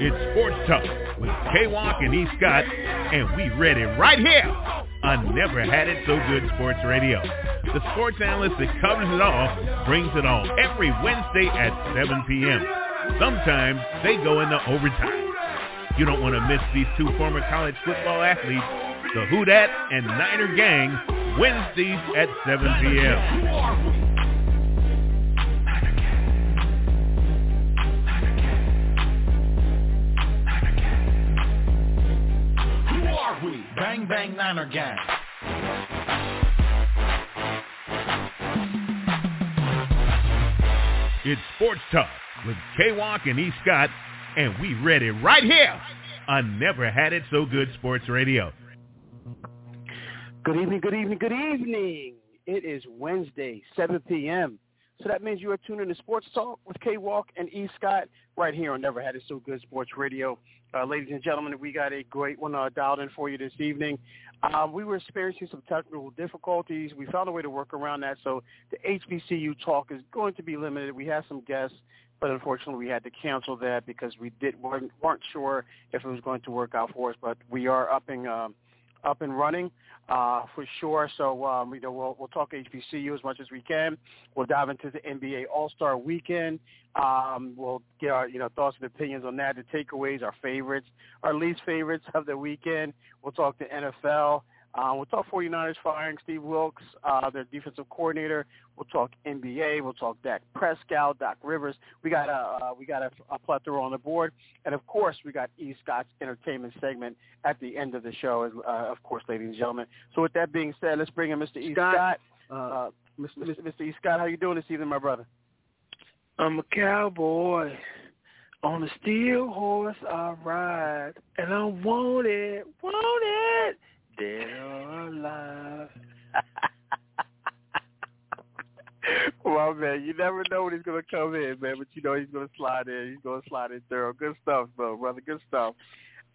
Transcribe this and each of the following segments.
It's Sports Talk with K-Walk and E. Scott, and we read it right here on Never Had It So Good Sports Radio. The sports analyst that covers it all brings it all every Wednesday at 7 p.m. Sometimes they go into overtime. You don't want to miss these two former college football athletes, the Who and Niner Gang, Wednesdays at 7 p.m. Bang Bang Niner Gang. It's Sports Talk with K-Walk and E. Scott, and we read it right here on Never Had It So Good Sports Radio. Good evening, good evening, good evening. It is Wednesday, 7 p.m. So that means you are tuning in to Sports Talk with K-Walk and E. Scott right here on Never Had It So Good Sports Radio. Uh, ladies and gentlemen, we got a great one uh, dialed in for you this evening. Um, we were experiencing some technical difficulties. We found a way to work around that, so the HBCU talk is going to be limited. We have some guests, but unfortunately we had to cancel that because we did weren't, weren't sure if it was going to work out for us. But we are upping. Um, up and running uh, for sure. So um, you know we'll we'll talk HBCU as much as we can. We'll dive into the NBA All Star Weekend. Um, we'll get our you know thoughts and opinions on that, the takeaways, our favorites, our least favorites of the weekend. We'll talk the NFL. Uh, we'll talk 49ers firing Steve Wilks, uh, their defensive coordinator. We'll talk NBA. We'll talk Dak Prescott, Doc Rivers. We got a uh, we got a, a plethora on the board, and of course we got E. Scott's entertainment segment at the end of the show, uh, of course, ladies and gentlemen. So with that being said, let's bring in Mr. E. Scott. Uh, uh, Mr. Mr. E. Scott, how you doing this evening, my brother? I'm a cowboy. On a steel horse I ride, and I want it, want it dead or alive. well, man, you never know when he's gonna come in, man, but you know he's gonna slide in. He's gonna slide in thorough. Good stuff, bro, brother. Good stuff.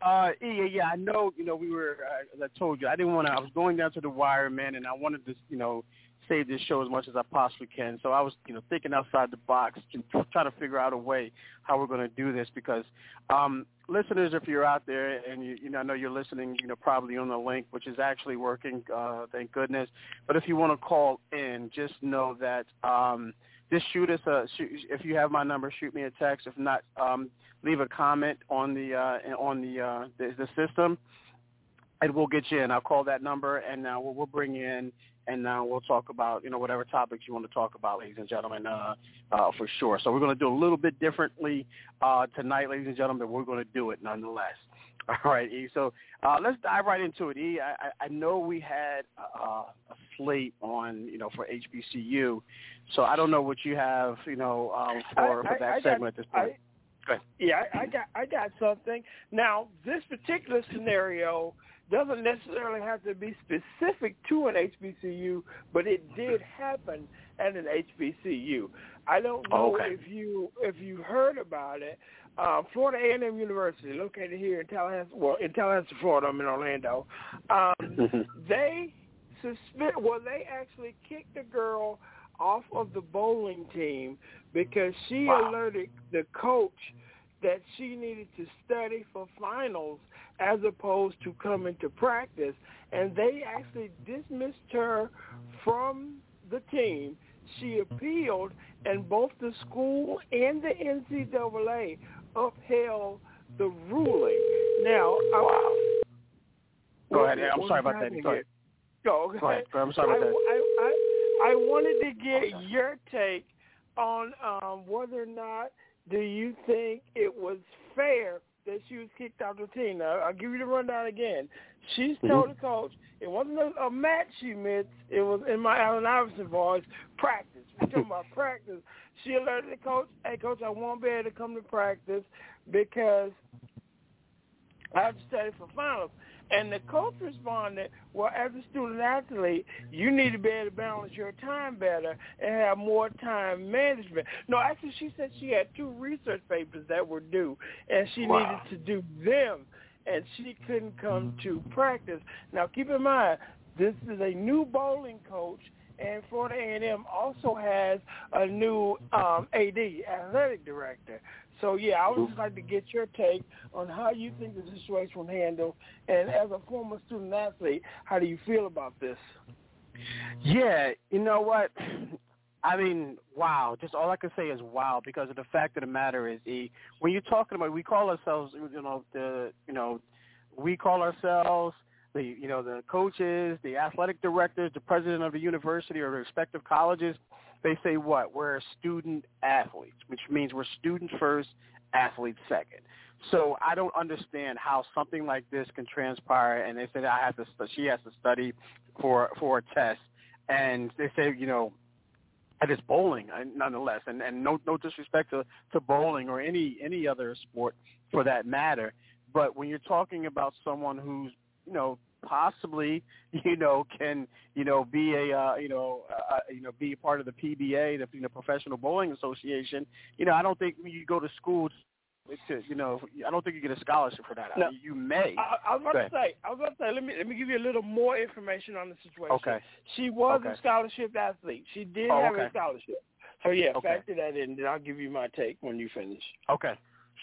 Uh, yeah, yeah, I know. You know, we were. Uh, as I told you, I didn't want to. I was going down to the wire, man, and I wanted to, you know, save this show as much as I possibly can. So I was, you know, thinking outside the box and trying to figure out a way how we're going to do this because um, listeners, if you're out there and you, you know, I know you're listening, you know, probably on the link, which is actually working, uh, thank goodness. But if you want to call in, just know that um, just shoot us a. Shoot, if you have my number, shoot me a text. If not, um, leave a comment on the uh, on the, uh, the the system and we'll get you in. I'll call that number, and uh, we'll, we'll bring you in, and uh, we'll talk about you know whatever topics you want to talk about, ladies and gentlemen, uh, uh, for sure. So we're going to do a little bit differently uh, tonight, ladies and gentlemen. But we're going to do it nonetheless. All right, E. So uh, let's dive right into it. E, I, I know we had uh, a slate on you know for HBCU, so I don't know what you have you know um, for, I, for that I segment got, at this point. Yeah, I, I got I got something. Now, this particular scenario doesn't necessarily have to be specific to an HBCU, but it did happen at an HBCU. I don't know okay. if you if you heard about it. Uh, Florida A&M University, located here in Tallahassee, well, in Tallahassee, Florida. I'm in Orlando. Um, they suspend. Well, they actually kicked the girl off of the bowling team because she Wow. alerted the coach that she needed to study for finals as opposed to coming to practice. And they actually dismissed her from the team. She appealed, and both the school and the NCAA upheld the ruling. Now, I, Go ahead. I'm sorry about that. Go ahead. Go, Go ahead. I'm sorry I, about that. I, I, I wanted to get your take on um, whether or not do you think it was fair that she was kicked out of the team. Now, I'll give you the rundown again. She's Mm-hmm. told the coach it wasn't a, a match she missed. It was in my Allen Iverson voice, practice. We're talking about practice. She alerted the coach, hey, coach, I won't be able to come to practice because I have to study for finals. And the coach responded, well, as a student athlete, you need to be able to balance your time better and have more time management. No, actually, she said she had two research papers that were due, and she Wow. needed to do them, and she couldn't come to practice. Now, keep in mind, this is a new bowling coach, and Florida A&M also has a new um, AD, athletic director. So yeah, I would just like to get your take on how you think the situation was handled, and as a former student athlete, how do you feel about this? Yeah, you know what? I mean, wow. Just all I can say is wow because of the fact of the matter is, E, when you're talking about, we call ourselves, you know, the, you know, we call ourselves the, you know, the coaches, the athletic directors, the president of the university or the respective colleges. They say what? We're student athletes, which means we're students first, athletes second. So I don't understand how something like this can transpire. And they said I have to, she has to study for for a test, and they say, you know, and it's bowling uh, nonetheless. And and no no disrespect to to bowling or any any other sport for that matter. But when you're talking about someone who's you know possibly you know can you know be a uh, you know uh, you know be a part of the PBA, the you know Professional Bowling Association. You know I don't think you go to school to, you know, I don't think you get a scholarship for that. No. I mean, you may. I, I was about to say. I was about to say. Let me let me give you a little more information on the situation. Okay. She was okay. a scholarship athlete. She did oh, have okay. a scholarship. So yeah, okay. factor that in. Then I'll give you my take when you finish. Okay.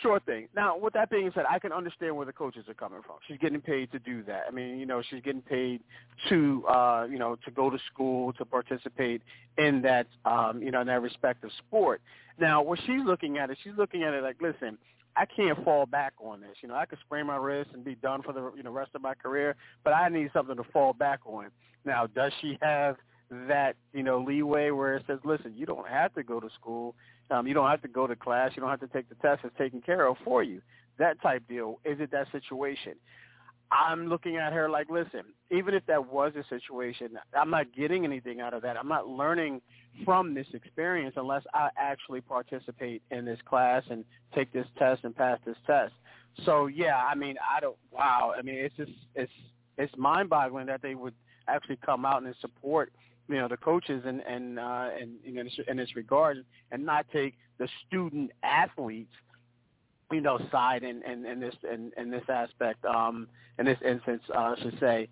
Sure thing. Now, with that being said, I can understand where the coaches are coming from. She's getting paid to do that. I mean, you know, she's getting paid to, uh, you know, to go to school to participate in that, um, you know, in that respective sport. Now, what she's looking at is she's looking at it like, listen, I can't fall back on this. You know, I could sprain my wrist and be done for the you know rest of my career, but I need something to fall back on. Now, does she have that you know leeway where it says, listen, you don't have to go to school, um, you don't have to go to class, you don't have to take the test. It's taken care of for you. That type deal. Is it that situation? I'm looking at her like, listen, even if that was a situation, I'm not getting anything out of that. I'm not learning from this experience unless I actually participate in this class and take this test and pass this test. So yeah, I mean, I don't. Wow, I mean, it's just it's it's mind-boggling that they would actually come out and support you know the coaches and and uh, and you know in this regard and not take the student athletes you know side in in, in this in, in this aspect um in this instance uh, I should say.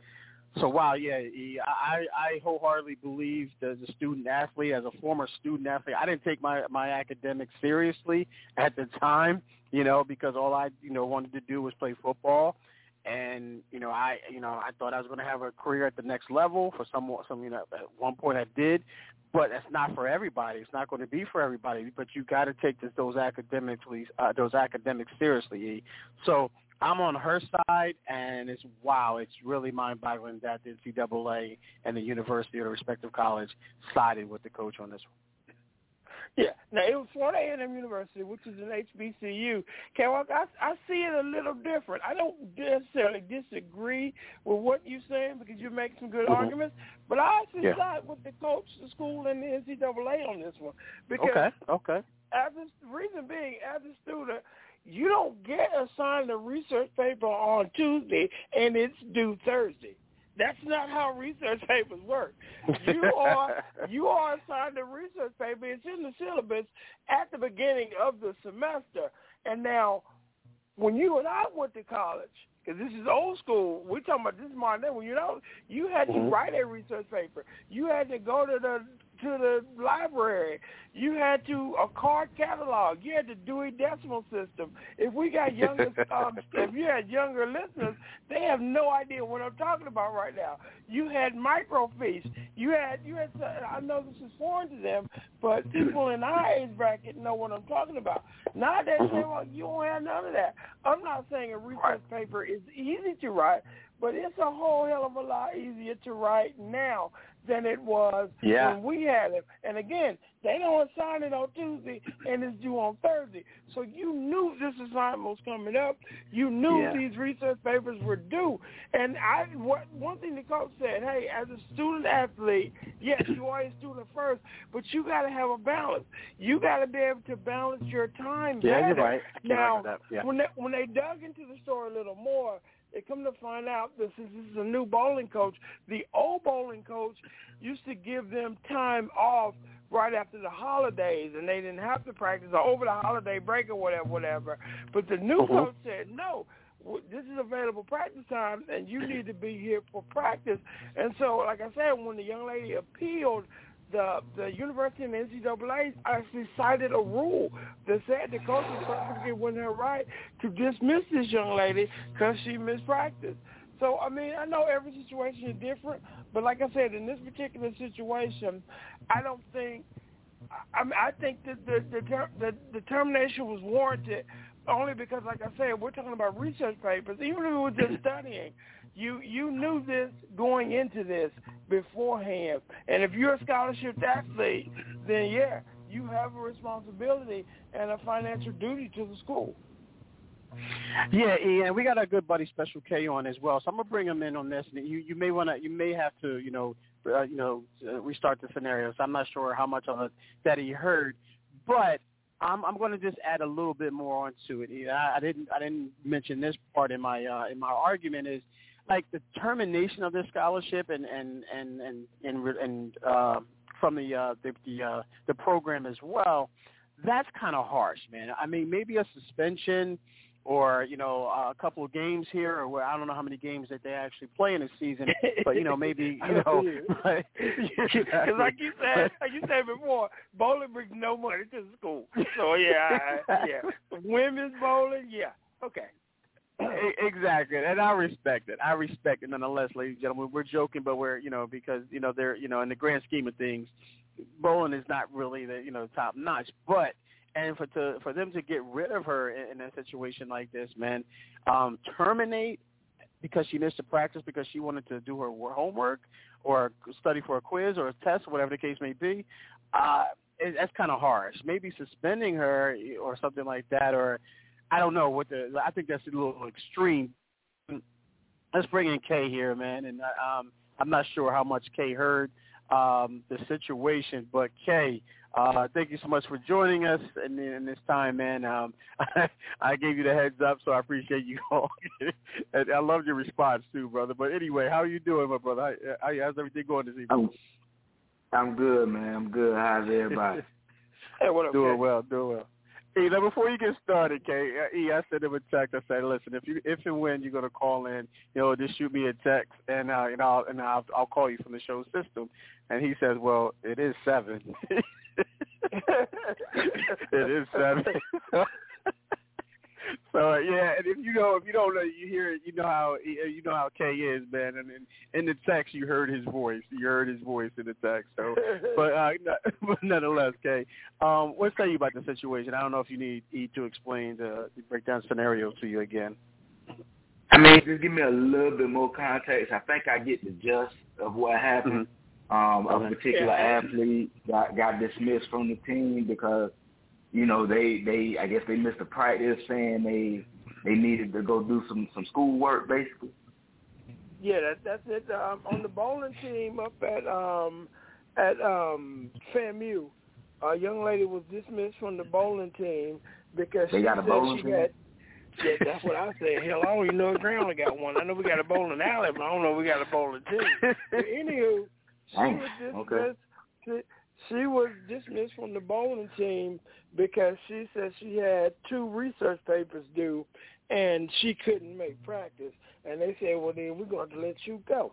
So wow yeah I I wholeheartedly believe as a student athlete as a former student athlete I didn't take my my academics seriously at the time you know because all I you know wanted to do was play football and you know I you know I thought I was going to have a career at the next level for some some you know at one point I did but that's not for everybody. It's not going to be for everybody. But you got to take this, those academically, uh, those academics seriously. So I'm on her side, and it's wow. It's really mind-boggling that the NCAA and the university or the respective college sided with the coach on this one. Yeah. Now it was Florida A&M University, which is an HBCU. Okay, well, I, I see it a little different. I don't necessarily disagree with what you're saying because you make some good mm-hmm. arguments, but I actually yeah. side with the coach, the school, and the NCAA on this one because okay, okay. As a, reason being, as a student, you don't get assigned a research paper on Tuesday and it's due Thursday. That's not how research papers work. You are you are assigned a research paper. It's in the syllabus at the beginning of the semester. And now, when you and I went to college, because this is old school, we're talking about this modern day. When you know, you had to mm-hmm. write a research paper. You had to go to the to the library. You had to a card catalog. You had the Dewey Decimal System. If we got younger, um, if you had younger listeners, they have no idea what I'm talking about right now. You had microfiche. You had you had. I know this is foreign to them, but people in our age bracket know what I'm talking about. Nowadays, mm-hmm. well, you don't have none of that. I'm not saying a research paper is easy to write, but it's a whole hell of a lot easier to write now than it was yeah. when we had it. And again, they don't assign it on Tuesday and it's due on Thursday. So you knew this assignment was coming up. You knew yeah. these research papers were due. And I what one thing the coach said, hey, as a student athlete, yes, you are a student first, but you got to have a balance. You got to be able to balance your time yeah, better. You're right. now, yeah. when they, when they dug into the story a little more, they come to find out this is, this is a new bowling coach. The old bowling coach used to give them time off right after the holidays, and they didn't have to practice or over the holiday break or whatever, whatever. But the new mm-hmm. coach said, no, this is available practice time, and you need to be here for practice. And so, like I said, when the young lady appealed the the university and the NCAA actually cited a rule that said the coach was perfectly within her right to dismiss this young lady because she mispracticed. So I mean, I know every situation is different, but like I said, in this particular situation, I don't think. I mean, I think that the the, the the determination was warranted only because, like I said, we're talking about research papers. Even if it was just studying, you you knew this going into this beforehand. And if you're a scholarship athlete, then yeah, you have a responsibility and a financial duty to the school. Yeah, Ian, we got our good buddy Special K on as well, so I'm gonna bring him in on this. And you you may wanna you may have to you know uh, you know uh, restart the scenario. So I'm not sure how much of it that he heard, but I'm I'm going to just add a little bit more onto it. I, I didn't I didn't mention this part in my uh, in my argument is like the termination of this scholarship and and and and and, and uh, from the uh, the the, uh, the program as well. That's kind of harsh, man. I mean, maybe a suspension or you know a couple of games here, or where I don't know how many games that they actually play in a season, but you know maybe you know, because like you said, like you said before, bowling brings no money to the school. So yeah, yeah, women's bowling, yeah, okay. exactly, and I respect it. I respect it nonetheless, ladies and gentlemen. We're joking, but we're you know because you know they're you know in the grand scheme of things, bowling is not really the you know top notch, but and for to for them to get rid of her in, in a situation like this, man, um, terminate because she missed a practice because she wanted to do her homework or study for a quiz or a test, whatever the case may be. Uh, it, that's kind of harsh. Maybe suspending her or something like that, or I don't know what the. I think that's a little extreme. Let's bring in Kay here, man, and um, I'm not sure how much Kay heard um, the situation, but Kay, uh, thank you so much for joining us in, in this time, man. Um, I, I gave you the heads up, so I appreciate you all. and I love your response too, brother. But anyway, how are you doing, my brother? How, how's everything going this evening? I'm, I'm good, man. I'm good. How's everybody? hey, what up, Doing Kay? well, doing well. Hey, now before you get started, Kay, E, I sent him a text. I said, "Listen, if you, if and when you're gonna call in, you know, just shoot me a text, and uh, and I'll and I'll, I'll call you from the show system." And he says, "Well, it is seven. It is seven. so yeah, and if you know, if you don't know, you hear it. You know how you know how Kay is, man. And in, in the text, you heard his voice. You heard his voice in the text. So, but uh, but nonetheless, Kay, um, what say you about the situation? I don't know if you need E to explain the, the breakdown scenario to you again. I mean, just give me a little bit more context. I think I get the gist of what happened. Mm-hmm. Um, a particular athlete got got dismissed from the team because you know they they I guess they missed a practice saying they they needed to go do some some school work basically. Yeah, that, that's it. Um, on the bowling team up at um, at um, FAMU, a young lady was dismissed from the bowling team because they she got a bowling she team. had. Yeah, that's what I said. Hell, I don't even know if Ground got one. I know we got a bowling alley, but I don't know if we got a bowling team. But anywho, she Dang, was dismissed. okay. She, she was dismissed from the bowling team because she said she had two research papers due, and she couldn't make practice. And they said, "Well, then we're going to let you go."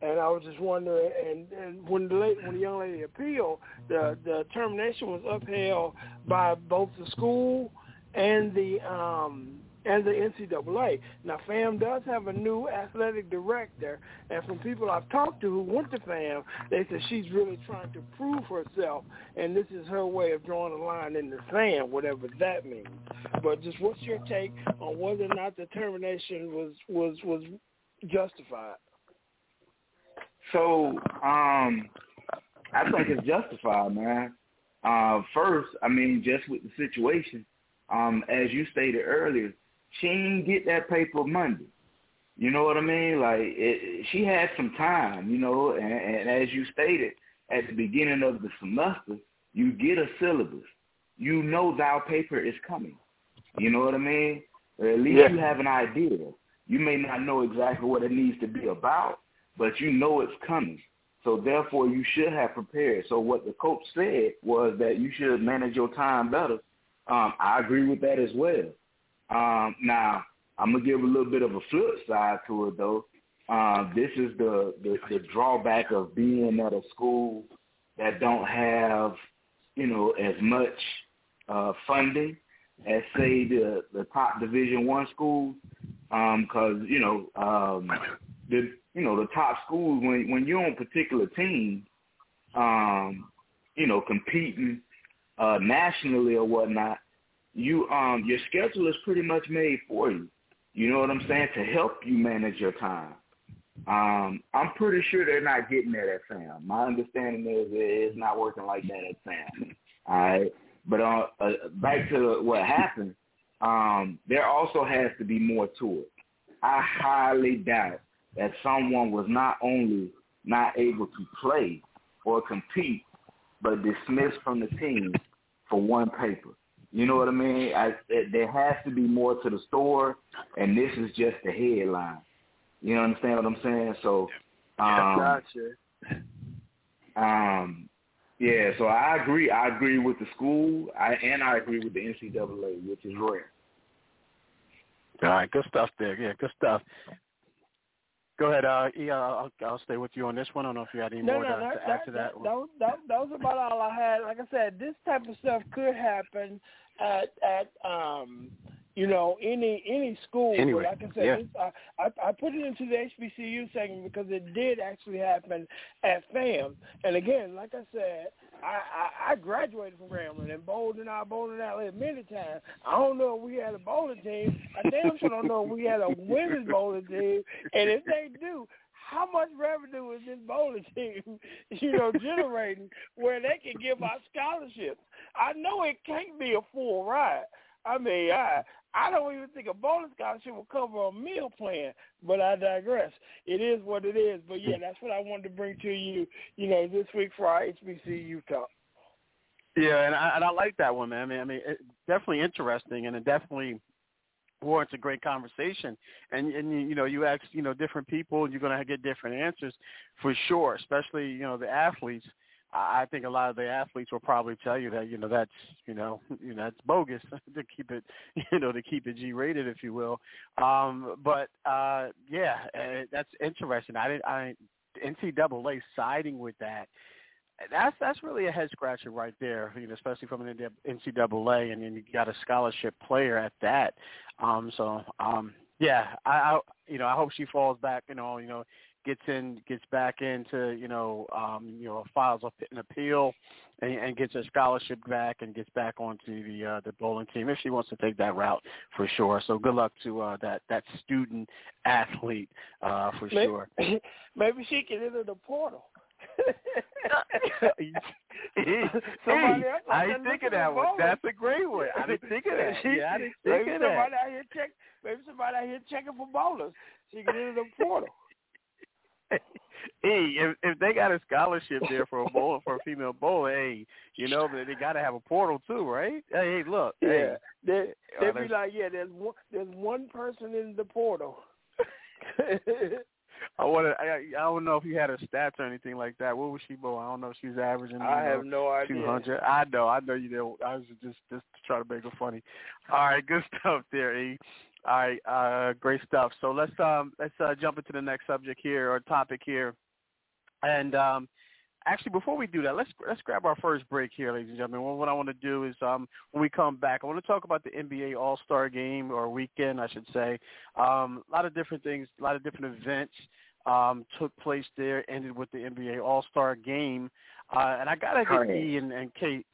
And I was just wondering, and, and when the lady, when the young lady appealed, the the termination was upheld by both the school and the um and the NCAA. Now, FAM does have a new athletic director, and from people I've talked to who went to FAM, they said she's really trying to prove herself, and this is her way of drawing a line in the sand, whatever that means. But just what's your take on whether or not the termination was was was justified? So um, I think it's justified, man. Uh, first, I mean, just with the situation, um, as you stated earlier, she didn't get that paper Monday. You know what I mean? Like it, she had some time, you know, and, and as you stated at the beginning of the semester, you get a syllabus. You know that paper is coming. You know what I mean? Or at least Yeah. you have an idea. You may not know exactly what it needs to be about, but you know it's coming. So therefore, you should have prepared. So what the coach said was that you should manage your time better. Um, I agree with that as well. Um, now, I'm gonna give a little bit of a flip side to it though. Uh, this is the, the the drawback of being at a school that don't have, you know, as much uh, funding as say the the top Division One schools, because um, you know um, the you know the top schools when when you're on particular teams, um, you know competing uh, nationally or whatnot, you um your schedule is pretty much made for you. You know what I'm saying to help you manage your time. Um, I'm pretty sure they're not getting that at FAM. My understanding is it's not working like that at FAM. All right, but uh, uh, back to what happened. Um, there also has to be more to it. I highly doubt that someone was not only not able to play or compete, but dismissed from the team for one paper. You know what I mean? I, there has to be more to the story, and this is just the headline. You understand what I'm saying? So, um, gotcha. Um, yeah. So I agree. I agree with the school, I, and I agree with the NCAA, which is rare. All right, good stuff there. Yeah, good stuff. Go ahead, uh, E. I'll, I'll stay with you on this one. I don't know if you had any no, more no, to, that, to that, add to that. That, that, was, that, that was about all I had. Like I said, this type of stuff could happen at at um you know, any any school. Anyway, like I said, yeah. this, I, I I put it into the HBCU segment because it did actually happen at FAM. And again, like I said, I, I, I graduated from Grambling and bowled in our bowling alley many times. I don't know if we had a bowling team. I damn sure don't know if we had a women's bowling team. And if they do, how much revenue is this bowling team, you know, generating where they can give out scholarships? I know it can't be a full ride. I mean, I I don't even think a bonus scholarship will cover a meal plan, but I digress. It is what it is. But yeah, that's what I wanted to bring to you, you know, this week for our HBCU talk. Yeah, and I, and I like that one, man. I mean, I mean, it, definitely interesting, and it definitely warrants a great conversation. And and you know, you ask you know different people, and you're going to get different answers for sure. Especially you know the athletes. I think a lot of the athletes will probably tell you that you know that's you know you know that's bogus to keep it you know to keep it G rated if you will. Um, but uh, yeah, uh, that's interesting. I didn't I NCAA siding with that. That's that's really a head scratcher right there, you know, especially from an NCAA, and then you got a scholarship player at that. Um, so um, yeah, I, I you know I hope she falls back, you know, you know gets in, gets back into, you know, um, you know, files an appeal, and, and gets a scholarship back, and gets back onto the uh, the bowling team if she wants to take that route for sure. So good luck to uh, that that student athlete uh, for maybe, sure. Maybe she can enter the portal. hey, I didn't think of that one. That's a great one. I didn't think of that. Yeah, I didn't think maybe of that. Somebody out here check, maybe somebody out here checking for bowlers. She can enter the portal. hey, if if they got a scholarship there for a bowler for a female bowler, hey, you know they got to have a portal too, right? Hey, look, yeah, hey, they they be like, yeah, there's one there's one person in the portal. I want to. I, I don't know if you had her stats or anything like that. What was she bowl? I don't know if she was averaging. I know, have no idea. Two hundred. I know. I know you did. I was just just trying to make it funny. All right, good stuff there, E. All right, uh, great stuff. So let's um let's uh, jump into the next subject here or topic here, and um actually before we do that, let's let's grab our first break here, ladies and gentlemen. What, what I want to do is um when we come back, I want to talk about the NBA All Star Game or weekend, I should say. Um, a lot of different things, a lot of different events um, took place there. Ended with the NBA All Star Game, uh, and I gotta get. E and, and Kate.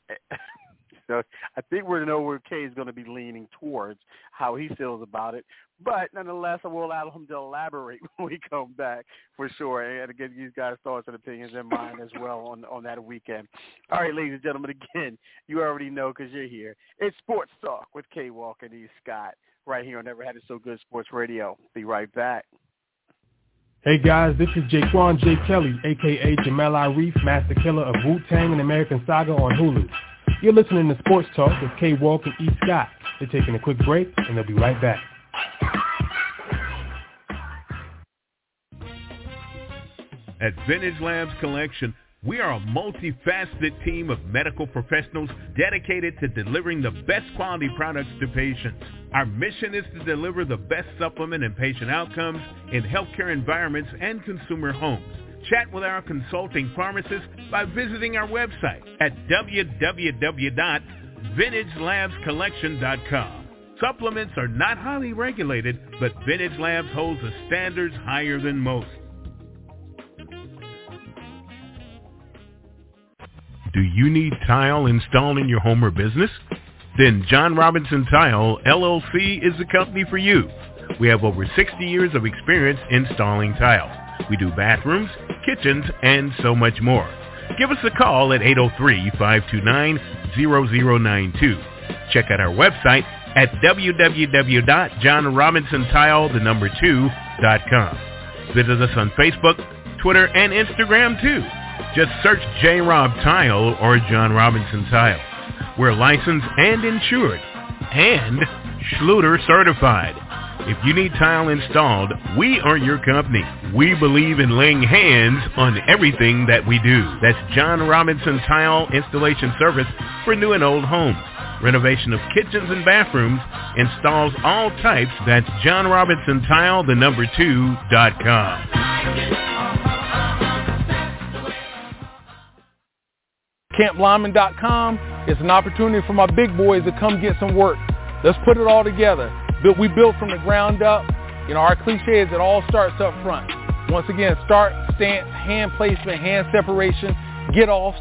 So I think we're to know where Kay is going to be leaning towards how he feels about it. But nonetheless, I will allow him to elaborate when we come back for sure, and get you guys' thoughts and opinions in mind as well on on that weekend. All right, ladies and gentlemen, again, you already know because you're here. It's Sports Talk with Kay Walker and E. Scott right here on Never Had It So Good Sports Radio. Be right back. Hey guys, this is Jaquan J. Kelly, aka Jamel Arif, Masta Killa of Wu-Tang and American Saga on Hulu. You're listening to Sports Talk with K. Walk and E. Scott. They're taking a quick break and they'll be right back. At Vintage Labs Collection, we are a multifaceted team of medical professionals dedicated to delivering the best quality products to patients. Our mission is to deliver the best supplement and patient outcomes in healthcare environments and consumer homes. Chat with our consulting pharmacist by visiting our website at www.vintagelabscollection.com. Supplements are not highly regulated, but Vintage Labs holds the standards higher than most. Do you need tile installed in your home or business? Then John Robinson Tile LLC is the company for you. We have over 60 years of experience installing tile. We do bathrooms, kitchens, and so much more. Give us a call at 803-529-0092. Check out our website at www.johnrobinsontile2.com. Visit us on Facebook, Twitter, and Instagram too. Just search J. Rob Tile or John Robinson Tile. We're licensed and insured and Schluter certified. If you need tile installed, we are your company. We believe in laying hands on everything that we do. That's John Robinson Tile Installation Service for new and old homes. Renovation of kitchens and bathrooms installs all types. That's John Robinson Tile, the number two, dot com. CampLyman.com is an opportunity for my big boys to come get some work. Let's put it all together. We built from the ground up. You know, our cliche is it all starts up front. Once again, start, stance, hand placement, hand separation, get offs,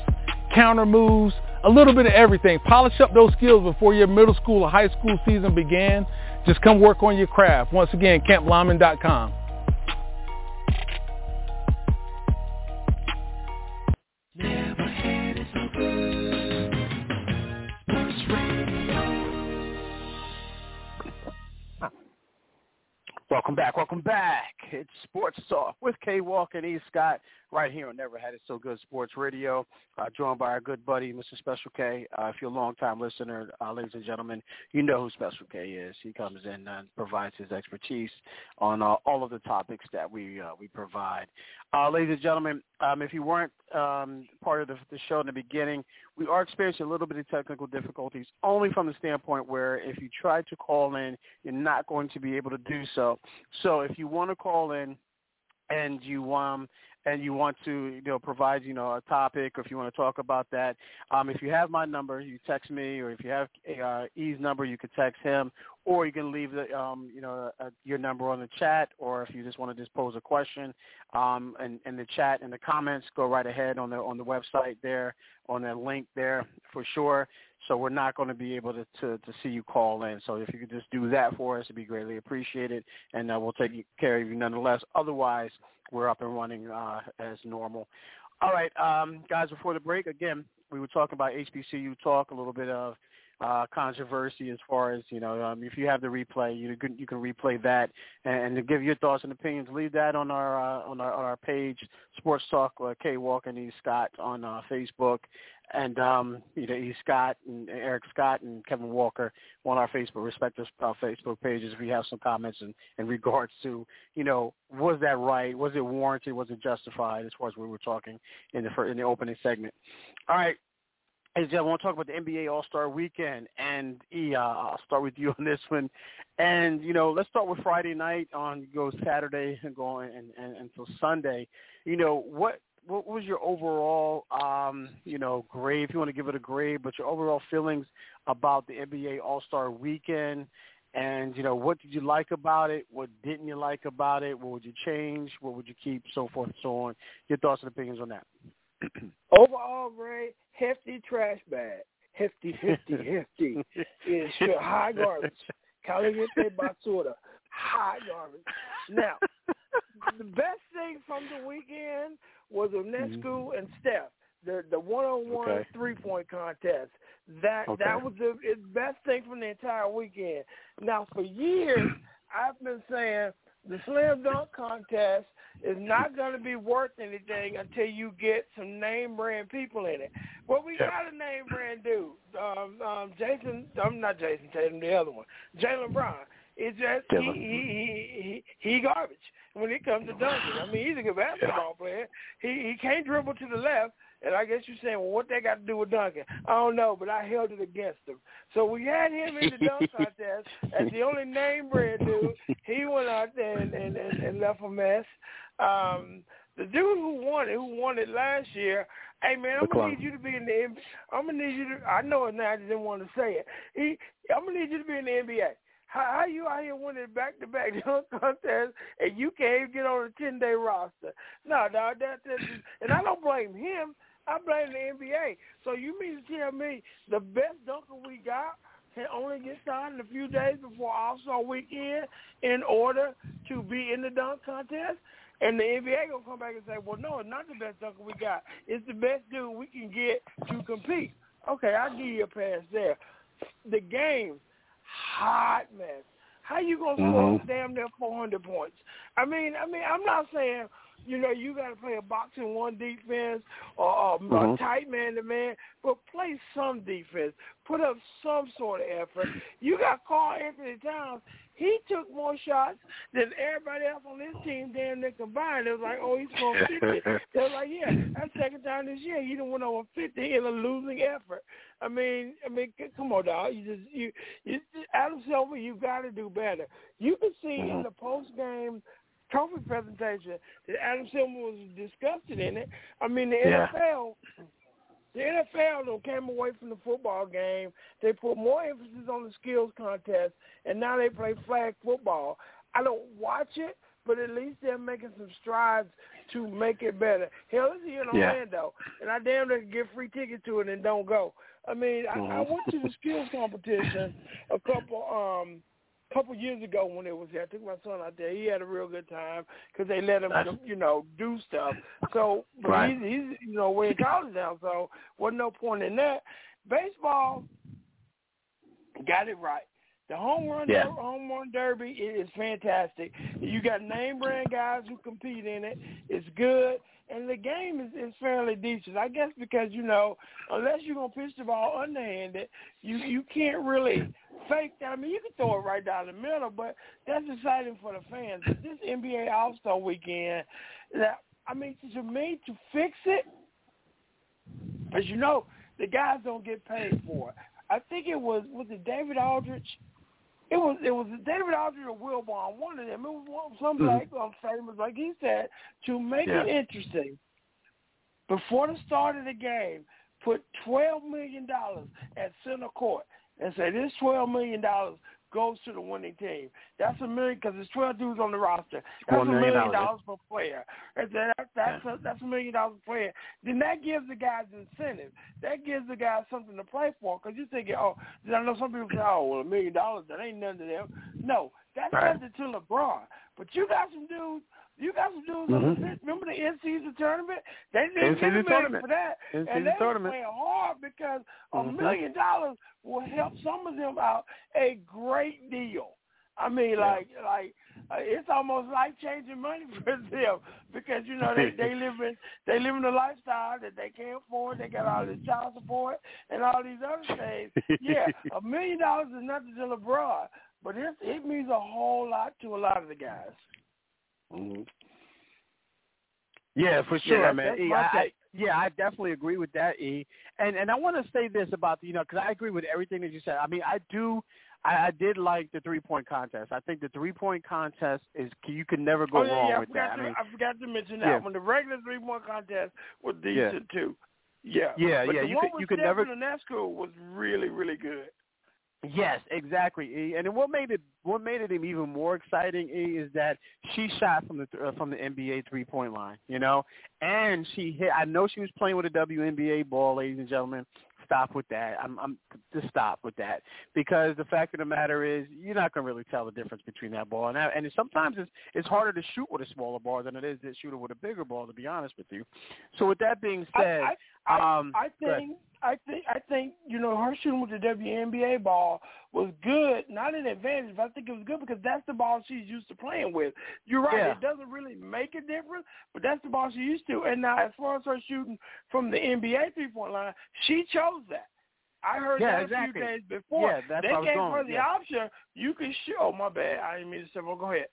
counter moves, a little bit of everything. Polish up those skills before your middle school or high school season began. Just come work on your craft. Once again, CampLyman.com. Welcome back. Welcome back. It's Sports Talk with K Walk and E. Scott right here on Never Had It So Good Sports Radio, uh, joined by our good buddy, Mr. Special K. Uh, if you're a long-time listener, uh, ladies and gentlemen, you know who Special K is. He comes in and provides his expertise on uh, all of the topics that we uh, we provide. Uh, ladies and gentlemen, um, if you weren't um, part of the, the show in the beginning, we are experiencing a little bit of technical difficulties, only from the standpoint where if you try to call in, you're not going to be able to do so. So if you want to call in and you um and you want to you know provide you know a topic or if you want to talk about that um if you have my number you text me or if you have uh e's number you could text him or you can leave the um you know uh, your number on the chat or if you just want to just pose a question um in the chat in the comments go right ahead on the on the website there on that link there for sure so we're not going to be able to, to, to see you call in. So if you could just do that for us, it'd be greatly appreciated, and uh, we'll take care of you nonetheless. Otherwise, we're up and running uh, as normal. All right, um, guys. Before the break, again, we were talking about HBCU talk, a little bit of uh, controversy as far as you know. Um, if you have the replay, you can you can replay that and, and to give your thoughts and opinions. Leave that on our uh, on our on our page, Sports Talk uh, K Walker and E Scott on uh, Facebook, and um, you know, E. Scott and Eric Scott and Kevin Walker on our Facebook respective uh, Facebook pages. If you have some comments in, in regards to, you know, was that right? Was it warranted? Was it justified? As far as we were talking in the in the opening segment. All right. Hey, I want to talk about the NBA All-Star Weekend, and uh, I'll start with you on this one. And you know, let's start with Friday night on go Saturday and going and, and until Sunday. You know, what what was your overall, um, you know, grade? If you want to give it a grade, but your overall feelings about the NBA All Star Weekend, and you know, what did you like about it? What didn't you like about it? What would you change? What would you keep? So forth and so on. Your thoughts and opinions on that. overall grade, hefty trash bag, hefty, hefty, hefty. Is high garbage. Caliente basura, high garbage. Now, the best thing from the weekend was Ionescu mm-hmm. and Steph. The the one on one three point contest. That okay. that was the best thing from the entire weekend. Now for years I've been saying the slam dunk contest is not going to be worth anything until you get some name brand people in it. Well, we got a name brand dude, um, um, Jason. I'm not Jayson Tatum, the other one, Jaylen Brown. It's just he, he he he garbage when it comes to dunking. I mean, he's a good basketball player. He he can't dribble to the left, and I guess you're saying, well, what they got to do with Duncan? I don't know, but I held it against him. So we had him in the dunk contest as the only name brand dude. He went out there and and, and, and left a mess. Um, the dude who won it, who won it last year, hey man, I'm gonna need you to be in the NBA. I'm gonna need you to. I know it now. I didn't want to say it. He, I'm gonna need you to be in the NBA. How, how you out here winning back to back dunk contests and you can't even get on a ten day roster? No, dog, that, that and I don't blame him. I blame the NBA. So you mean to tell me the best dunker we got can only get signed in a few days before All Star Weekend in order to be in the dunk contest? And the NBA gonna come back and say, "Well, no, it's not the best dunker we got. It's the best dude we can get to compete." Okay, I'll give you a pass there. The game hot mess. How you gonna score Mhm. damn near four hundred points? I mean, I mean, I'm not saying you know you got to play a boxing one defense or, or Mhm. a tight man to man, but play some defense. Put up some sort of effort. You got Karl-Anthony Towns. He took more shots than everybody else on this team damn near combined. It was like, oh, he's going 50. They was like, yeah, that's second time this year. He done went over 50 in a losing effort. I mean, I mean, come on, dog. You just you, you Adam Silver, you got to do better. You can see in Mhm. the post game trophy presentation that Adam Silver was disgusted in it. I mean, the Yeah. NFL. The NFL though came away from the football game. They put more emphasis on the skills contest, and now they play flag football. I don't watch it, but at least they're making some strides to make it better. Hell, it's here in Yeah. Orlando, and I damn near get free tickets to it and don't go. I mean, I, I Mhm. went to the skills competition a couple um couple years ago when it was there. I took my son out there. He had a real good time because they let him, That's- you know, do stuff. So, but Right. he's, he's, you know, we're in college now, so wasn't no point in that. Baseball got it right. The home run, Yeah. der- home run derby is fantastic. You got name brand guys who compete in it. It's good, and the game is, is fairly decent. I guess because you know, unless you're gonna pitch the ball underhanded, you you can't really fake that. I mean, you can throw it right down the middle, but that's exciting for the fans. But this NBA All Star Weekend, that I mean, to me, to fix it, as you know, the guys don't get paid for it. I think it was was it David Aldridge. It was it was David Aldridge or Wilbon, one of them. It was some Mhm. black um, famous, like he said, to make it interesting. Before the start of the game, put twelve million dollars at center court and say this twelve million dollars goes to the winning team. That's a million because there's twelve dudes on the roster. That's a million million dollars. per player. And so that's a, that's a million dollars per player. Then that gives the guys incentive. That gives the guys something to play for. Because you're thinking, oh, I know some people say, oh, well, a million dollars that ain't nothing to them. No, that's Right. nothing to LeBron. But you got some dudes. You got some dudes on Mhm. the pitch. Remember the in-season tournament? They didn't get a tournament. for that, and they were tournament. playing hard because a Mhm. million dollars will help some of them out a great deal. I mean, Yeah. like, like uh, it's almost life changing money for them because you know they they live in they live in a lifestyle that they can't afford. They got all this child support and all these other things. Yeah, a million dollars is nothing to LeBron, but it it means a whole lot to a lot of the guys. Mhm. Yeah, for sure, that's- man. that's E, my I, I, take. yeah, I definitely agree with that, E. And and I want to say this about you know, because I agree with everything that you said. I mean, I do. I, I did like the three point contest. I think the three point contest is you can never go oh yeah, wrong yeah, with that. to I mean, I forgot to mention that yeah. when the regular three point contest was Yeah. decent too. Yeah, Yeah, but yeah, The you one could- with you could never- and that school was really really good. Yes, exactly. E. And what made it what made it even more exciting E, is that she shot from the uh, from the NBA three point line, you know, and she hit. I know she was playing with a WNBA ball, ladies and gentlemen. Stop with that. I'm, I'm just stop with that because the fact of the matter is you're not going to really tell the difference between that ball and that. And sometimes it's it's harder to shoot with a smaller ball than it is to shoot it with a bigger ball. To be honest with you. So with that being said, I, um, I ahead. think I think I think you know her shooting with the WNBA ball was good, not an advantage, but I think it was good because that's the ball she's used to playing with. You're right; Yeah. it doesn't really make a difference, but that's the ball she's used to. And now, as far as her shooting from the NBA three point line, she chose that. I heard Yeah, that exactly. a few days before. Yeah, that's they I gave going, her the yeah. option. You can shoot. Oh my bad, I didn't mean to say. Well, go ahead.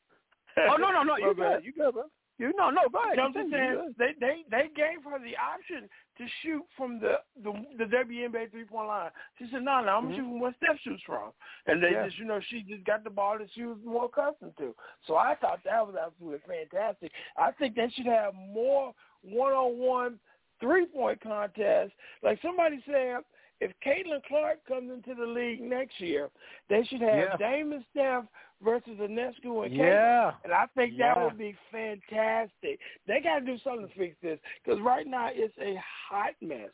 oh no no no you bad. good you good bro. You no, no, go ahead. You know what I'm saying? They they they gave her the option to shoot from the the, the WNBA three point line. She said, "No, no, I'm mm-hmm. shooting where Steph shoots from." And they yeah. just, you know, she just got the ball that she was more accustomed to. So I thought that was absolutely fantastic. I think they should have more one on one three point contests. Like somebody said, if Caitlin Clark comes into the league next year, they should have yeah. Damon Steph versus Ionescu and yeah. And I think yeah. that would be fantastic. They got to do something to fix this because right now it's a hot mess.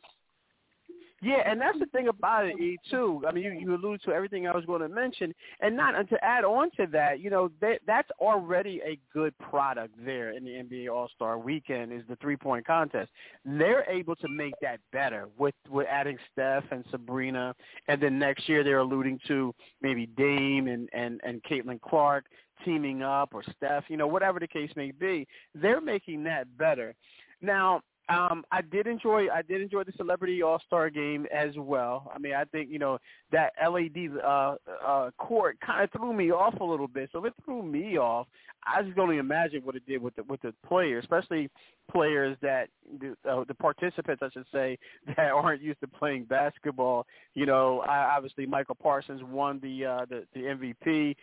Yeah, and that's the thing about it, E too. I mean, you you alluded to everything I was going to mention, and not and to add on to that, you know, that that's already a good product there in the NBA All Star Weekend is the three point contest. They're able to make that better with with adding Steph and Sabrina, and then next year they're alluding to maybe Dame and and and Caitlin Clark teaming up or Steph, you know, whatever the case may be. They're making that better. Now, um, I did enjoy I did enjoy the Celebrity All Star game as well. I mean, I think you know that LED uh, uh, court kind of threw me off a little bit. So if it threw me off, I just can only imagine what it did with the with the players, especially players that the, uh, the participants, I should say, that aren't used to playing basketball. You know, I, obviously Micah Parsons won the uh, the, the MVP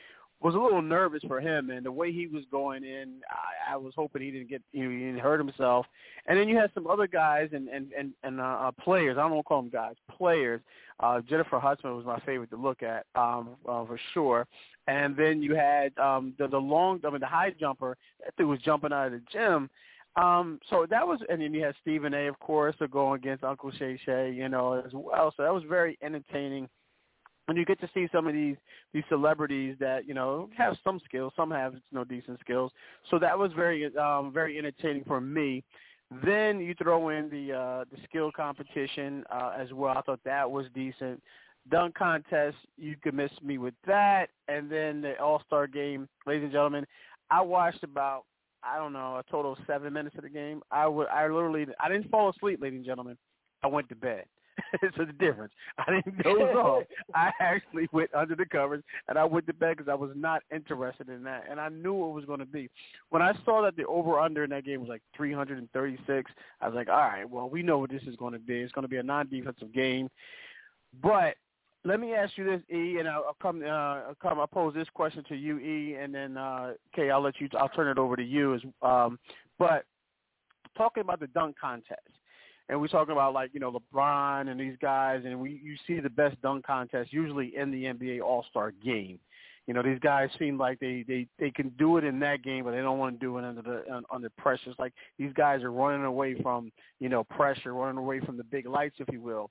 was a little nervous for him, and the way he was going in, I, I was hoping he didn't get you know, he didn't hurt himself. And then you had some other guys and and and, and uh, uh, players. I don't want to call them guys, players. Uh, Jennifer Hudson was my favorite to look at um, uh, for sure. And then you had um, the the long, I mean the high jumper that dude was jumping out of the gym. Um, so that was, and then you had Stephen A. of course, to go against Uncle Shay Shay, you know, as well. So that was very entertaining and you get to see some of these these celebrities that you know have some skills, some have you know decent skills. So that was very um, very entertaining for me. Then you throw in the uh, the skill competition uh, as well. I thought that was decent. Dunk contest, you could miss me with that. And then the All Star game, ladies and gentlemen, I watched about I don't know a total of seven minutes of the game. I would I literally I didn't fall asleep, ladies and gentlemen. I went to bed. it's a difference. I didn't doze off. I actually went under the covers and I went to bed because I was not interested in that, and I knew it was going to be. When I saw that the over under in that game was like 336, I was like, all right, well, we know what this is going to be. It's going to be a non-defensive game, but let me ask you this, E, and I'll, come. Uh, I'll come. I'll pose this question to you, E, and then uh, Kay, I'll let you. I'll turn it over to you. As um, but talking about the dunk contest, and we're talking about like you know LeBron and these guys, and we you see the best dunk contest usually in the NBA All Star game. You know, these guys seem like they they they can do it in that game, but they don't want to do it under the under pressure. It's like these guys are running away from you know pressure, running away from the big lights, if you will.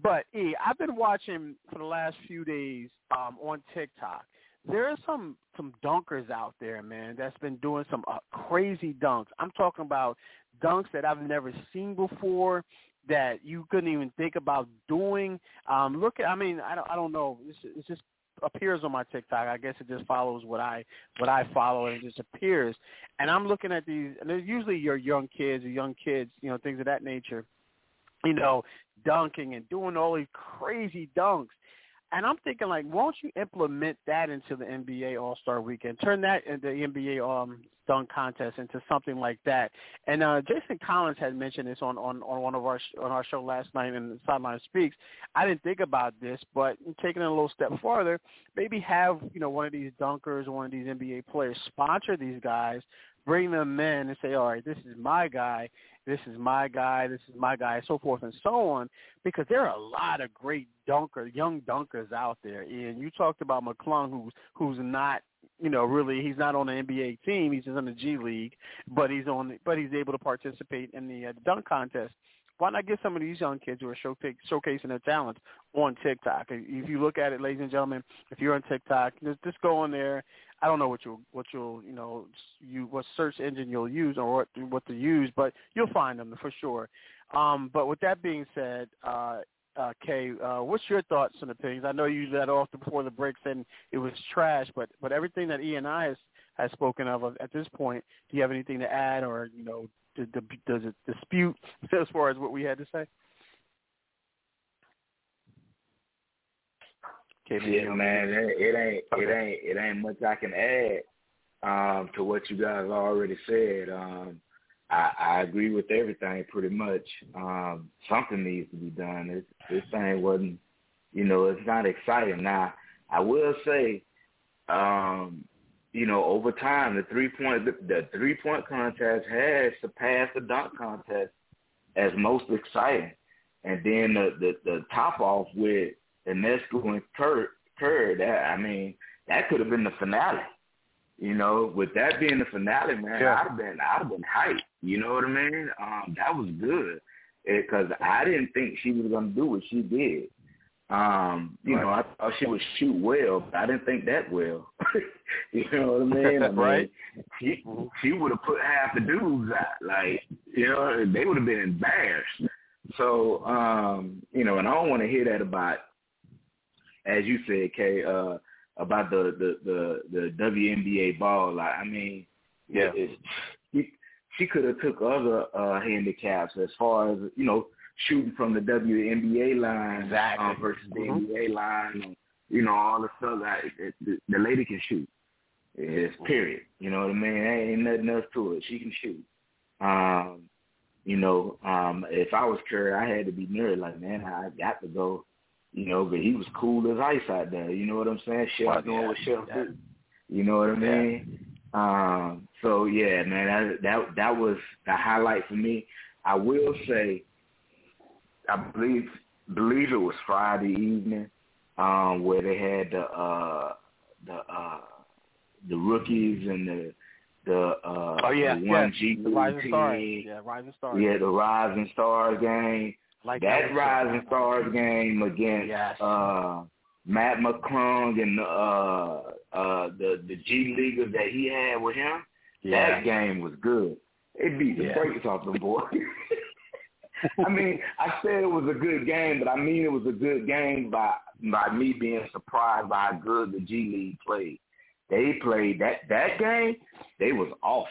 But E, I've been watching for the last few days um, on TikTok. There are some some dunkers out there, man, that's been doing some uh, crazy dunks. I'm talking about dunks that I've never seen before that you couldn't even think about doing. Um, look at, I mean, I don't, I don't know. It's, it just appears on my TikTok. I guess it just follows what I what I follow, and it just appears. And I'm looking at these, and they're usually your young kids or young kids, you know, things of that nature. You know, dunking and doing all these crazy dunks. And I'm thinking, like, won't you implement that into the NBA All Star Weekend? Turn that into the NBA um, dunk contest into something like that. And uh, Jason Collins had mentioned this on, on, on one of our on our show last night in Sideline Speaks. I didn't think about this, but taking it a little step farther, maybe have you know one of these dunkers one of these NBA players sponsor these guys, bring them in and say, all right, this is my guy, this is my guy, this is my guy, so forth and so on, because there are a lot of great dunker, young dunkers out there. And you talked about McClung, who's who's not, you know, really he's not on the NBA team, he's just in the G League, but he's on, but he's able to participate in the uh, dunk contest why not get some of these young kids who are showcasing their talents on TikTok? If you look at it, ladies and gentlemen, if you're on TikTok, just, just go on there. I don't know what you'll what you'll you know you what search engine you'll use or what what to use, but you'll find them for sure. Um, but with that being said, uh, uh, Kay, uh, what's your thoughts and opinions? I know you let off before the break saying it was trash, but but everything that E and I has has spoken of at this point, do you have anything to add or you know does it dispute as far as what we had to say? yeah, man, it, it ain't it ain't it ain't much I can add. um, to what you guys already said. Um, I, I agree with everything pretty much. Um, something needs to be done. This, this thing wasn't, you know, it's not exciting. Now, I will say, um, you know, over time, the three point the, the three point contest has surpassed the dunk contest as most exciting. And then the the, the top off with Ionescu and Kurt, Kurt, that I mean, that could have been the finale. You know, with that being the finale, man, Yeah. I'd have been, I'd have been hyped. You know what I mean? Um, that was good because I didn't think she was gonna do what she did. Um, you know, I thought she would shoot well, but I didn't think that well. you know what I mean? I mean Right. She she would have put half the dudes out. Like, you know, they would have been embarrassed. So, um, you know, and I don't want to hear that about, as you said, Kay, uh, about the the the, the WNBA ball. Like, I mean, Yeah. it's, she, she could have took other uh, handicaps as far as you know shooting from the WNBA line Exactly. um, versus the Mhm. NBA line. And, you know, all the stuff that it, the, the lady can shoot. It's period. You know what I mean? There ain't nothing else to it. She can shoot. Um, you know, um, if I was Curry, I had to be near it. Like, man, I got to go. You know, but he was cool as ice out there. You know what I'm saying? Chef Well, doing yeah, what Chef yeah. do. You know what I Yeah. mean? Um, so yeah, man, that that that was the highlight for me. I will say, I believe believe it was Friday evening, um, where they had the uh, the uh, the rookies and the the uh, Oh yeah, the yeah. G The Rising team. Stars. Yeah, Rising Stars. Yeah, the Rising Stars game. Like that was Rising Stars game against Yes. uh, Mac McClung and uh, uh, the the G leaguers that he had with him. Yeah. That game was good. It beat the Yeah. brakes off the boys. I mean, I said it was a good game, but I mean it was a good game by by me being surprised by how good the G League played. They played that that game. They was off.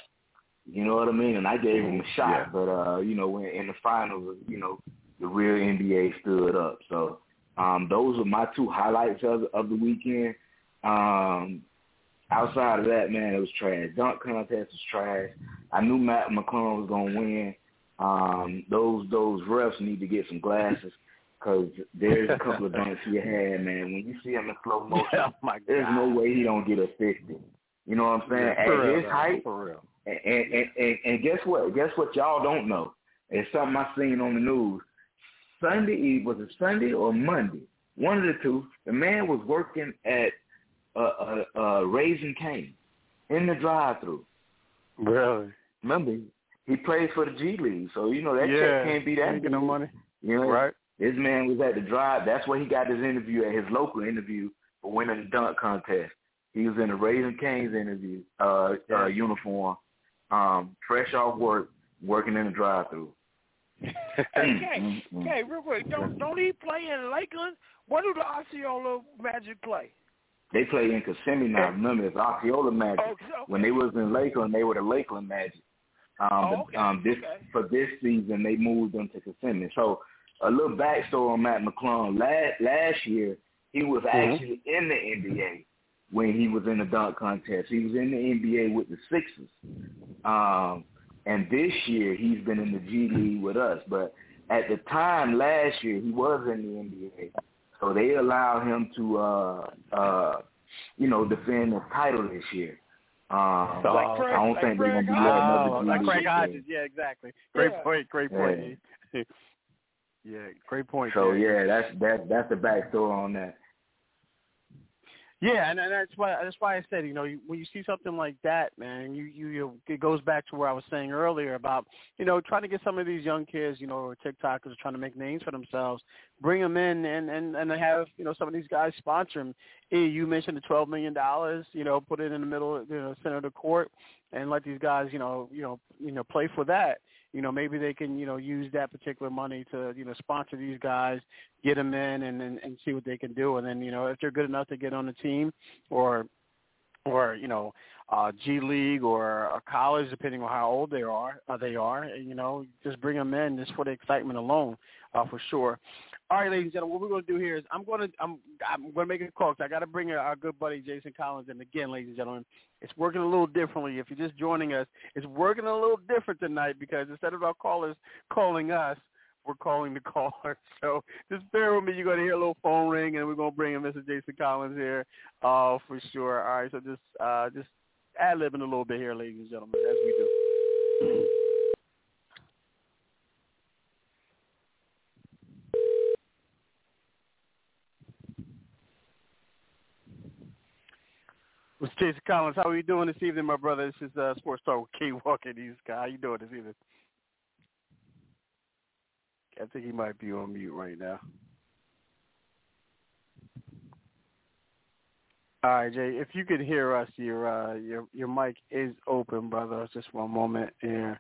You know what I mean? And I gave them a shot, Yeah. but uh, you know, when in the finals, you know, the real NBA stood up. So um, those were my two highlights of of the weekend. Um, outside of that, man, it was trash. Dunk contest was trash. I knew Mac McClung was gonna win. Um, those those refs need to get some glasses because there's a couple of dunks he had, man. When you see him in slow motion, Yeah, my there's no way he don't get assisted. You know what I'm saying? Yeah, At real, his height, For real. and, and, and, and guess what? Guess what y'all don't know? It's something I seen on the news. Sunday Eve, was it Sunday or Monday? One of the two. The man was working at uh, uh, uh, Raising Cane in the drive-through. Really? Remember, he plays for the G League, so you know that yeah. check can't be that Ain't get no money. You know, Right. this man was at the drive. That's where he got his interview at his local interview for winning the dunk contest. He was in the Raising Cane's interview uh, Yeah. uh, uniform, um, fresh off work, working in the drive-through. Hey, Mm, Kay, mm, mm. Kay, real quick, don't don't he play in Lakeland? What do the Osceola Magic play? They play in Kissimmee now. Remember, it's Osceola Magic. Oh, okay. When they was in Lakeland, they were the Lakeland Magic. Um, Oh, okay, um, this okay. for this season, they moved them to Kissimmee. So, a little backstory on Mac McClung. Last last year, he was Mm-hmm. actually in the NBA when he was in the dunk contest. He was in the NBA with the Sixers. Um, and this year, he's been in the G League with us. But at the time last year, he was in the NBA. So they allowed him to, uh, uh, you know, defend the title this year. Um, So, Like Craig- I don't like think they're gonna be letting Oh, another like Craig Hodges. Yeah, exactly. Great Yeah. point. Great point. Yeah, great point. So there. yeah, that's that that's the backstory on that. Yeah, and, and that's why that's why I said, you know, you, when you see something like that, man, you, you you it goes back to where I was saying earlier about, you know, trying to get some of these young kids, you know, or TikTokers trying to make names for themselves, bring them in and and and have you know some of these guys sponsor them. You mentioned the twelve million dollars, you know, put it in the middle, you know, center of the court, and let these guys, you know, you know, you know, play for that. You know, maybe they can, you know, use that particular money to, you know, sponsor these guys, get them in, and and, and see what they can do. And then, you know, if they're good enough to get on the team, or, or you know, uh, G League or a college, depending on how old they are, uh, they are. You know, just bring them in just for the excitement alone, uh, for sure. All right, ladies and gentlemen, what we're going to do here is I'm going to I'm I'm going to make a call. I got to bring our good buddy Jason Collins in again, ladies and gentlemen. It's working a little differently. If you're just joining us, it's working a little different tonight because instead of our callers calling us, we're calling the caller. So just bear with me. You're going to hear a little phone ring, and we're going to bring in Mr. Jason Collins here uh, for sure. All right, so just uh, just ad-libbing a little bit here, ladies and gentlemen, as we do. Mr. Jason Collins, how are you doing this evening, my brother? This is uh, Sports Talk with K Walker. These guys, how you doing this evening? I think he might be on mute right now. All right, Jay. If you could hear us, your uh, your your mic is open, brother. Just one moment here.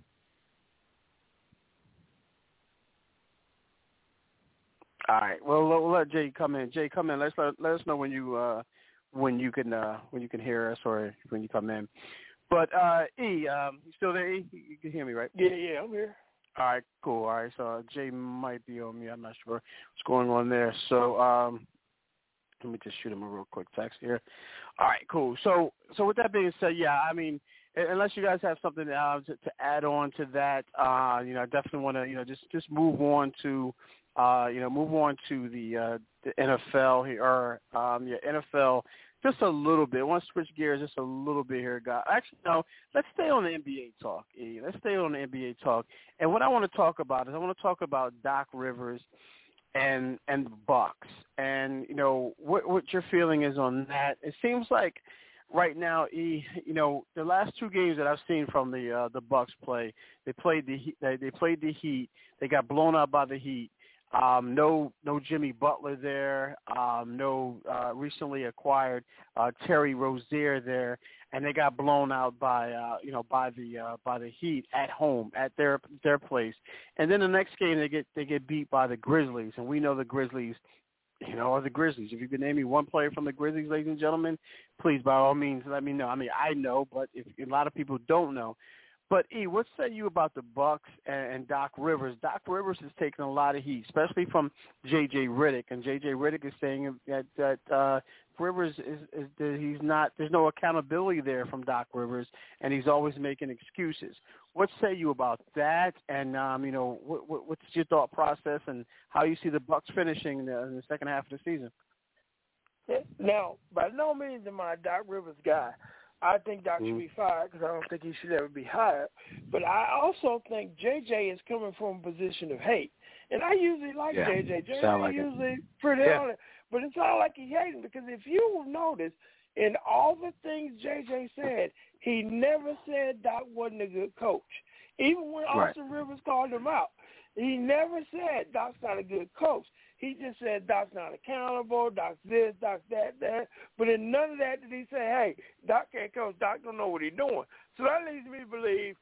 All right. Well, we'll let Jay come in. Jay, come in. Let's let, let us know when you uh, when you can uh, when you can hear us or when you come in. But uh, E, um, you still there? E, you can hear me, right? Yeah, yeah, I'm here. All right, cool. All right, so Jay might be on me. I'm not sure what's going on there. So um, let me just shoot him a real quick text here. All right, cool. So so with that being said, yeah, I mean, unless you guys have something uh, to, to add on to that, uh, you know, I definitely want to you know just just move on to uh, you know move on to the uh, the NFL here or um, yeah NFL just a little bit. I want to switch gears just a little bit here, guys. Actually, no, let's stay on the NBA talk. E. Let's stay on the NBA talk. And what I want to talk about is I want to talk about Doc Rivers and and the Bucks, and you know what what your feeling is on that. It seems like right now, E, you know, the last two games that I've seen from the uh, the Bucks play, they played the they, they played the Heat. They got blown out by the Heat. Um, no, no Jimmy Butler there. Um, no uh, recently acquired uh, Terry Rozier there, and they got blown out by uh, you know by the uh, by the Heat at home at their their place. And then the next game they get they get beat by the Grizzlies, and we know the Grizzlies. You know, are the Grizzlies. If you could name me one player from the Grizzlies, ladies and gentlemen, please by all means let me know. I mean, I know, but if a lot of people don't know, but E, what say you about the Bucks and, and Doc Rivers? Doc Rivers has taken a lot of heat, especially from J.J. Redick, and J.J. Redick is saying that that uh, Rivers is, is that he's not. There's no accountability there from Doc Rivers, and he's always making excuses. What say you about that? And um, you know, what, what, what's your thought process and how you see the Bucks finishing in the, in the second half of the season? Now, by no means am I a Doc Rivers guy. I think Doc mm-hmm. should be fired because I don't think he should ever be hired. But I also think JJ is coming from a position of hate. And I usually like yeah, JJ. JJ like usually it. pretty yeah. on it. But it's not like he's hating because if you notice, in all the things JJ said, he never said Doc wasn't a good coach. Even when right. Austin Rivers called him out, he never said Doc's not a good coach. He just said Doc's not accountable, Doc's this, Doc's that, that. But in none of that did he say, hey, Doc can't coach, Doc don't know what he's doing. So that leads me to believe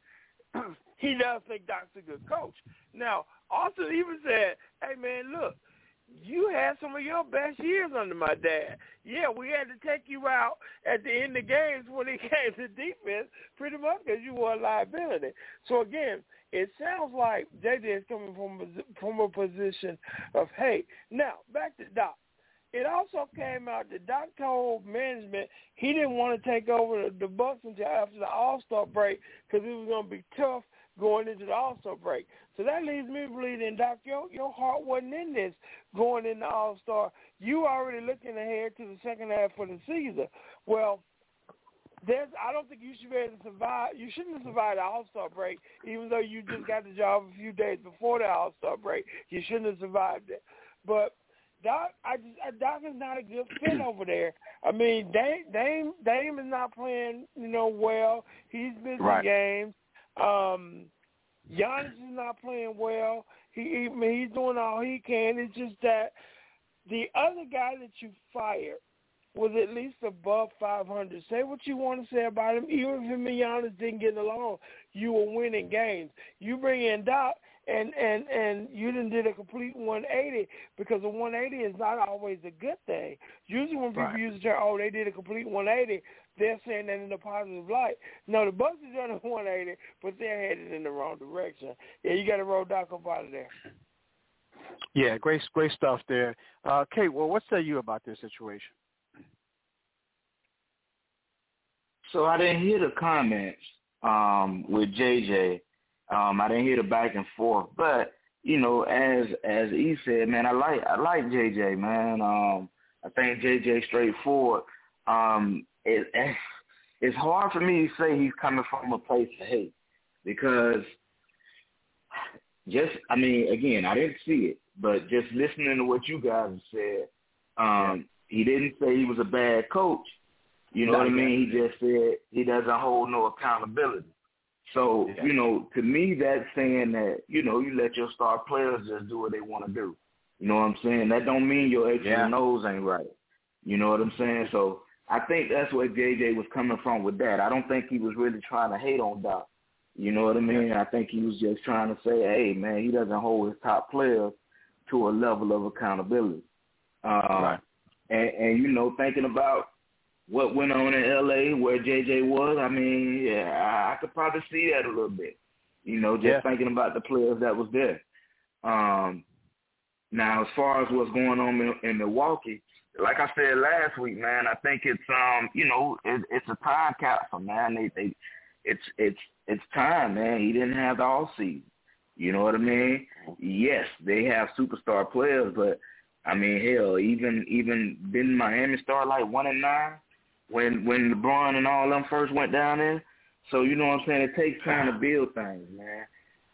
he does think Doc's a good coach. Now, Austin even said, hey, man, look, you had some of your best years under my dad. Yeah, we had to take you out at the end of games when it came to defense, pretty much because you were a liability. So again, it sounds like JJ is coming from from a position of hate. Now back to Doc. It also came out that Doc told management he didn't want to take over the, the Bucks until after the All Star break because it was going to be tough going into the All Star break. So that leaves me believing, Doc, your your heart wasn't in this going into the All Star. You already looking ahead to the second half of the season. Well, there's I don't think you should be able to survive. You shouldn't have survived the All Star break, even though you just got the job a few days before the All Star break. You shouldn't have survived it. But Doc, I just Doc is not a good fit over there. I mean, Dame Dame Dame is not playing, you know, well. He's missing right. games. Um, Giannis is not playing well. He, he he's doing all he can. It's just that the other guy that you fired was at least above 500. Say what you want to say about him. Even if him and Giannis didn't get along, you were winning games. You bring in Doc, and and and you didn't did a complete 180 because a 180 is not always a good thing. Usually when people right. use the term, oh, they did a complete 180, they're saying that in a positive light. No, the Bucks is on a 180, but they're headed in the wrong direction. Yeah, you got to roll Doc up out of there. Yeah, great, great stuff there. Uh, Kate, well, what say you about this situation? So I didn't hear the comments um, with JJ. Um, I didn't hear the back and forth, but you know, as as E said, man, I like I like JJ, man. Um, I think JJ straightforward. Um, it, it's hard for me to say he's coming from a place of hate because just I mean, again, I didn't see it, but just listening to what you guys said, um, he didn't say he was a bad coach. You know what I mean? He just said he doesn't hold no accountability. So, Yeah. you know, to me that's saying that, you know, you let your star players just do what they want to do. You know what I'm saying? That don't mean your X Yeah. and O's ain't right. You know what I'm saying? So I think that's where JJ was coming from with that. I don't think he was really trying to hate on Doc. You know what I mean? I think he was just trying to say, hey, man, he doesn't hold his top players to a level of accountability. Uh, Right. And, and, you know, thinking about what went on in L.A., where JJ was, I mean, yeah, I, I could probably see that a little bit. You know, just Yeah. thinking about the players that was there. Um, now, as far as what's going on in, in Milwaukee, like I said last week, man, I think it's um, you know, it, it's a time capsule, man. They, they, it's it's it's time, man. He didn't have the all season. You know what I mean? Yes, they have superstar players, but I mean, hell, even even didn't Miami start like one and nine when when LeBron and all them first went down there? So you know what I'm saying? It takes time to build things, man.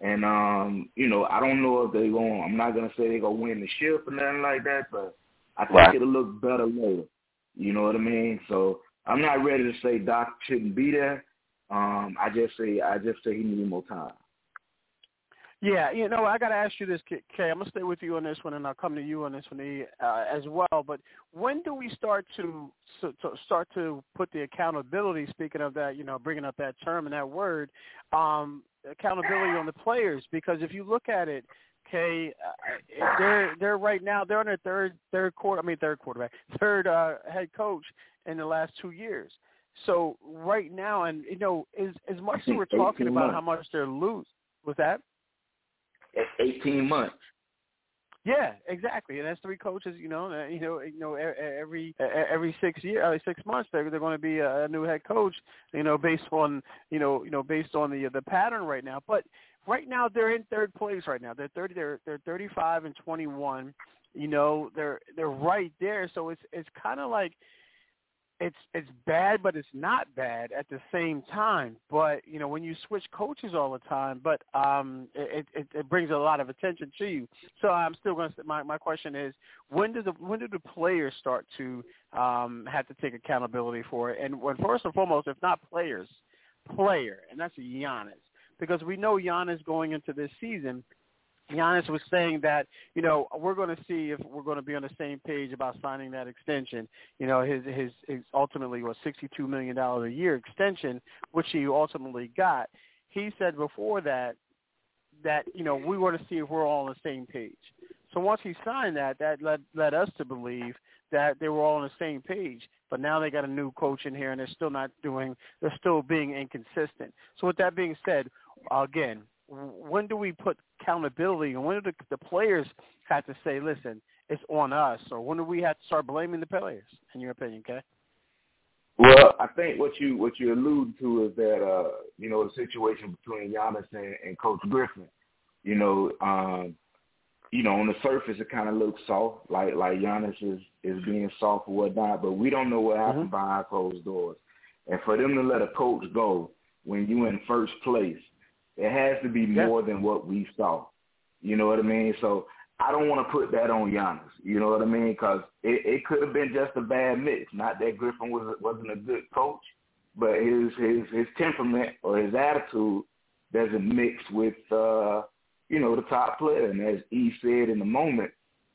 And um, you know, I don't know if they going. I'm not gonna say they're gonna win the ship or nothing like that, but I think Right. it'll look better later. You know what I mean? So I'm not ready to say Doc shouldn't be there. Um, I just say I just say he needs more time. Yeah, you know, I got to ask you this, Kay. I'm gonna stay with you on this one, and I'll come to you on this one E, uh, as well. But when do we start to, so, to start to put the accountability? Speaking of that, you know, bringing up that term and that word, um, accountability on the players. Because if you look at it, Kay, uh, they're they're right now they're on their third third quarter. I mean third quarterback, third uh, head coach in the last two years. So right now, and you know, as as much as we're talking about how much they're lose, was that? It's 18 months. Yeah, exactly, and that's three coaches. You know, uh, you know, you know, every every six year, six months, they're they're going to be a, a new head coach. You know, based on you know, you know, based on the the pattern right now. But right now, they're in third place. Right now, they're thirty. They're they're thirty five and twenty one. You know, they're they're right there. So it's it's kind of like it's it's bad, but it's not bad at the same time. But you know, when you switch coaches all the time, but um, it it, it brings a lot of attention to you. So I'm still going to. My my question is, when do the when do the players start to um, have to take accountability for it? And when first and foremost, if not players, player, and that's Giannis, because we know Giannis going into this season. Giannis was saying that, you know, we're going to see if we're going to be on the same page about signing that extension. You know, his his, his ultimately was sixty-two million dollars a year extension, which he ultimately got. He said before that that you know we want to see if we're all on the same page. So once he signed that, that led led us to believe that they were all on the same page. But now they got a new coach in here, and they're still not doing. They're still being inconsistent. So with that being said, again, when do we put accountability, and when do the, the players have to say, "Listen, it's on us," or when do we have to start blaming the players? In your opinion, okay? Well, I think what you what you allude to is that uh, you know the situation between Giannis and, and Coach Griffin. You know, um, you know on the surface it kind of looks soft, like like Giannis is is being soft or whatnot, but we don't know what happened Mhm. behind closed doors. And for them to let a coach go when you in first place, it has to be Yeah. more than what we saw. You know what I mean? So I don't want to put that on Giannis. You know what I mean? Because it, it could have been just a bad mix. Not that Griffin was wasn't a good coach, but his his his temperament or his attitude doesn't mix with uh, you know the top player. And as E said in the moment,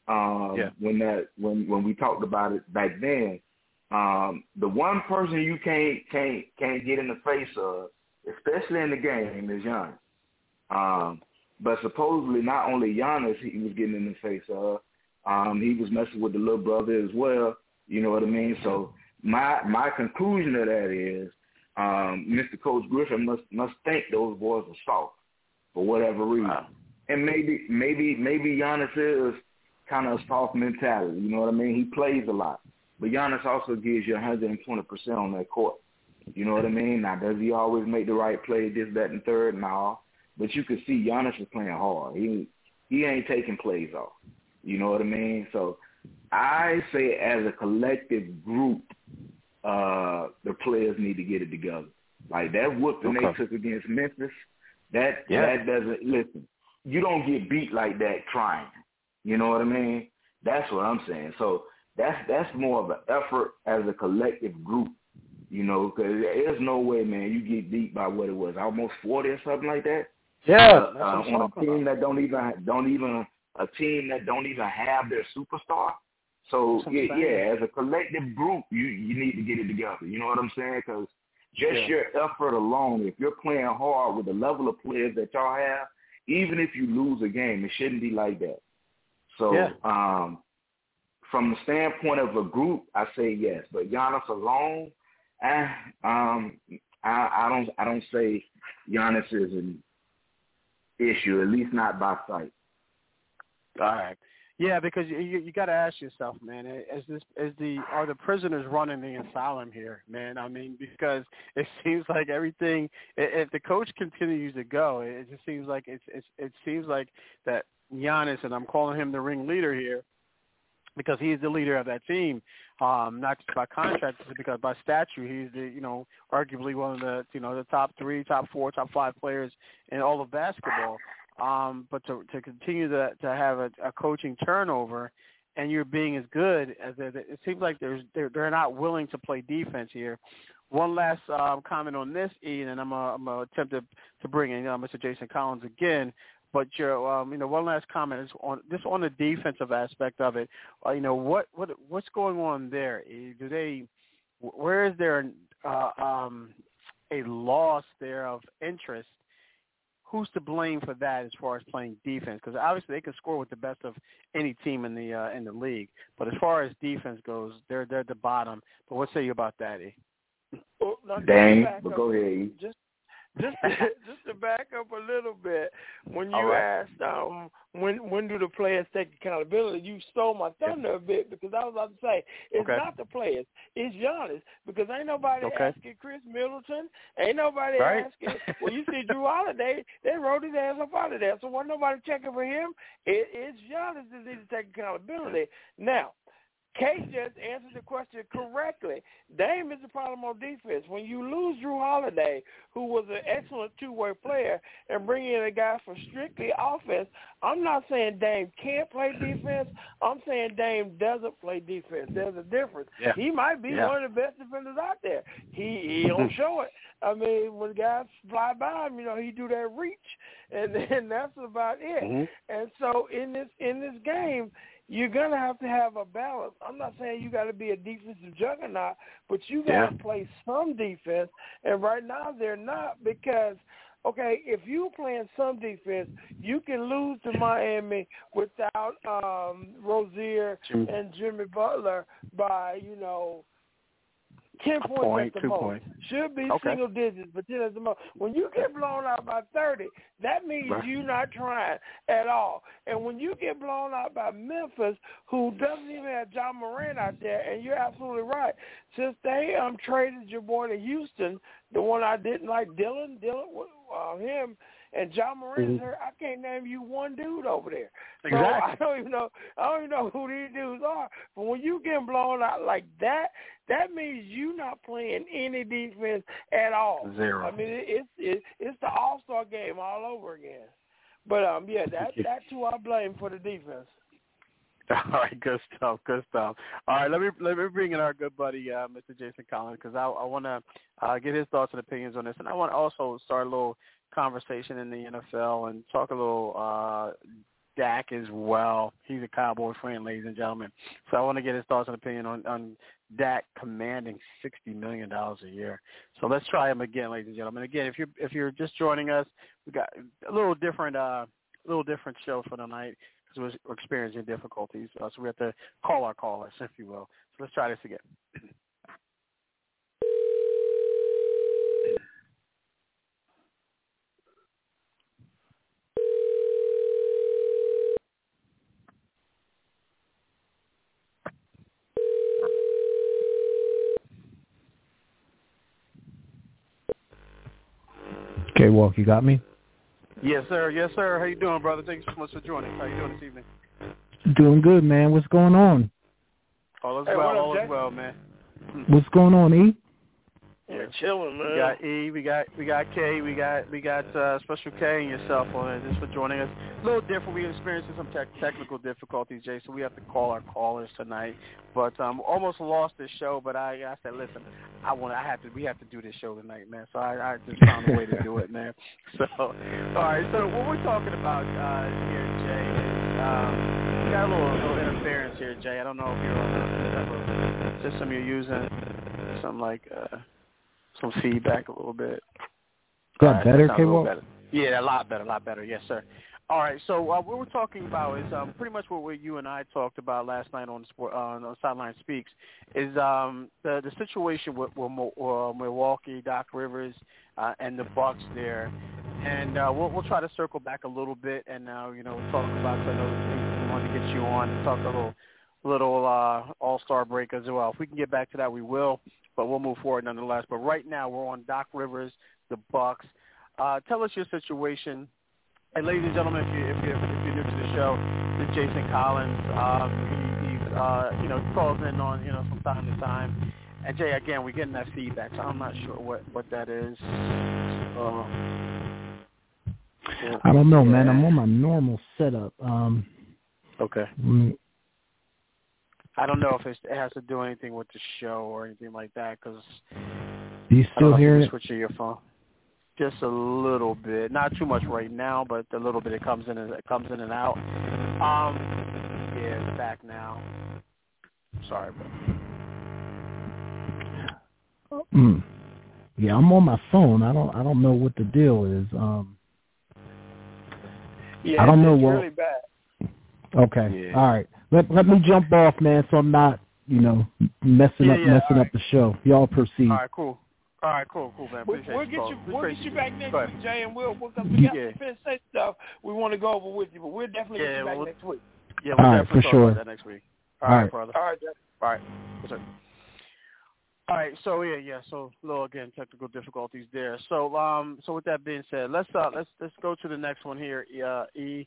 um, Yeah. when that when when we talked about it back then, um, the one person you can't can't can't get in the face of, especially in the game, is Giannis. Um, but supposedly, not only Giannis, he was getting in the face of. Um, he was messing with the little brother as well. You know what I mean? So my my conclusion of that is, um, Mr. Coach Griffin must must think those boys are soft for whatever reason. Wow. and maybe maybe maybe Giannis is kind of a soft mentality. You know what I mean? He plays a lot, but Giannis also gives you 120 percent on that court. You know what I mean? Now, does he always make the right play? This, that, and third? No, but you can see Giannis is playing hard. He he ain't taking plays off. You know what I mean? So I say as a collective group, uh, the players need to get it together. Like that whooping okay. they took against Memphis, that yeah. that doesn't listen. You don't get beat like that trying. You know what I mean? That's what I'm saying. So that's that's more of an effort as a collective group. You know, because there's no way, man, you get beat by what it was, almost 40 or something like that. Yeah, uh, on a team that don't even don't even a team that don't even have their superstar. So yeah, yeah, as a collective group, you you need to get it together. You know what I'm saying? Because just yeah. your effort alone, if you're playing hard with the level of players that y'all have, even if you lose a game, it shouldn't be like that. So yeah. um, from the standpoint of a group, I say yes. But Giannis alone, eh, um, I, I don't I don't say Giannis is an issue, at least not by sight. All right. Yeah, because you you, you got to ask yourself, man, is this is the are the prisoners running the asylum here, man? I mean, because it seems like everything. If the coach continues to go, it just seems like it's it's it seems like that Giannis, and I'm calling him the ring leader here, because he's the leader of that team, um, not just by contract, but because by statute, he's the you know arguably one of the you know the top three, top four, top five players in all of basketball. Um, but to to continue to to have a, a coaching turnover, and you're being as good as it seems like there's they're they're not willing to play defense here. One last um, comment on this, Ian, and I'm I'm gonna attempt to, to bring in uh, Mr. Jason Collins again. But Joe, um, you know, one last comment is on just on the defensive aspect of it. Uh, you know, what what what's going on there? Do they, where is there uh, um, a loss there of interest who's to blame for that as far as playing defense? Because obviously they can score with the best of any team in the uh, in the league, but as far as defense goes, they're they're at the bottom. But what say you about that, E? Well, Dang, but go ahead. Just just to, just to back up a little bit, when you right. asked um, when when do the players take accountability, you stole my thunder a bit because I was about to say it's okay. not the players, it's Giannis because ain't nobody okay. asking Khris Middleton, ain't nobody right. asking. well, you see Jrue Holiday, they wrote his ass up out of there, so wasn't nobody checking for him. It, it's Giannis that needs to take accountability. Now, Case just answered the question correctly. Dame is the problem on defense. When you lose Jrue Holiday, who was an excellent two-way player, and bring in a guy for strictly offense, I'm not saying Dame can't play defense. I'm saying Dame doesn't play defense. There's a difference. Yeah. He might be yeah. one of the best defenders out there. He he don't show it. I mean, when guys fly by him, you know, he do that reach, and then that's about it. Mm-hmm. And so in this in this game you're gonna have to have a balance. I'm not saying you got to be a defensive juggernaut, but you got to yeah. play some defense. And right now they're not because okay, if you're playing some defense, you can lose to Miami without um Rozier and Jimmy Butler by you know ten points point, at the two most. Points. Should be okay. single digits, but ten at the most. When you get blown out by thirty, that means right. you're not trying at all. And when you get blown out by Memphis, who doesn't even have Ja Morant out there, and you're absolutely right. Since they um traded your boy to Houston, the one I didn't like, Dillon, Dillon, uh, him and Ja Morant's mm-hmm. hurt. I can't name you one dude over there. Exactly. So I don't even know. I don't even know who these dudes are. But when you get blown out like that, that means you not playing any defense at all. Zero. I mean, it's it, it's the All Star game all over again. But um, yeah, that that's who I blame for the defense. All right, good stuff, good stuff. All right, let me let me bring in our good buddy, uh, Mr. Jason Collins, because I, I want to uh, get his thoughts and opinions on this, and I want to also start a little conversation in the NFL and talk a little uh, Dak as well. He's a Cowboy friend, ladies and gentlemen. So I want to get his thoughts and opinion on, on Dak commanding sixty million dollars a year. So let's try him again, ladies and gentlemen. Again, if you're if you're just joining us, we got a little different uh, little different show for tonight because we're experiencing difficulties. Uh, so we have to call our callers, if you will. So let's try this again. Okay, Walk, you got me? Yes, sir. Yes, sir. How you doing, brother? Thanks so much for joining. How you doing this evening? Doing good, man. What's going on? All is Hey, well. All is well, man. What's going on, E? Yeah, chilling, man. We got E, we got we got K, we got we got uh, Special K and yourself on it. just for joining us. A little different. We're experiencing some tech technical difficulties, Jay, so we have to call our callers tonight. But um, almost lost this show. But I I said, listen, I want I have to we have to do this show tonight, man. So I, I just found a way to do it, man. So all right. So what we're talking about uh, here, Jay, is um, we got a little, little interference here, Jay. I don't know if you're on the system you're using, something like. Uh, some feedback a little bit. Got right, better, that sounds K a little Walk? better. Yeah, a lot better, a lot better. Yes, sir. All right, so uh, what we're talking about is um, pretty much what we, you and I talked about last night on sport, uh, on Sideline Speaks is um, the the situation with, with uh, Milwaukee, Doc Rivers, uh, and the Bucks there, and uh, we'll we'll try to circle back a little bit and now you know talk about some of the things we want to get you on and talk a little little uh, All Star break as well. If we can get back to that, we will but we'll move forward nonetheless. But right now, we're on Doc Rivers, the Bucks. Uh, tell us your situation. And ladies and gentlemen, if, you, if, you, if you're new to the show, this is Jason Collins. Um, he, he uh, you know, calls in on you know from time to time. And Jay, again, we're getting that feedback, so I'm not sure what what that is. Uh, I don't know, man. I'm on my normal setup. Um, Okay. I don't know if it's, it has to do anything with the show or anything like that, because you don't still know if hearing you it? can switch your phone. Just a little bit, not too much right now, but a little bit. It comes in and it comes in and out. Um, yeah, it's back now. Sorry, but Mm. Yeah, I'm on my phone. I don't. I don't know what the deal is. Um. Yeah, I don't it's know what- really bad. Okay. Yeah. All right. Let Let me jump off, man. So I'm not, you know, messing Yeah, up yeah, messing all up the show. Y'all proceed. all right, cool. All right, cool, cool, man. We'll, Appreciate we'll get you. We'll Appreciate get you you. back next week, Jay, and we'll we'll come. We got Yeah. some Penn stuff we want to go over with you, but we'll definitely Yeah, get you back well, next week. Yeah, we'll All right, definitely for talk sure. about that next week. All all right, right. brother. All right, Jay. All right. Yes, sir. All right. So yeah, yeah. So little again technical difficulties there. So um, so with that being said, let's uh, let's let's go to the next one here, uh, E.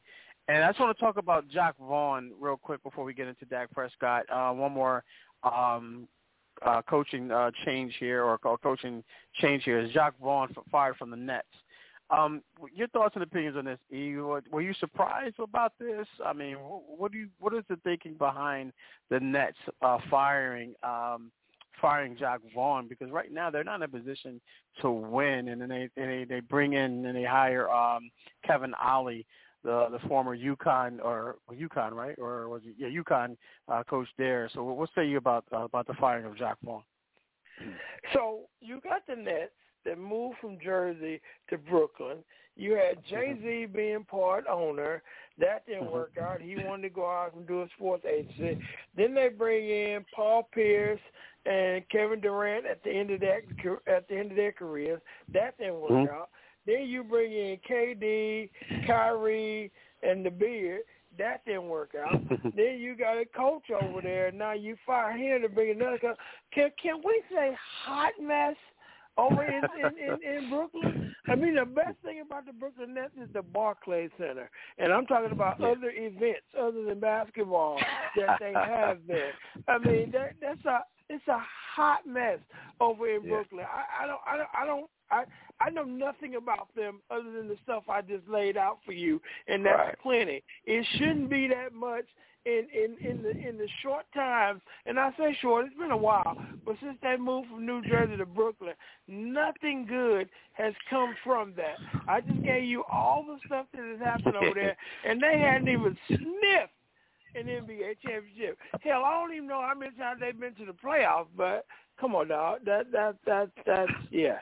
And I just want to talk about Jacque Vaughn real quick before we get into Dak Prescott. Uh, one more um, uh, coaching uh, change here, or, coaching change here is Jacque Vaughn fired from the Nets. Um, your thoughts and opinions on this? Were you surprised about this? I mean, what do you what is the thinking behind the Nets uh, firing um, firing Jacque Vaughn? Because right now they're not in a position to win, and then they and they, they bring in and they hire um, Kevin Ollie, the the former UConn or UConn right or was it yeah UConn uh, coach there. So what, what say you about uh, about the firing of Jacque Vaughn? So you got the Nets that moved from Jersey to Brooklyn. You had Jay Z being part owner. That didn't Mhm. work out. He wanted to go out and do a sports agency. Then they bring in Paul Pierce and Kevin Durant at the end of that at the end of their careers. That didn't work Mhm. out. Then you bring in KD, Kyrie, and the Beard. That didn't work out. then you got a coach over there. Now you fire him to bring another coach. Can can we say hot mess over in in, in, in Brooklyn? I mean, the best thing about the Brooklyn Nets is the Barclays Center, and I'm talking about other events other than basketball that they have there. I mean, that that's a it's a hot mess over in Yeah. Brooklyn. I, I don't I don't I don't I I know nothing about them other than the stuff I just laid out for you, and that's Right. plenty. It shouldn't be that much in in in the in the short time, and I say short, it's been a while, but since they moved from New Jersey to Brooklyn, nothing good has come from that. I just gave you all the stuff that has happened over there, and they hadn't even sniffed an NBA championship. Hell, I don't even know how many times they've been to the playoffs, but come on, dog, that that that that's yeah.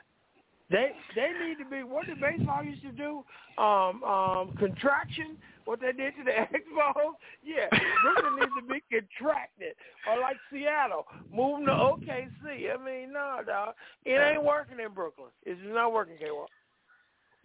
They they need to be what did baseball used to do? Um, um, contraction. What they did to the Expos? Yeah, Brooklyn needs to be contracted, or like Seattle, moving to OKC. I mean, no, dog, it ain't working in Brooklyn. It's not working, K.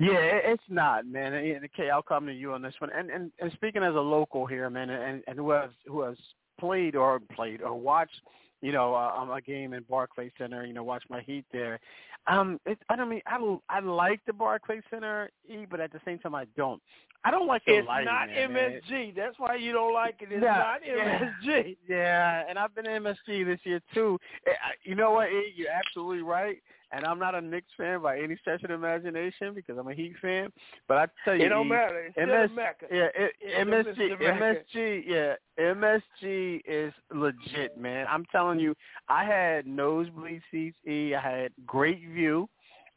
Yeah, it's not, man. And, okay, I'll come to you on this one. And and, and speaking as a local here, man, and, and who has who has played or played or watched, you know, uh, um, a game in Barclays Center, you know, watched my Heat there. Um, it, I don't mean I I like the Barclays Center, E, but at the same time I don't. I don't like the it's lighting. not man. MSG. That's why you don't like it. It's not. MSG. Yeah, and I've been in MSG this year too. Eh, You know what? E, you're absolutely right. And I'm not a Knicks fan by any stretch of the imagination because I'm a Heat fan. But I tell you, It don't matter. It's MS. Yeah, it, MSG, MSG, yeah, MSG is legit, man. I'm telling you, I had nosebleed seats. E, I had great view.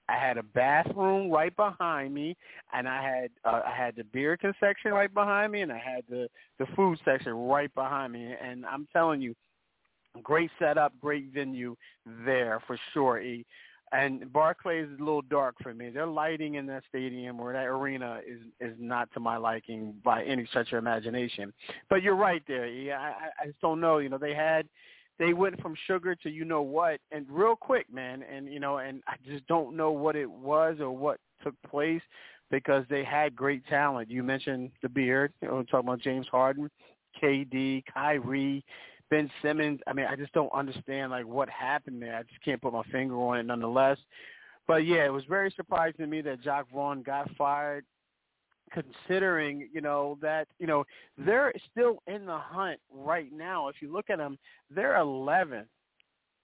I had a bathroom right behind me, and I had uh, I had the beer section right behind me, and I had the the food section right behind me. And I'm telling you, great setup, great venue there for sure. E. And Barclays is a little dark for me. Their lighting in that stadium or that arena is is not to my liking by any stretch of imagination. But you're right there. I, I I just don't know. You know, they had they went from sugar to you know what and real quick, man. And you know, and I just don't know what it was or what took place because they had great talent. You mentioned the beard. You know, talking about James Harden, KD, Kyrie. Ben Simmons. I mean, I just don't understand like what happened there. I just can't put my finger on it nonetheless. But yeah, it was very surprising to me that Jacque Vaughn got fired considering, you know, that, you know, they're still in the hunt right now. If you look at them, they're 11th.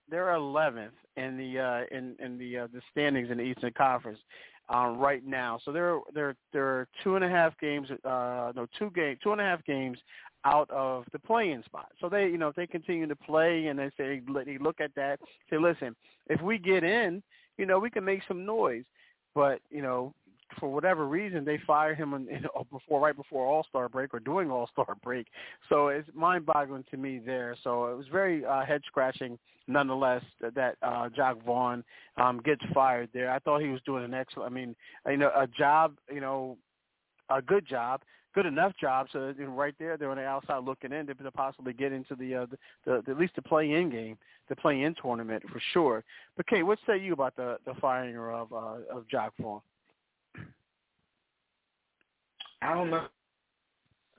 They're 11th in the uh in in the uh, the standings in the Eastern Conference um, right now. So they're they're they're two and a half games uh no two game two and a half games out of the playing spot. So they, you know, if they continue to play and they say they look at that, say, listen, if we get in, you know, we can make some noise. But you know, for whatever reason, they fired him in, in, before, right before All Star break or during All Star break. So it's mind-boggling to me there. So it was very uh, head scratching, nonetheless, that, that uh, Jacque Vaughn um, gets fired there. I thought he was doing an excellent, I mean, you know, a job, you know, a good job, good enough job. So you know, right there, they're on the outside looking in to, possibly get into the, uh, the, the, the at least the play-in game, the play-in tournament for sure. But Kate, what say you about the the firing of uh, of Jacque Vaughn? I don't know.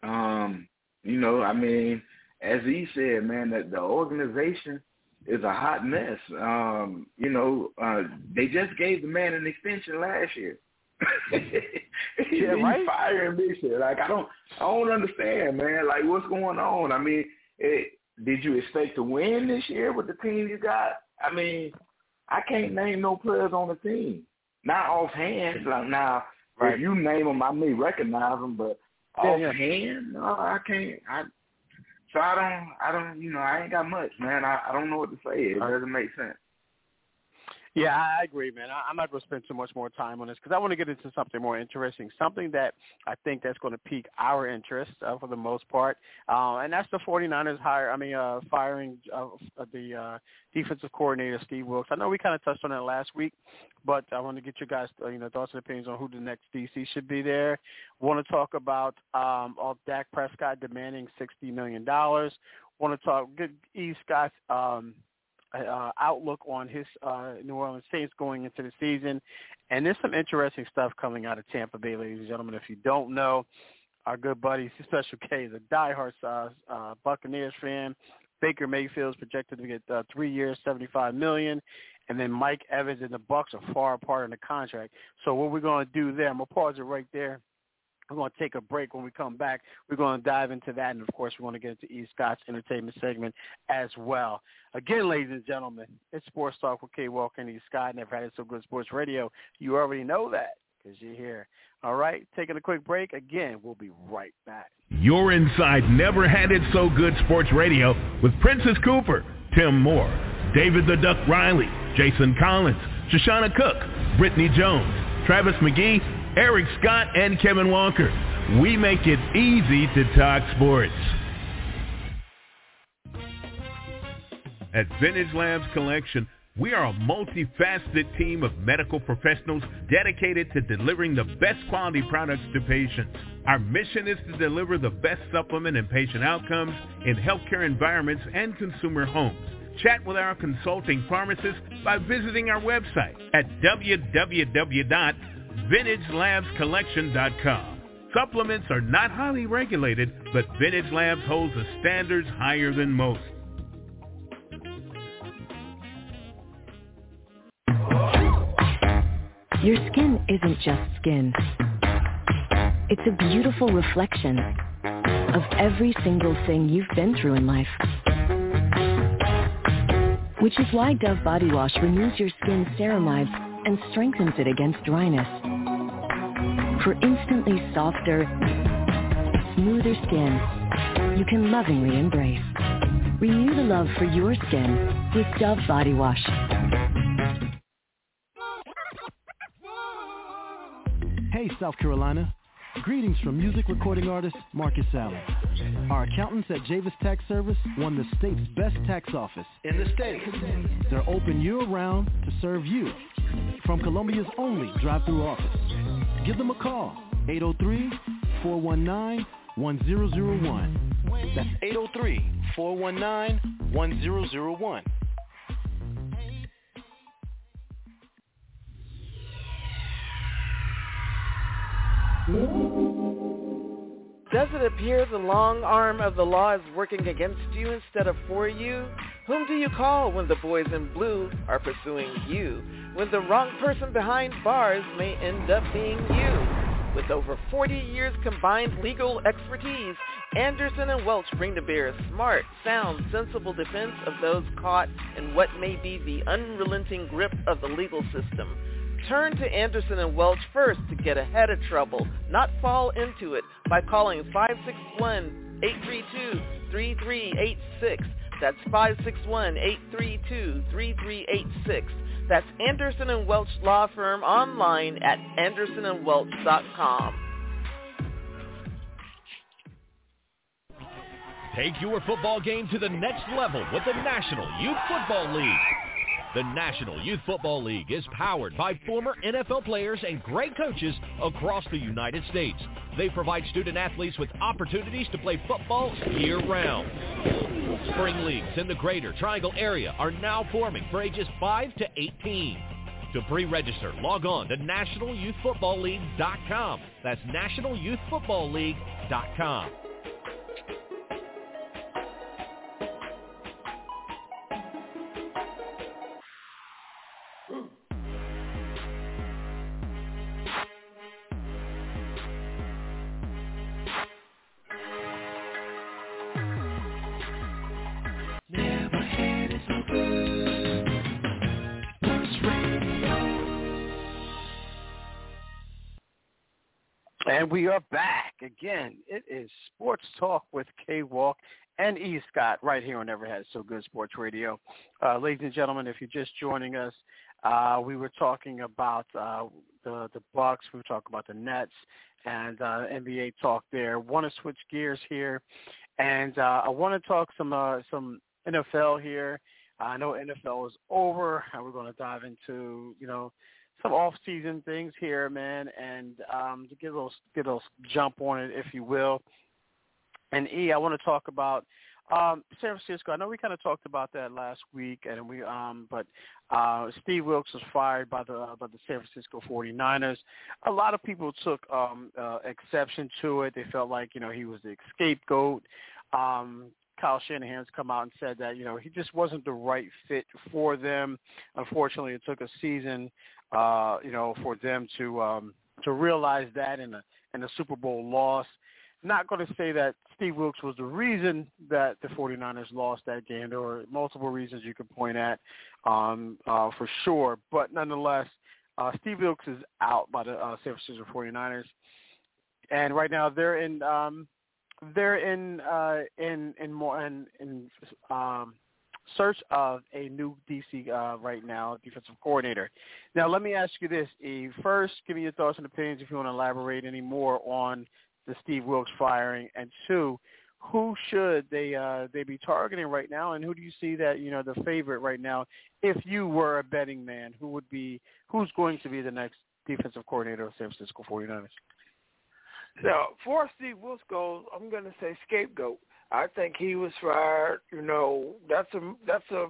Um, you know, I mean, as he said, man, that the organization is a hot mess. Um, you know, uh, they just gave the man an extension last year. Yeah, right? firing this year. Like I don't, I don't understand, man. Like what's going on? I mean, it, did you expect to win this year with the team you got? I mean, I can't name no players on the team, not offhand. Like now, Right. if you name them, I may recognize them, but yeah. offhand, no, I can't. I so I don't, I don't, you know, I ain't got much, man. I, I don't know what to say. It doesn't make sense. Yeah, I agree, man. I, I'm not going to spend too much more time on this because I want to get into something more interesting, something that I think that's going to pique our interest uh, for the most part, uh, and that's the 49ers hire. I mean, uh, firing uh, the uh, defensive coordinator Steve Wilks. I know we kind of touched on that last week, but I want to get your guys, uh, you know, thoughts and opinions on who the next DC should be there. Want to talk about um, Dak Prescott demanding 60 million dollars. Want to talk good E. Scott's. Um, uh, outlook on his uh, New Orleans Saints going into the season. And there's some interesting stuff coming out of Tampa Bay, ladies and gentlemen. If you don't know, our good buddy Special K is a diehard uh, uh, Buccaneers fan. Baker Mayfield's projected to get uh, three years, seventy-five million, and then Mike Evans and the Bucs are far apart in the contract. So what we're going to do there, I'm gonna pause it right there. We're going to take a break. When we come back, we're going to dive into that, and of course, we want to get into E. Scott's entertainment segment as well. Again, ladies and gentlemen, it's Sports Talk with K. Walker and E. Scott. Never had it so good. Sports Radio. You already know that because you're here. All right, taking a quick break. Again, we'll be right back. You're inside Never Had It So Good Sports Radio with Princess Cooper, Tim Moore, David the Duck Riley, Jason Collins, Shoshana Cook, Brittany Jones, Travis McGee, Eric Scott, and Kevin Walker. We make it easy to talk sports. At Vintage Labs Collection, we are a multifaceted team of medical professionals dedicated to delivering the best quality products to patients. Our mission is to deliver the best supplement and patient outcomes in healthcare environments and consumer homes. Chat with our consulting pharmacist by visiting our website at www.vintagelabscollection.com. Supplements are not highly regulated, but Vintage Labs holds the standards higher than most. Your skin isn't just skin. It's a beautiful reflection of every single thing you've been through in life. Which is why Dove Body Wash removes your skin's ceramides and strengthens it against dryness. For instantly softer, smoother skin you can lovingly embrace. Renew the love for your skin with Dove Body Wash. Hey, South Carolina. Greetings from music recording artist Marcus Allen. Our accountants at Javis Tax Service won the state's best tax office in the state. They're open year-round to serve you from Columbia's only drive-through office. Give them a call, 803-419-1001. That's 803-419-1001. Does it appear the long arm of the law is working against you instead of for you? Whom do you call when the boys in blue are pursuing you? When the wrong person behind bars may end up being you? With over 40 years combined legal expertise, Anderson and Welch bring to bear a smart, sound, sensible defense of those caught in what may be the unrelenting grip of the legal system. Turn to Anderson and Welch first to get ahead of trouble, not fall into it by calling 561-832-3386. That's 561-832-3386. That's Anderson and Welch Law Firm online at andersonandwelch.com. Take your football game to the next level with the National Youth Football League. The National Youth Football League is powered by former NFL players and great coaches across the United States. They provide student athletes with opportunities to play football year-round. Spring leagues in the greater Triangle area are now forming for ages 5 to 18. To pre-register, log on to nationalyouthfootballleague.com. That's nationalyouthfootballleague.com. And we are back again. It is Sports Talk with K Walk and E Scott right here on Never So Good Sports Radio. Uh, ladies and gentlemen, if you're just joining us, uh, we were talking about uh, the the Bucks. We were talking about the Nets and uh, NBA talk there. Want to switch gears here, and uh, I want to talk some uh, some NFL here. I know NFL is over, and we're going to dive into you know some off-season things here, man, and um, to get a little get a little jump on it, if you will. And E, I want to talk about um, San Francisco. I know we kind of talked about that last week, and we um, but uh, Steve Wilks was fired by the by the San Francisco 49ers. A lot of people took um, uh, exception to it. They felt like you know he was the scapegoat. Um, Kyle Shanahan's come out and said that you know he just wasn't the right fit for them. Unfortunately, it took a season, uh, you know, for them to um, to realize that in a in a Super Bowl loss. Not going to say that Steve Wilks was the reason that the 49ers lost that game. There were multiple reasons you could point at um, uh, for sure, but nonetheless, uh, Steve Wilks is out by the uh, San Francisco 49ers, and right now they're in um, they're in uh, in in more in, in um, search of a new DC uh, right now defensive coordinator. Now, let me ask you this, Eve. First, give me your thoughts and opinions if you want to elaborate any more on the Steve Wilks firing, and two, who should they uh, they be targeting right now, and who do you see that you know the favorite right now? If you were a betting man, who would be who's going to be the next defensive coordinator of San Francisco 49ers? So for Steve Wilks I'm going to say scapegoat. I think he was fired. You know, that's a that's a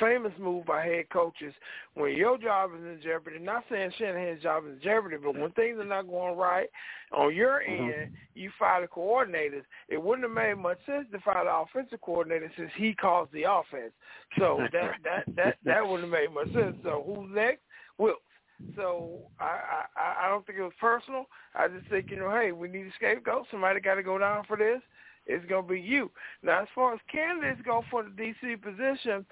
famous move by head coaches when your job is in jeopardy. Not saying Shanahan's job is in jeopardy, but when things are not going right on your Mm-hmm. end, you fire the coordinators. It wouldn't have made much sense to fire the offensive coordinator since he calls the offense. So that that that that wouldn't have made much sense. So who's next? Wilks. So I, I I don't think it was personal. I just think you know, hey, we need a scapegoat. Somebody got to go down for this. It's gonna be you. Now, as far as candidates go for the DC position,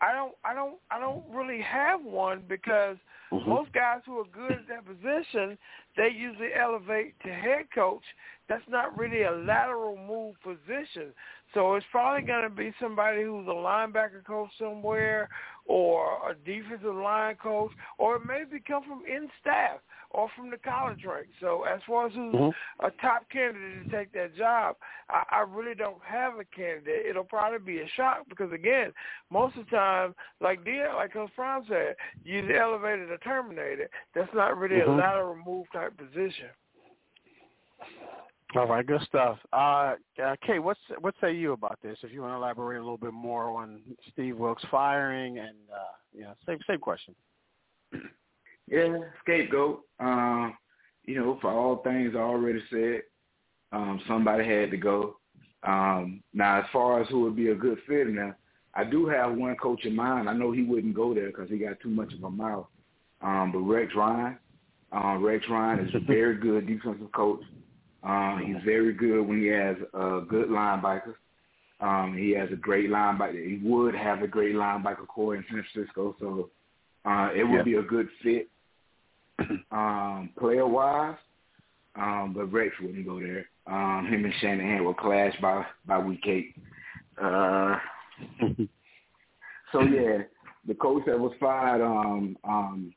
I don't I don't I don't really have one because mm-hmm. most guys who are good at that position, they usually elevate to head coach. That's not really a lateral move position. So it's probably going to be somebody who's a linebacker coach somewhere or a defensive line coach, or it may come from in staff or from the college ranks. So as far as who's mm-hmm. a top candidate to take that job, I, I really don't have a candidate. It'll probably be a shock because again, most of the time, like Deion, like Coach Prime said, you elevated or terminated. That's not really mm-hmm. a lateral move type position. All right, good stuff. Uh, uh, Kay, what's what say you about this? If you want to elaborate a little bit more on Steve Wilks firing, and uh, yeah, same same question. Yeah, scapegoat. Um, you know, for all things I already said, um, somebody had to go. Um, now, as far as who would be a good fit now, I do have one coach in mind. I know he wouldn't go there because he got too much of a mouth. Um, but Rex Ryan, uh, Rex Ryan is a very good defensive coach. Um, he's very good when he has a good linebacker. Um, he has a great linebacker. He would have a great linebacker core in San Francisco, so uh, it would yeah. be a good fit um, player wise. Um, but Rex wouldn't go there. Um, him and Shanahan will clash by by week eight. Uh, so yeah, the coach that was fired, um, um,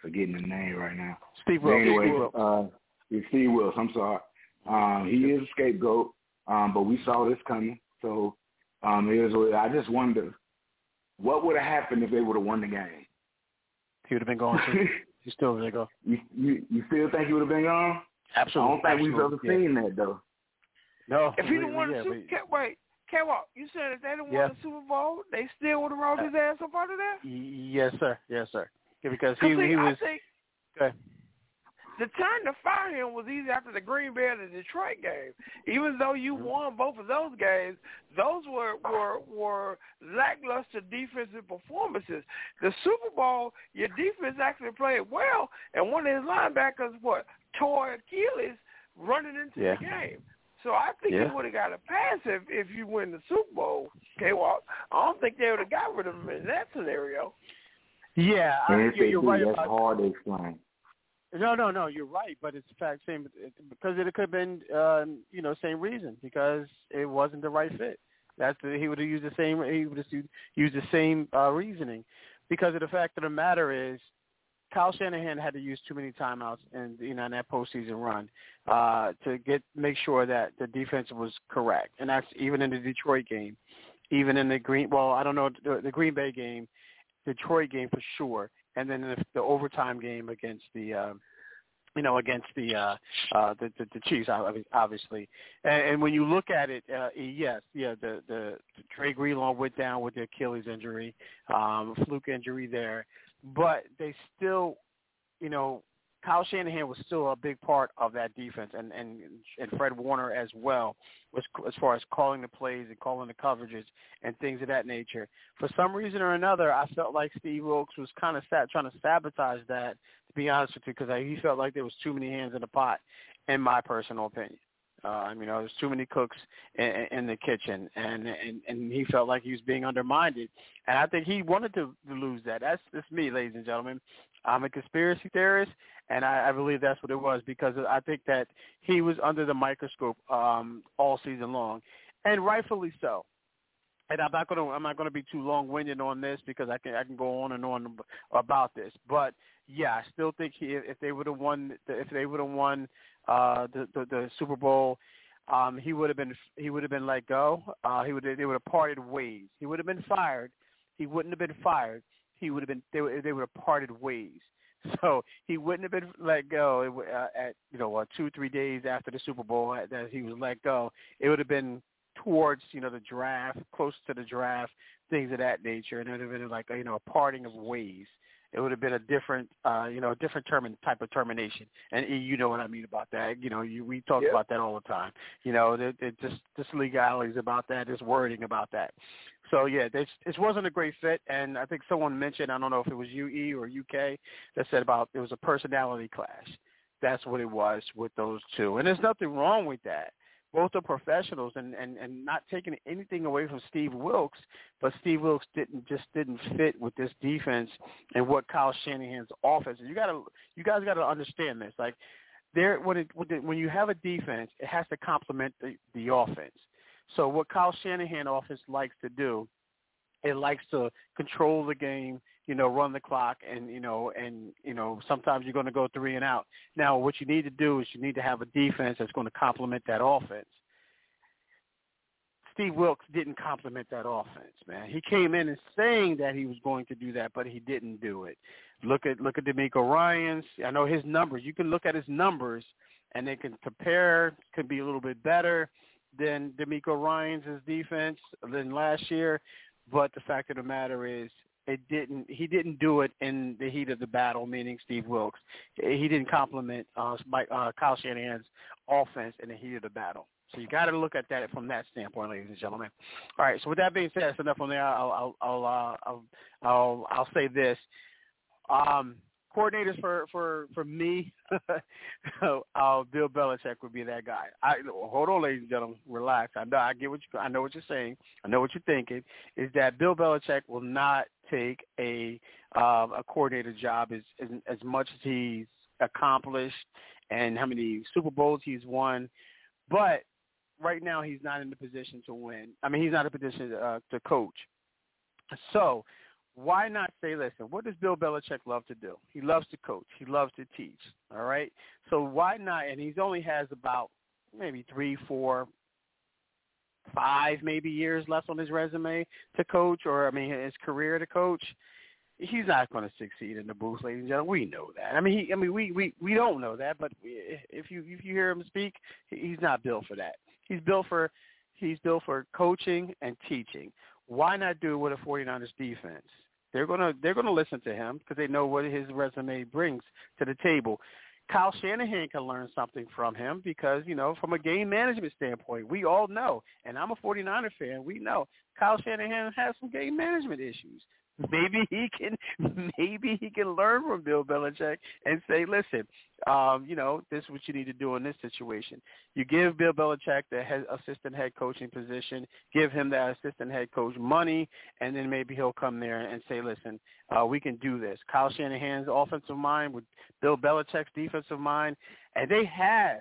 forgetting the name right now. Steve Wilks. Anyway, Steve Wilks. Uh, Steve Wilks. I'm sorry. Um, he is a scapegoat, um, but we saw this coming. So um, it is. I just wonder what would have happened if they would have won the game. He would have been gone too. He's still there. Go. You, you you still think he would have been gone? Absolutely. I don't think Absolutely. we've ever yeah. seen that though. No. If he we, didn't won yeah, the Super, we, can't wait. Can't walk. You said if they didn't yeah. won the Super Bowl, they still would have rolled his ass up out of there. Yes, sir. Yes, sir. Yeah, because he see, he was. I think, okay. The time to fire him was easy after the Green Bay and the Detroit game. Even though you Mm-hmm. won both of those games, those were were were lackluster defensive performances. The Super Bowl, your defense actually played well, and one of his linebackers what tore Achilles running into Yeah. the game. So I think Yeah. you would have got a pass if if you win the Super Bowl. Okay, well, I don't think they would have got rid of him in that scenario. Yeah, I, And you're, you're right that's about hard to explain. No, no, no. You're right, but it's fact same because it could have been, uh, you know, same reason because it wasn't the right fit. That's the, he would have used the same. He would have used the same uh, reasoning because of the fact of the matter is, Kyle Shanahan had to use too many timeouts and you know in that postseason run uh, to get make sure that the defense was correct, and that's even in the Detroit game, even in the Green. Well, I don't know the, the Green Bay game, Detroit game for sure and then the, the overtime game against the uh, you know against the uh, uh, the, the the Chiefs obviously. And, and when you look at it, uh, yes, yeah, the the, the Dre Greenlaw went down with the Achilles injury, um, fluke injury there, but they still, you know. Kyle Shanahan was still a big part of that defense, and and and Fred Warner as well, was as far as calling the plays and calling the coverages and things of that nature. For some reason or another, I felt like Steve Wilks was kind of sat, trying to sabotage that. To be honest with you, because he felt like there was too many hands in the pot, in my personal opinion. Uh, I mean, there's too many cooks in, in the kitchen, and, and and he felt like he was being undermined, and I think he wanted to lose that. That's that's me, ladies and gentlemen. I'm a conspiracy theorist, and I, I believe that's what it was because I think that he was under the microscope um, all season long, and rightfully so. And I'm not gonna I'm not gonna be too long winded on this because I can I can go on and on about this. But yeah, I still think he, if they would have won if they would have won uh, the, the the Super Bowl, um, he would have been he would have been let go. Uh, he would they would have parted ways. He would have been fired. He wouldn't have been fired. He would have been they would, they would have parted ways. So he wouldn't have been let go uh, at you know uh, two three days after the Super Bowl that he was let go. It would have been towards you know the draft, close to the draft, things of that nature, and it would have been like you know a parting of ways. It would have been a different, uh, you know, a different term type of termination. And you know what I mean about that. You know, you, we talk Yep. about that all the time. You know, it, it just this legalities about that, this wording about that. So yeah, this this wasn't a great fit, and I think someone mentioned, I don't know if it was UE or UK, that said about it was a personality clash. That's what it was with those two, and there's nothing wrong with that. Both are professionals, and and and not taking anything away from Steve Wilks, but Steve Wilks didn't just didn't fit with this defense and what Kyle Shanahan's offense. You gotta, you guys got to understand this. Like, there when it- when you have a defense, it has to complement the the offense. So what Kyle Shanahan offense likes to do, it likes to control the game, you know, run the clock, and you know, and you know, sometimes you're going to go three and out. Now, what you need to do is you need to have a defense that's going to complement that offense. Steve Wilks didn't complement that offense, man. He came in and saying that he was going to do that, but he didn't do it. Look at look at DeMeco Ryans. I know his numbers. You can look at his numbers, and they can compare. Could be a little bit better than DeMeco Ryans defense than last year, but the fact of the matter is, it didn't. He didn't do it in the heat of the battle. Meaning Steve Wilks, he didn't compliment uh, Mike, uh, Kyle Shanahan's offense in the heat of the battle. So you got to look at that from that standpoint, ladies and gentlemen. All right. So with that being said, that's enough on there. I'll I'll I'll uh, I'll, I'll I'll say this. Um, coordinators for for for me, uh, Bill Belichick would be that guy. I hold on, ladies and gentlemen, relax. I know I get what you I know what you're saying. I know what you're thinking. Is that Bill Belichick will not take a um, a coordinator job as, as as much as he's accomplished and how many Super Bowls he's won, but right now he's not in the position to win. I mean, he's not in a position uh, to coach. So why not say, listen, what does Bill Belichick love to do? He loves to coach. He loves to teach. All right. So why not? And he's only has about maybe three, four, five, maybe years left on his resume to coach, or I mean his career to coach. He's not going to succeed in the booth, ladies and gentlemen. We know that. I mean, he, I mean, we we we don't know that, but if you if you hear him speak, he's not built for that. He's built for he's built for coaching and teaching. Why not do it with a 49ers defense? They're gonna they're gonna listen to him because they know what his resume brings to the table. Kyle Shanahan can learn something from him because, you know, from a game management standpoint, we all know, and I'm a 49er fan, we know Kyle Shanahan has some game management issues. Maybe he can maybe he can learn from Bill Belichick and say, listen, um, you know, this is what you need to do in this situation. You give Bill Belichick the head, assistant head coaching position, give him that assistant head coach money, and then maybe he'll come there and say, listen, uh, we can do this. Kyle Shanahan's offensive mind with Bill Belichick's defensive mind, and they have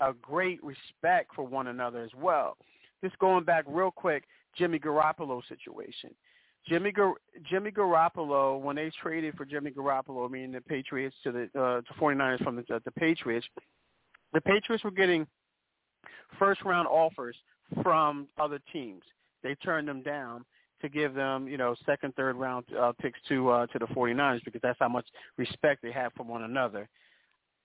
a great respect for one another as well. Just going back real quick, Jimmy Garoppolo situation. Jimmy Gar- Jimmy Garoppolo, when they traded for Jimmy Garoppolo, I mean the Patriots to the uh, to 49ers from the, uh, the Patriots, the Patriots were getting first round offers from other teams. They turned them down to give them, you know, second, third round uh, picks to uh, to the 49ers because that's how much respect they have for one another.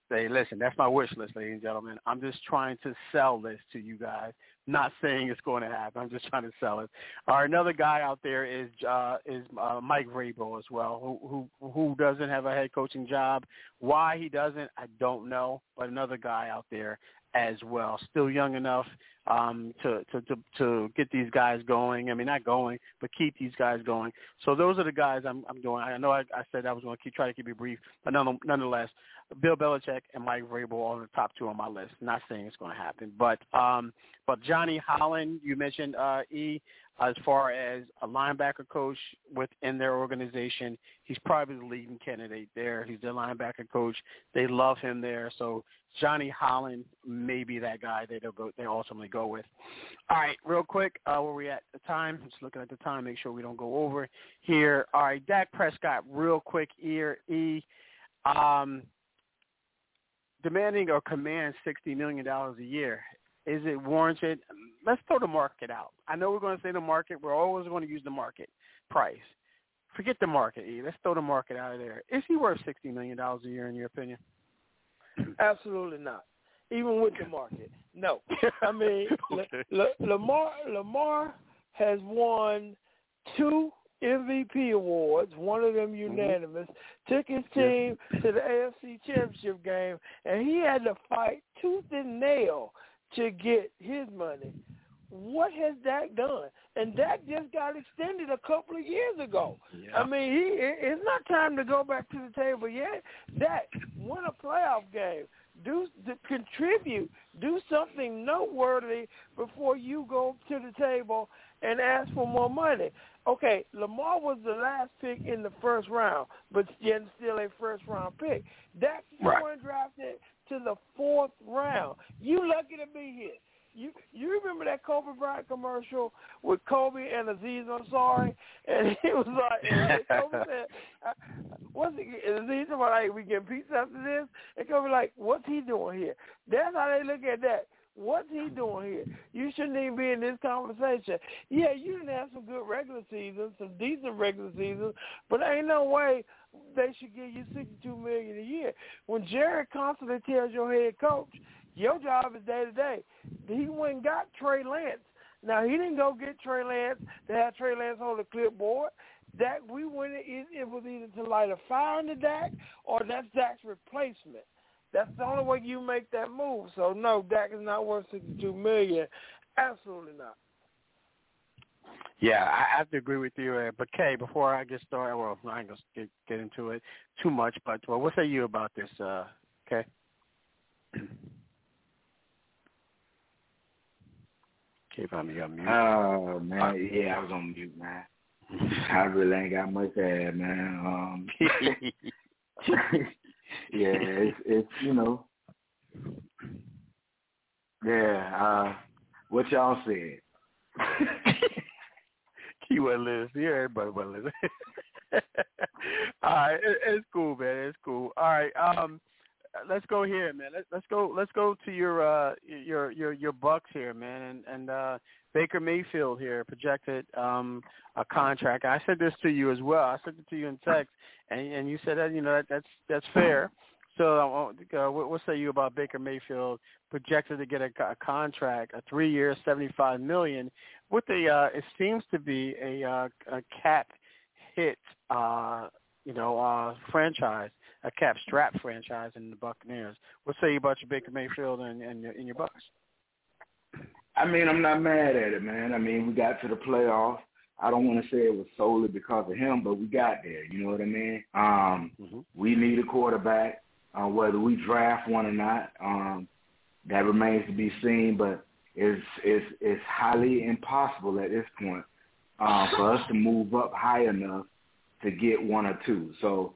Say, listen, that's my wish list, ladies and gentlemen. I'm just trying to sell this to you guys. Not saying it's going to happen. I'm just trying to sell it. Right, another guy out there is uh, is uh, Mike Vrabel as well, who who who doesn't have a head coaching job. Why he doesn't, I don't know. But another guy out there as well, still young enough um, to, to to to get these guys going. I mean, not going, but keep these guys going. So those are the guys I'm I'm doing. I know I, I said I was going to keep try to keep it brief, but none, nonetheless, Bill Belichick and Mike Vrabel are the top two on my list. Not saying it's going to happen, but um, but Johnny Holland, you mentioned uh, E as far as a linebacker coach within their organization. He's probably the leading candidate there. He's their linebacker coach. They love him there. So Johnny Holland may be that guy they'll go. They ultimately go with. All right, real quick, uh, where we at the time? Just looking at the time, make sure we don't go over here. All right, Dak Prescott, real quick here. E. Um, demanding or command sixty million dollars a year. Is it warranted? Let's throw the market out. I know we're going to say the market. We're always going to use the market price. Forget the market, E. Let's throw the market out of there. Is he worth sixty million dollars a year in your opinion? Absolutely not. Even with the market, no. I mean, Okay. La- La- Lamar Lamar has won two MVP awards, one of them Mm-hmm. unanimous, took his team to the AFC Championship game, and he had to fight tooth and nail to get his money. What has Dak done? And Dak just got extended a couple of years ago. I mean, he it's not time to go back to the table yet. Dak win a playoff game. Do contribute. Do something noteworthy before you go to the table and ask for more money. Okay, Lamar was the last pick in the first round, but yet still a first round pick. Dak you Right. weren't drafted to the fourth round. You lucky to be here. You you remember that Kobe Bryant commercial with Kobe and Aziz Ansari, and it was like Kobe said, uh, "What's it?" And Aziz was like, "We get pizza after this," and Kobe like, "What's he doing here?" That's how they look at that. What's he doing here? You shouldn't even be in this conversation. Yeah, you didn't have some good regular seasons, some decent regular seasons, but ain't no way they should give you sixty-two million a year. When Jared constantly tells your head coach, your job is day to day. He went and got Trey Lance. Now he didn't go get Trey Lance to have Trey Lance hold a clipboard. Dak, we went. It, it was either to light a fire into Dak or that's Dak's replacement. That's the only way you make that move. So no, Dak is not worth sixty-two million. Absolutely not. Yeah, I have to agree with you. Uh, but Kay, before I get started, well, I ain't gonna get, get into it too much. But well, what say you about this, uh, Kay? Kay, if I'm on mute. Oh man, yeah, I was on mute, man. I really ain't got much to add, man. Um, yeah, it's it's you know, yeah. Uh, what y'all said. He wasn't listening. Yeah, everybody wasn't listening. All right, it, it's cool, man. It's cool. All right, um, let's go here, man. Let, let's go. Let's go to your uh your your your Bucs here, man, and and uh Baker Mayfield here projected um a contract. I said this to you as well. I sent it to you in text, and and you said that you know that, that's that's fair. So uh, uh, what, what say you about Baker Mayfield projected to get a, a contract, a three-year, seventy-five million, with a uh, it seems to be a, uh, a cap hit, uh, you know, uh, franchise, a cap strap franchise in the Buccaneers. What say you about your Baker Mayfield and and your, and your Bucs? I mean, I'm not mad at it, man. I mean, we got to the playoffs. I don't want to say it was solely because of him, but we got there. You know what I mean? Um, mm-hmm. We need a quarterback, uh, whether we draft one or not. Um, that remains to be seen, but it's it's it's highly impossible at this point uh, for us to move up high enough to get one or two. So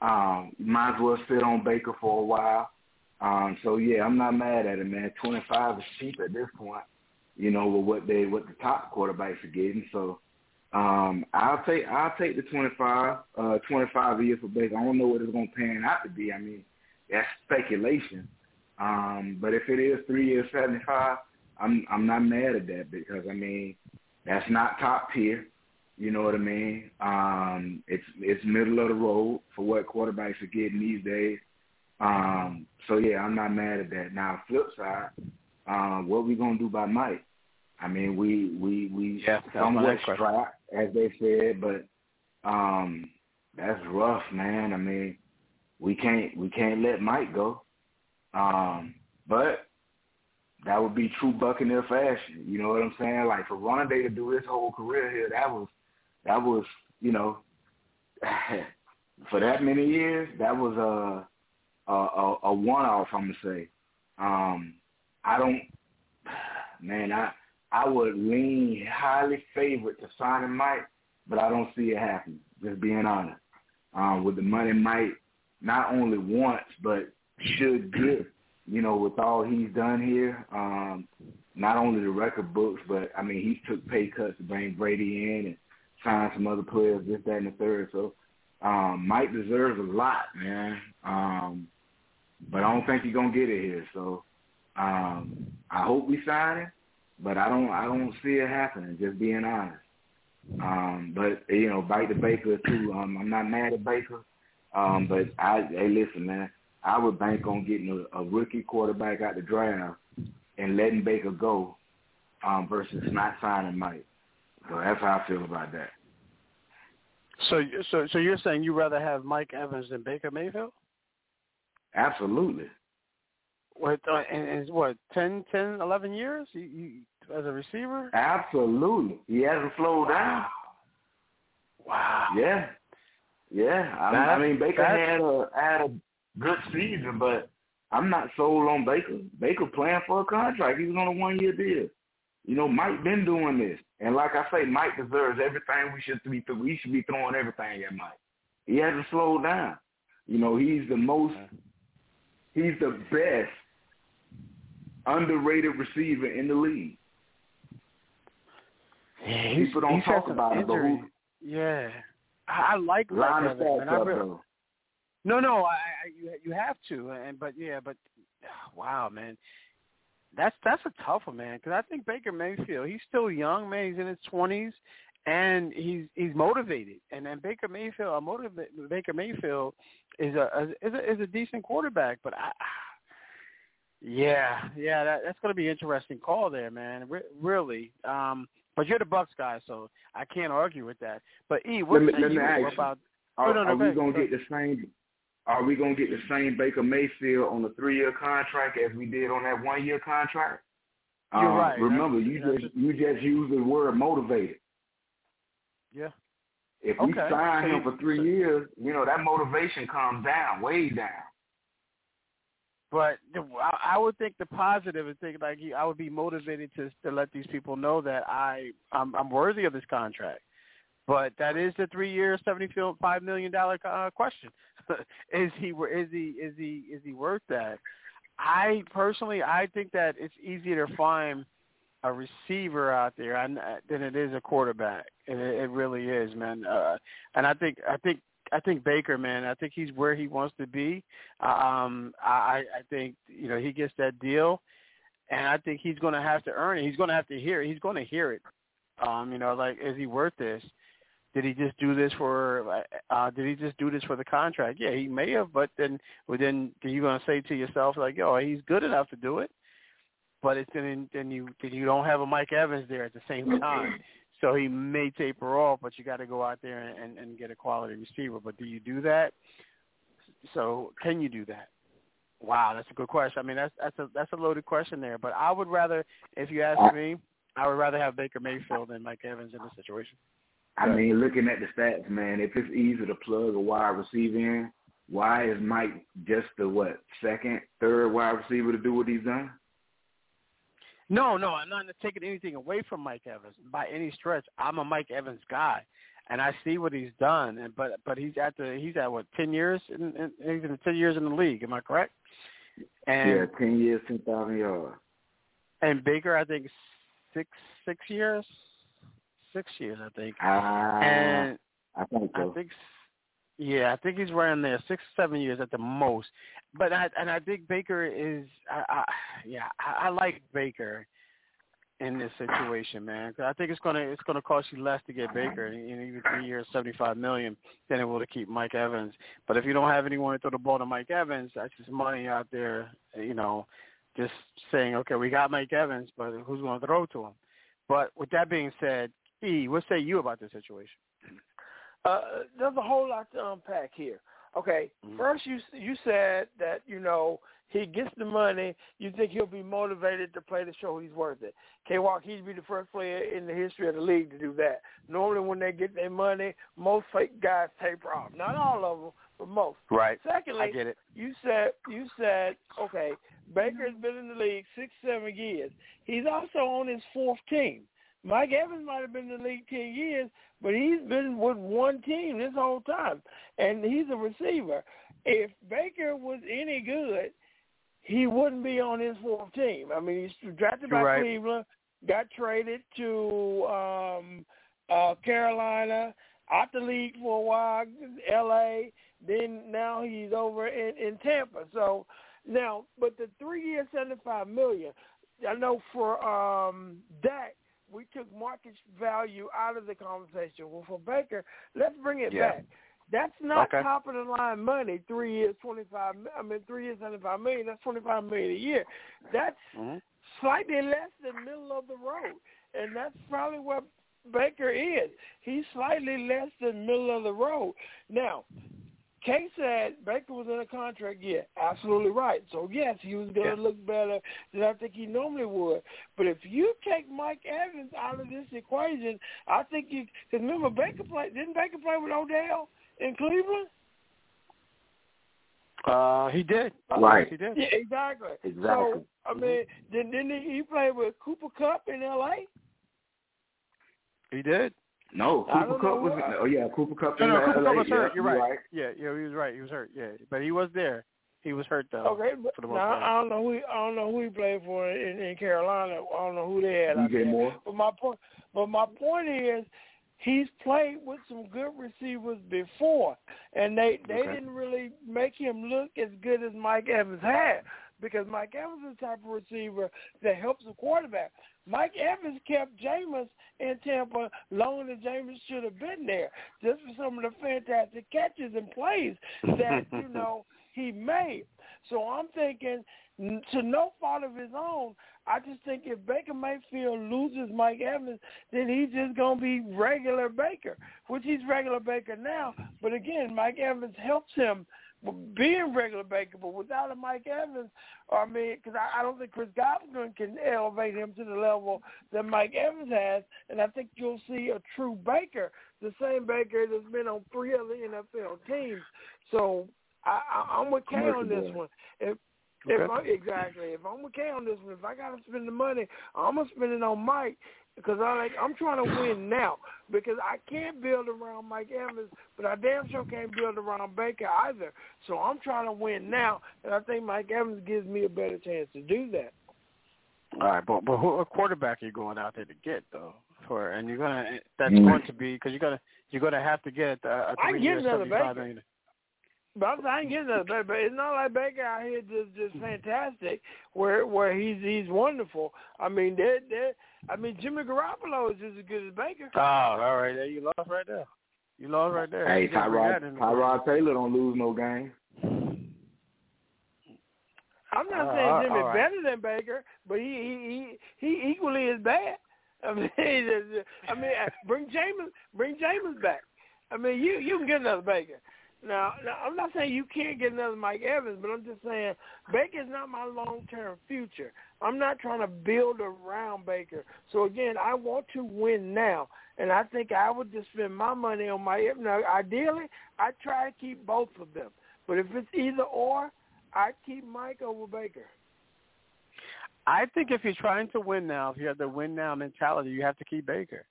um, might as well sit on Baker for a while. Um, so yeah, I'm not mad at it, man. Twenty five is cheap at this point, you know, with what they what the top quarterbacks are getting. So um, I'll take I'll take the twenty five, uh, twenty five a year for Baker. I don't know what it's gonna pan out to be. I mean, that's speculation. Um, but if it is three years seventy five, I'm I'm not mad at that because I mean that's not top tier. You know what I mean? Um, it's it's middle of the road for what quarterbacks are getting these days. Um, so yeah, I'm not mad at that. Now, flip side, um, what we gonna do by Mike? I mean, we we we Yeah, somewhat strapped, as they said, but um, that's rough, man. I mean, we can't we can't let Mike go. Um, but that would be true Buccaneer fashion. You know what I'm saying? Like for Rondé to do his whole career here, that was that was you know for that many years, that was a a, a, a one off. I'm gonna say. Um, I don't, man. I I would lean highly favored to signing Mike, but I don't see it happening. Just being honest. Um, with the money Mike not only wants but should get, you know, with all he's done here, um, not only the record books, but I mean, he took pay cuts to bring Brady in and sign some other players, this, that, and the third. So um, Mike deserves a lot, man. Um, but I don't think he's gonna get it here. So um, I hope we sign him, but I don't. I don't see it happening. Just being honest. Um, but you know, bite the Baker too. Um, I'm not mad at Baker, um, but I hey, listen, man. I would bank on getting a, a rookie quarterback out the draft and letting Baker go um, versus not signing Mike. So that's how I feel about that. So, so, so you're saying you'd rather have Mike Evans than Baker Mayfield? Absolutely. What, uh, in, in what, 10, 10, 11 years you, you, as a receiver? Absolutely. He hasn't slowed down. Wow. Yeah. Yeah. I, That- I mean, Baker had a had a good season, but I'm not sold on Baker. Baker playing for a contract. He was on a one year deal. You know, Mike been doing this, and like I say, Mike deserves everything. We should be we should be throwing everything at Mike. He hasn't slowed down. You know, he's the most, he's the best underrated receiver in the league. Yeah, he's, People don't talk about it, but who- Yeah, I, I like Line man. stats I really, though. No, no, I, I you you have to, and but yeah, but wow, man, that's that's a tough one, man. Because I think Baker Mayfield, he's still young, man. He's in his twenties, and he's he's motivated. And then Baker Mayfield, a motivate Baker Mayfield is a is a, is a decent quarterback, but I. Yeah, yeah, that, that's going to be an interesting call there, man. Re- really, um, but you're the Bucs guy, so I can't argue with that. But E, what Let me- let me you ask about? Are, no, no, are we gonna get the same? Are we gonna get the same Baker Mayfield on a three year contract as we did on that one year contract? You're Um, right. Remember, That's- you that's just you just used the word motivated. Yeah. If we Okay. sign him for three years, you know that motivation comes down, way down. But I, I would think the positive is think like I would be motivated to to let these people know that I I'm, I'm worthy of this contract. But that is the three year seventy five million dollar uh, question. is he is he is he is he worth that? I personally I think that it's easier to find a receiver out there than it is a quarterback. It, it really is, man. Uh, and I think I think I think Baker, man. I think he's where he wants to be. Um, I I think you know he gets that deal, and I think he's going to have to earn it. He's going to have to hear. It. He's going to hear it. Um, you know, like is he worth this? Did he just do this for? Uh, did he just do this for the contract? Yeah, he may have, but then, well, then, then you're going to say to yourself like, "Yo, he's good enough to do it." But it's then then you then you don't have a Mike Evans there at the same time, so he may taper off. But you got to go out there and, and, and get a quality receiver. But do you do that? So can you do that? Wow, that's a good question. I mean, that's that's a that's a loaded question there. But I would rather, if you ask me, I would rather have Baker Mayfield than Mike Evans in this situation. I mean, looking at the stats, man, if it's easy to plug a wide receiver in, why is Mike just the what second, third wide receiver to do what he's done? No, no, I'm not taking anything away from Mike Evans by any stretch. I'm a Mike Evans guy, and I see what he's done. And but but he's at the he's at what ten years in, in he's in ten years in the league. Am I correct? And yeah, ten years, ten thousand yards. and Baker, I think six six years, six years, I think. Ah, and I think so. I think, yeah, I think he's running there six, seven years at the most. But I and I think Baker is, I, I yeah, I, I like Baker in this situation, man. 'Cause I think it's gonna it's gonna cost you less to get Baker, in even three years, seventy five million, than it will to keep Mike Evans. But if you don't have anyone to throw the ball to Mike Evans, that's just money out there, you know, just saying, okay, we got Mike Evans, but who's going to throw to him? But with that being said, E, what say you about this situation? Uh, there's a whole lot to unpack here. Okay, first you you said that you know he gets the money. You think he'll be motivated to play to show he's worth it. K Walk, he'd be the first player in the history of the league to do that. Normally, when they get their money, most fake guys taper off. Not all of them, but most. Right. Secondly, I get it. you said you said okay. Baker's been in the league six, seven years. He's also on his fourth team. Mike Evans might have been in the league ten years, but he's been with one team this whole time, and he's a receiver. If Baker was any good, he wouldn't be on his fourth team. I mean, he's drafted by right. Cleveland, got traded to um, uh, Carolina, out the league for a while, L.A. Then now he's over in, in Tampa. So now, but the three year seventy five million. I know for um, Dak, we took market value out of the conversation. Well, for Baker, let's bring it Yeah. back. That's not Okay. top of the line money. Three years, twenty five. I mean, three years, seventy five million. That's twenty five million a year. That's Mm-hmm. slightly less than middle of the road, and that's probably what Baker is. He's slightly less than middle of the road. Now, Kay said Baker was in a contract year. Absolutely right. So yes, he was going to yeah. look better than I think he normally would. But if you take Mike Evans out of this equation, I think you. Cause remember Baker played. Didn't Baker play with Odell in Cleveland? Uh, he did. Right. He did. Yeah, exactly. Exactly. So I mean, then didn't he play with Cooper Kupp in L.A.? He did. No, Cooper Kupp was. Oh yeah, Cooper Kupp. No, no, Cooper Kupp was hurt. Yeah, you're right. right. Yeah, yeah, he was right. He was hurt. Yeah, but he was there. He was hurt though. Okay, but for the most now, part. I don't know who I don't know who he played for in, in Carolina. I don't know who they had. DJ Moore. But my point, but my point is, he's played with some good receivers before, and they they Okay. didn't really make him look as good as Mike Evans had because Mike Evans is the type of receiver that helps the quarterback. Mike Evans kept Jameis in Tampa longer than Jameis should have been there, just for some of the fantastic catches and plays that you know he made. So I'm thinking, to no fault of his own, I just think if Baker Mayfield loses Mike Evans, then he's just gonna be regular Baker, which he's regular Baker now. But again, Mike Evans helps him being regular Baker, but without a Mike Evans, I mean, because I, I don't think Chris Godwin can elevate him to the level that Mike Evans has, and I think you'll see a true Baker, the same Baker that's been on three other NFL teams. So I, I, I'm with Kay on this one. If if I, exactly, if I'm with Kay on this one, if I got to spend the money, I'm gonna spend it on Mike because I like I'm trying to win now because I can't build around Mike Evans, but I damn sure can't build around Baker either. So I'm trying to win now, and I think Mike Evans gives me a better chance to do that. All right, but but who, what quarterback are you going out there to get though? For and you're gonna that's Mm. going to be because you're gonna you're gonna have to get a three can year get another seventy five Baker. million. But I'm saying getting that, but, but it's not like Baker out here just just fantastic, where where he's he's wonderful. I mean, they they I mean Jimmy Garoppolo is just as good as Baker. Oh, all right, there you lost right there. You lost right there. Hey, You can't bring that Tyrod, in. Tyrod Taylor don't lose no game. I'm not Uh, saying all Jimmy right. better than Baker, but he he he, he equally is bad. I mean, I mean, uh, bring James bring James back. I mean, you you can get another Baker. Now, now, I'm not saying you can't get another Mike Evans, but I'm just saying Baker's not my long-term future. I'm not trying to build around Baker. So again, I want to win now, and I think I would just spend my money on my. Now, ideally, I try to keep both of them, but if it's either or, I keep Mike over Baker. I think if you're trying to win now, if you have the win now mentality, you have to keep Baker.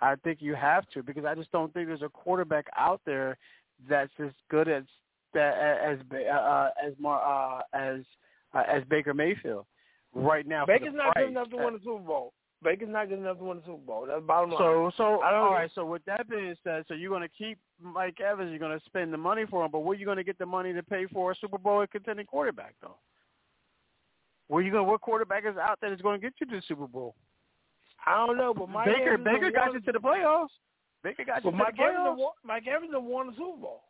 I think you have to because I just don't think there's a quarterback out there that's as good as that as uh, as Mar, uh, as uh, as Baker Mayfield right now. Baker's not price. good enough to win the Super Bowl. Baker's not good enough to win the Super Bowl. That's the bottom line. So, so all right. So, with that being said, so you're going to keep Mike Evans. You're going to spend the money for him, but where are you going to get the money to pay for a Super Bowl contending quarterback, though? Where you going? What quarterback is out there that's going to get you to the Super Bowl? I don't know, but Mike Baker, Evans Baker got you to the playoffs. Baker got you Mike Evans, playoffs. done won, Mike Evans won the Super Bowl.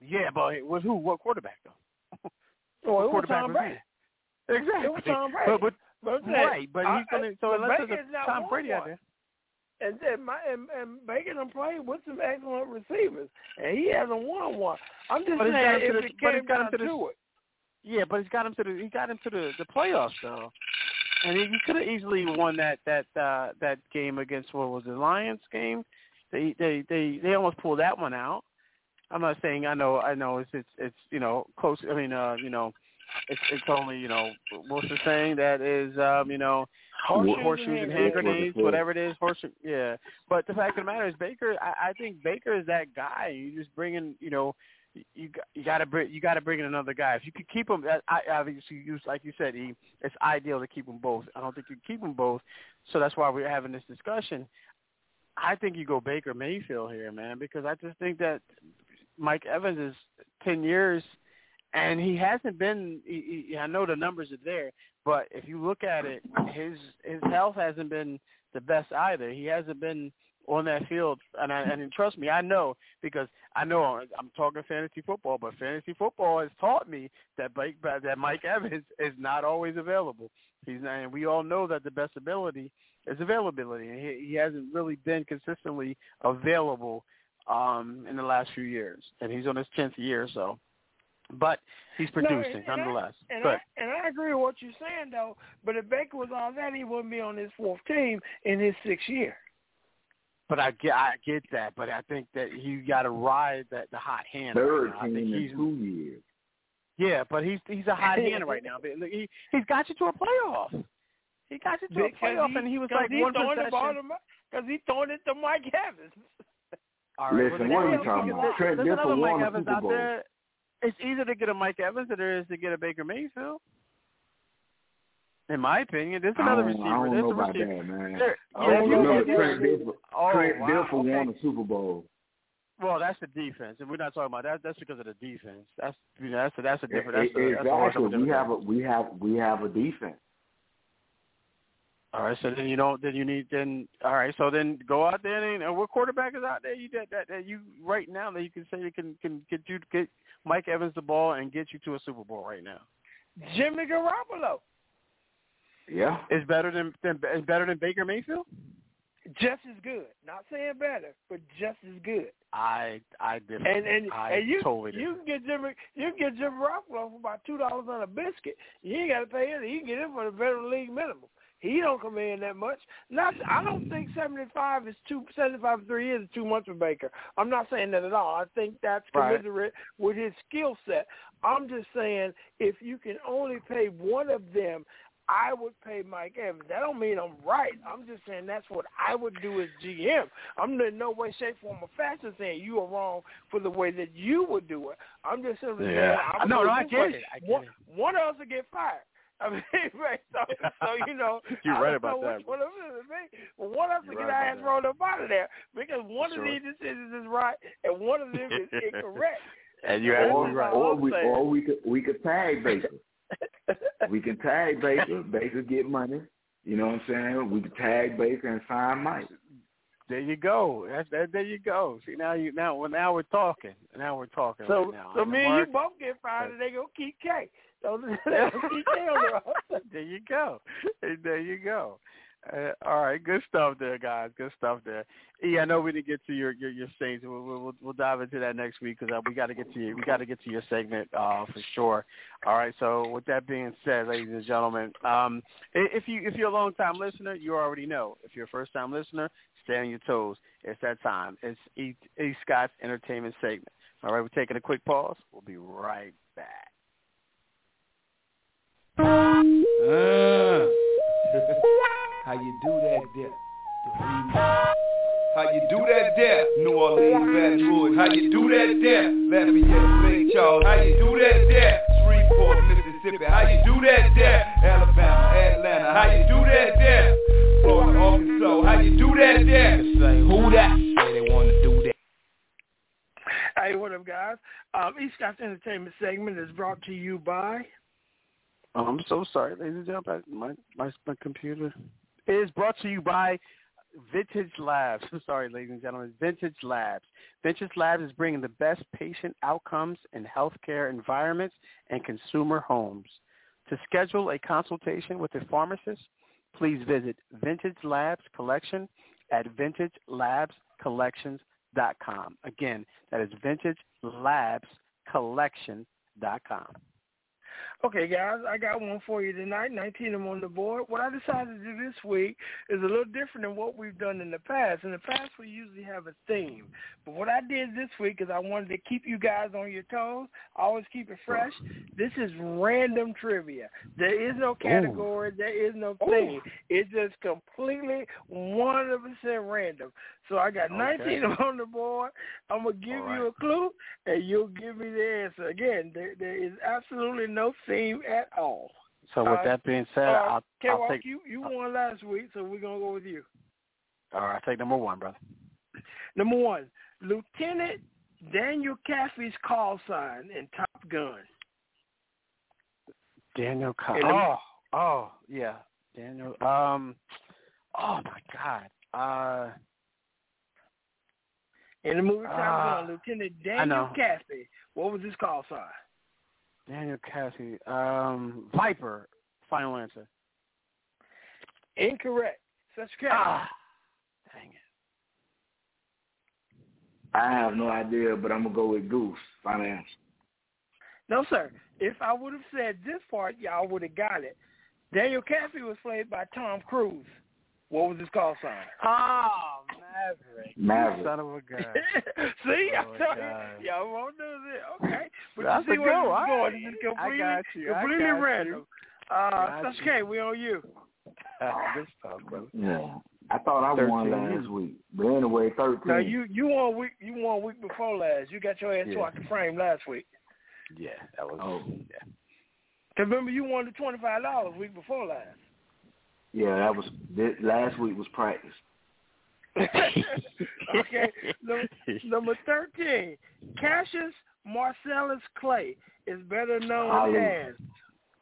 Yeah, but it was who? What quarterback though? Oh, What it was quarterback Tom Brady. Exactly. It was Tom Brady. But, but But right, but I- he's going to. So unless there's a Tom Brady out there. And then my and, and Baker done played with some excellent receivers, and he hasn't won one. I'm just But saying if the- it but came he's got him down to the- to it. Yeah, but he's got him to the he got him to the the playoffs though, and he, could have easily won that that uh that game against what was the Lions game. They they they they almost pulled that one out. I'm not saying I know I know it's it's it's you know close. I mean uh you know it's it's only you know what's the saying that is um you know Horseshoes horseshoes, and and hand grenades. whatever it is, horseshoe. Yeah, but the fact of the matter is, Baker. I, I think Baker is that guy. You just bring in, you know, you got you got to bring you got to bring in another guy. If you could keep them, I obviously you like you said, he it's ideal to keep them both. I don't think you keep them both, so that's why we're having this discussion. I think you go Baker Mayfield here, man, because I just think that Mike Evans is ten years, and he hasn't been. He, he, I know the numbers are there, but if you look at it, his his health hasn't been the best either. He hasn't been on that field, and I, and trust me, I know because I know I'm talking fantasy football, but fantasy football has taught me that Mike, that Mike Evans is not always available. He's not, and we all know that the best ability is availability, and he, he hasn't really been consistently available um, in the last few years, and he's on his tenth year, so. But he's producing no, and, nonetheless. And, I, and I agree with what you're saying, though. But if Baker was all that, he wouldn't be on his fourth team in his sixth year. But I get, I get that. But I think that you got to ride that the hot hand. Third right now. team I think in he's, two years. Yeah, but he's he's a hot hand right now. He he's got you to a playoff. He got you to because a playoff, he, and he was like he's one throwing possession. the ball because he's throwing it to Mike Evans. All right, Listen, well, what are you there's- talking about? Trent there's another Dilfer Mike won a Evans Super out Bowl. there. It's easier to get a Mike Evans than it is to get a Baker Mayfield. In my opinion, there's I another don't, receiver. I don't there's know a about receiver. that, man. There, I yeah, don't you know. get- Trent Dilfer, Oh, Trent wow, Dilfer okay. won a Super Bowl. Well, that's the defense, and we're not talking about that. That's because of the defense. That's you know, that's a, that's a different. That's a, that's a horse of a exactly. We have a we have we have a defense. All right, so then you don't. Then you need. Then all right, so then go out there and, and what quarterback is out there? You that, that that you right now that you can say you can can get you get Mike Evans the ball and get you to a Super Bowl right now. Jimmy Garoppolo. Yeah. Is better than, than is better than Baker Mayfield. Just as good. Not saying better, but just as good. I I did. And and, I and you totally you can get Jimmy you can get Jimmy Garoppolo for about two dollars on a biscuit. You ain't got to pay it. You can get him for the veteran league minimum. He don't come in that much. Not I don't think seventy five is too seventy five three years is too much for Baker. I'm not saying that at all. I think that's Right. commensurate with his skill set. I'm just saying if you can only pay one of them, I would pay Mike Evans. That don't mean I'm right. I'm just saying that's what I would do as GM. I'm in no way, shape, form, or fashion saying you are wrong for the way that you would do it. I'm just simply saying Yeah. I would No, do no, it I this get way. it. I get one, it. one of us will get fired. I mean, right? So, so you know, You're right about know that, Which one of us is me. But one of us will You're get right our about ass that. rolled up out of there because one Sure. of these decisions is right and one of them is incorrect. And you're That's absolutely right. Or we or we could we could tag Baker. We can tag Baker. Baker get money. You know what I'm saying? We can tag Baker and sign Mike. There you go. That's that. There you go. See now you now well now we're talking. Now we're talking. So, right now. so And me and you both get fired, and they gonna keep K. So they gonna keep K on the there you go. There you go. Uh, all right, good stuff there, guys. Good stuff there. E, I know we didn't get to your your, your. We'll, we'll we'll dive into that next week because uh, we got to get to you. We got to get to your segment uh, for sure. All right. So with that being said, ladies and gentlemen, um, if you if you're a long time listener, you already know. If you're a first time listener, stay on your toes. It's that time. It's E, e Scott's entertainment segment. All right. We're taking a quick pause. We'll be right back. How you do that there? How you do that there? New Orleans, Baton Rouge. How you do that there? Lafayette, St. Charles. How you do that there? Shreveport, Mississippi. How you do that there? Alabama, Atlanta. How you do that there? Florida, Arkansas. How you do that there? Say who that? Say they want to do that. Hey, what up, guys? Um, East Coast entertainment segment is brought to you by. I'm so sorry, ladies and gentlemen. My my my computer it is brought to you by Vintage Labs. I'm sorry, ladies and gentlemen. Vintage Labs. Vintage Labs is bringing the best patient outcomes in healthcare environments and consumer homes. To schedule a consultation with a pharmacist, please visit Vintage Labs Collection at vintagelabscollections.com. Again, that is vintagelabscollection.com. Okay, guys, I got one for you tonight. 19 of them on the board. What I decided to do this week is a little different than what we've done in the past. In the past, we usually have a theme. But what I did this week is I wanted to keep you guys on your toes, always keep it fresh. This is random trivia. There is no category. There is no theme. It's just completely 100% random. So I got 19 of them on the board. I'm going to give you a clue, and you'll give me the answer. Again, there, there is absolutely no at all. So with right. that being said, Uh, I'll, I'll take you, you won last week, so we're going to go with you. all right, take number one, brother. Number one, Lieutenant Daniel Caffey's call sign in Top Gun. Daniel Ca- Oh, oh, yeah. Daniel um oh my God. Uh In the movie Top Uh, Gun, Lieutenant Daniel. Caspi. What was his call sign? Daniel Cassie. Um, Viper. Final answer. Incorrect. Such Caspi. Ah, dang it. I have no idea, but I'm gonna go with Goose. Final answer. No, sir. If I would have said this part, y'all would have got it. Daniel Caspi was played by Tom Cruise. What was his call sign? Oh, Maverick. Maverick. Son of a gun. see, Oh, I told God. you, y'all won't do this. Okay, but That's you a see where good this is one. going. This is I got you. I completely got you. random. Uh, Got Such you. K, we on you. Good stuff, brother. Yeah. I thought I won last week, but anyway, thirteen. Now you you won week you won week before last. You got your ass Yeah. twice the frame last week. Yeah, that was. Oh. Yeah. Cause remember you won the twenty five dollars week before last. Yeah, that was this, last week was practice. okay. Number, number thirteen, Cassius Marcellus Clay is better known Ali. as.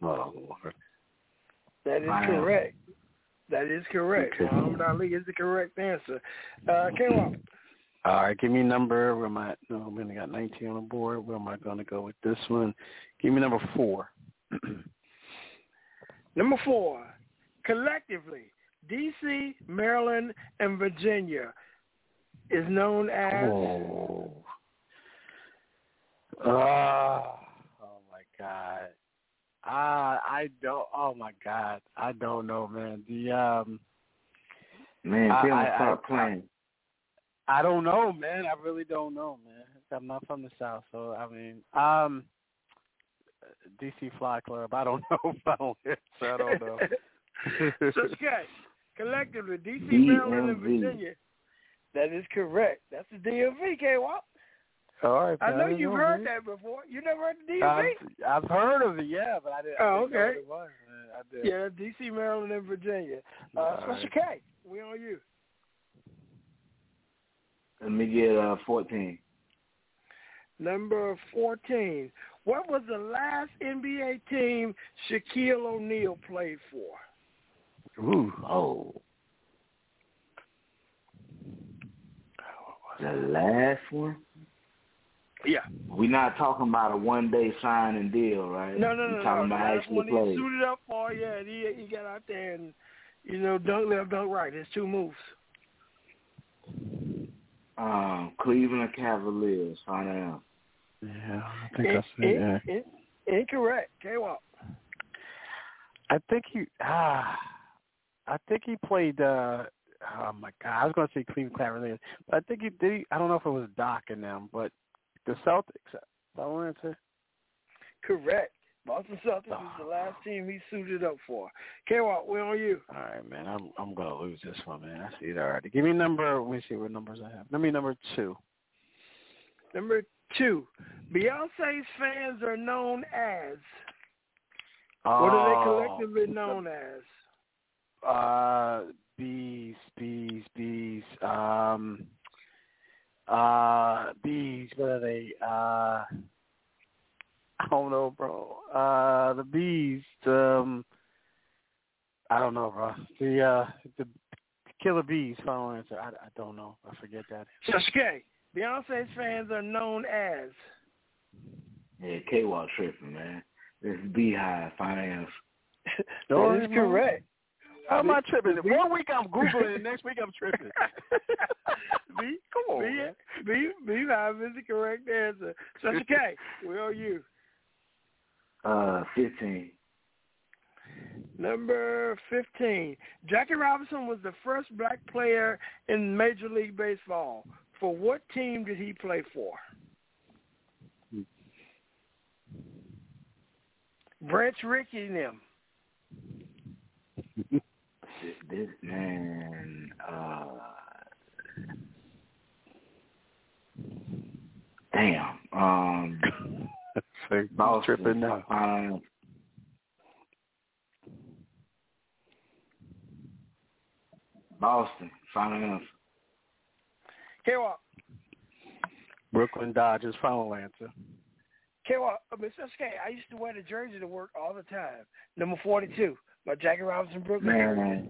Oh, Lord. That is Wow. correct. That is correct. Okay. Muhammad Ali is the correct answer. Uh, K-Walk. All right, give me a number. Where am I? No, we only got 19 on the board. Where am I going to go with this one? Give me number four. Number four, collectively, D.C., Maryland, and Virginia is known as. oh. Oh my God. Ah, I don't. Oh my God, I don't know, man. The um, Man, I- they don't I- stop I- playing. I don't know, man. I really don't know, man. I'm not from the South, so I mean, um, DC Fly Club. I don't know. I don't. I don't know. so, okay, collectively, D.C., Maryland, and Virginia. That is correct. That's the DMV, K-Walk. All right. I know you've heard that before. You never heard the I've, DMV? I've heard of it, yeah, but I didn't. I Oh, didn't know okay. what it was. I did. Yeah, D.C., Maryland, and Virginia. Uh, All Special right. K, we on you. Let me get uh fourteen. Number 14. What was the last NBA team Shaquille O'Neal played for? Ooh. Oh. The last one? Yeah. We're not talking about a one day sign and deal, right? No, no, We're no, no. talking about last actually one he played. suited up for, yeah, and he, he got out there and, you know, dunk left, dunk right. His two moves. Um, Cleveland Cavaliers, find out. Yeah, I think In- that's it. Yeah. in- in- incorrect. K-Walk. I think you Ah, I think he played. uh Oh my God, I was going to say Cleveland Cavaliers, but I think he did. He, I don't know if it was Doc in them, but the Celtics. I want to. Correct. Boston Celtics is the last team he suited up for. K-Walk, we're on you. All right, man. I'm I'm gonna lose this one, man. I see it already. Give me number. Let me see what numbers I have. Give me number two. Number two. Beyonce's fans are known as. What are they Oh, collectively known as? Uh, bees, bees, bees. Um, uh, bees. What are they? Uh, I don't know, bro. Uh, the bees. Um, I don't know, bro. The uh, the killer bees. Final answer. I, I don't know. I forget that. Sasuke. Beyonce's fans are known as. Yeah, K Walk tripping, man. This is Beehive Finance. that is correct. How am I tripping? One week I'm googling, and next week I'm tripping. B, Come on, B, man. B, Beehive is the correct answer. Sasuke, where are you? Uh, fifteen. Number 15. Jackie Robinson was the first black player in Major League Baseball. For what team did he play for? Branch Rickey and them. This, this man. Uh, damn. Um, so Boston, tripping now. Um, Boston, Finance. K-Walk. Brooklyn Dodgers. Final answer. K-Walk. Uh, Mr. Sasuke, I used to wear the jersey to work all the time. Number 42. My Jackie Robinson Brooklyn Man,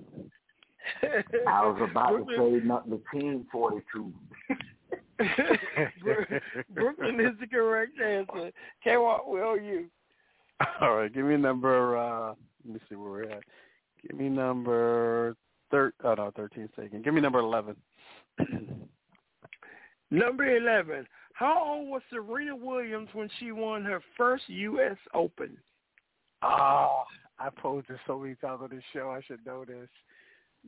jersey. I was about to say not the team 42. Brooklyn is the correct answer. K-Walk, we owe you. All right, give me number. uh Let me see where we're at. Give me number thir- Oh no, thirteen second. Give me number eleven. Number 11. How old was Serena Williams when she won her first U.S. Open? Oh, I posed this so many times on this show. I should know this.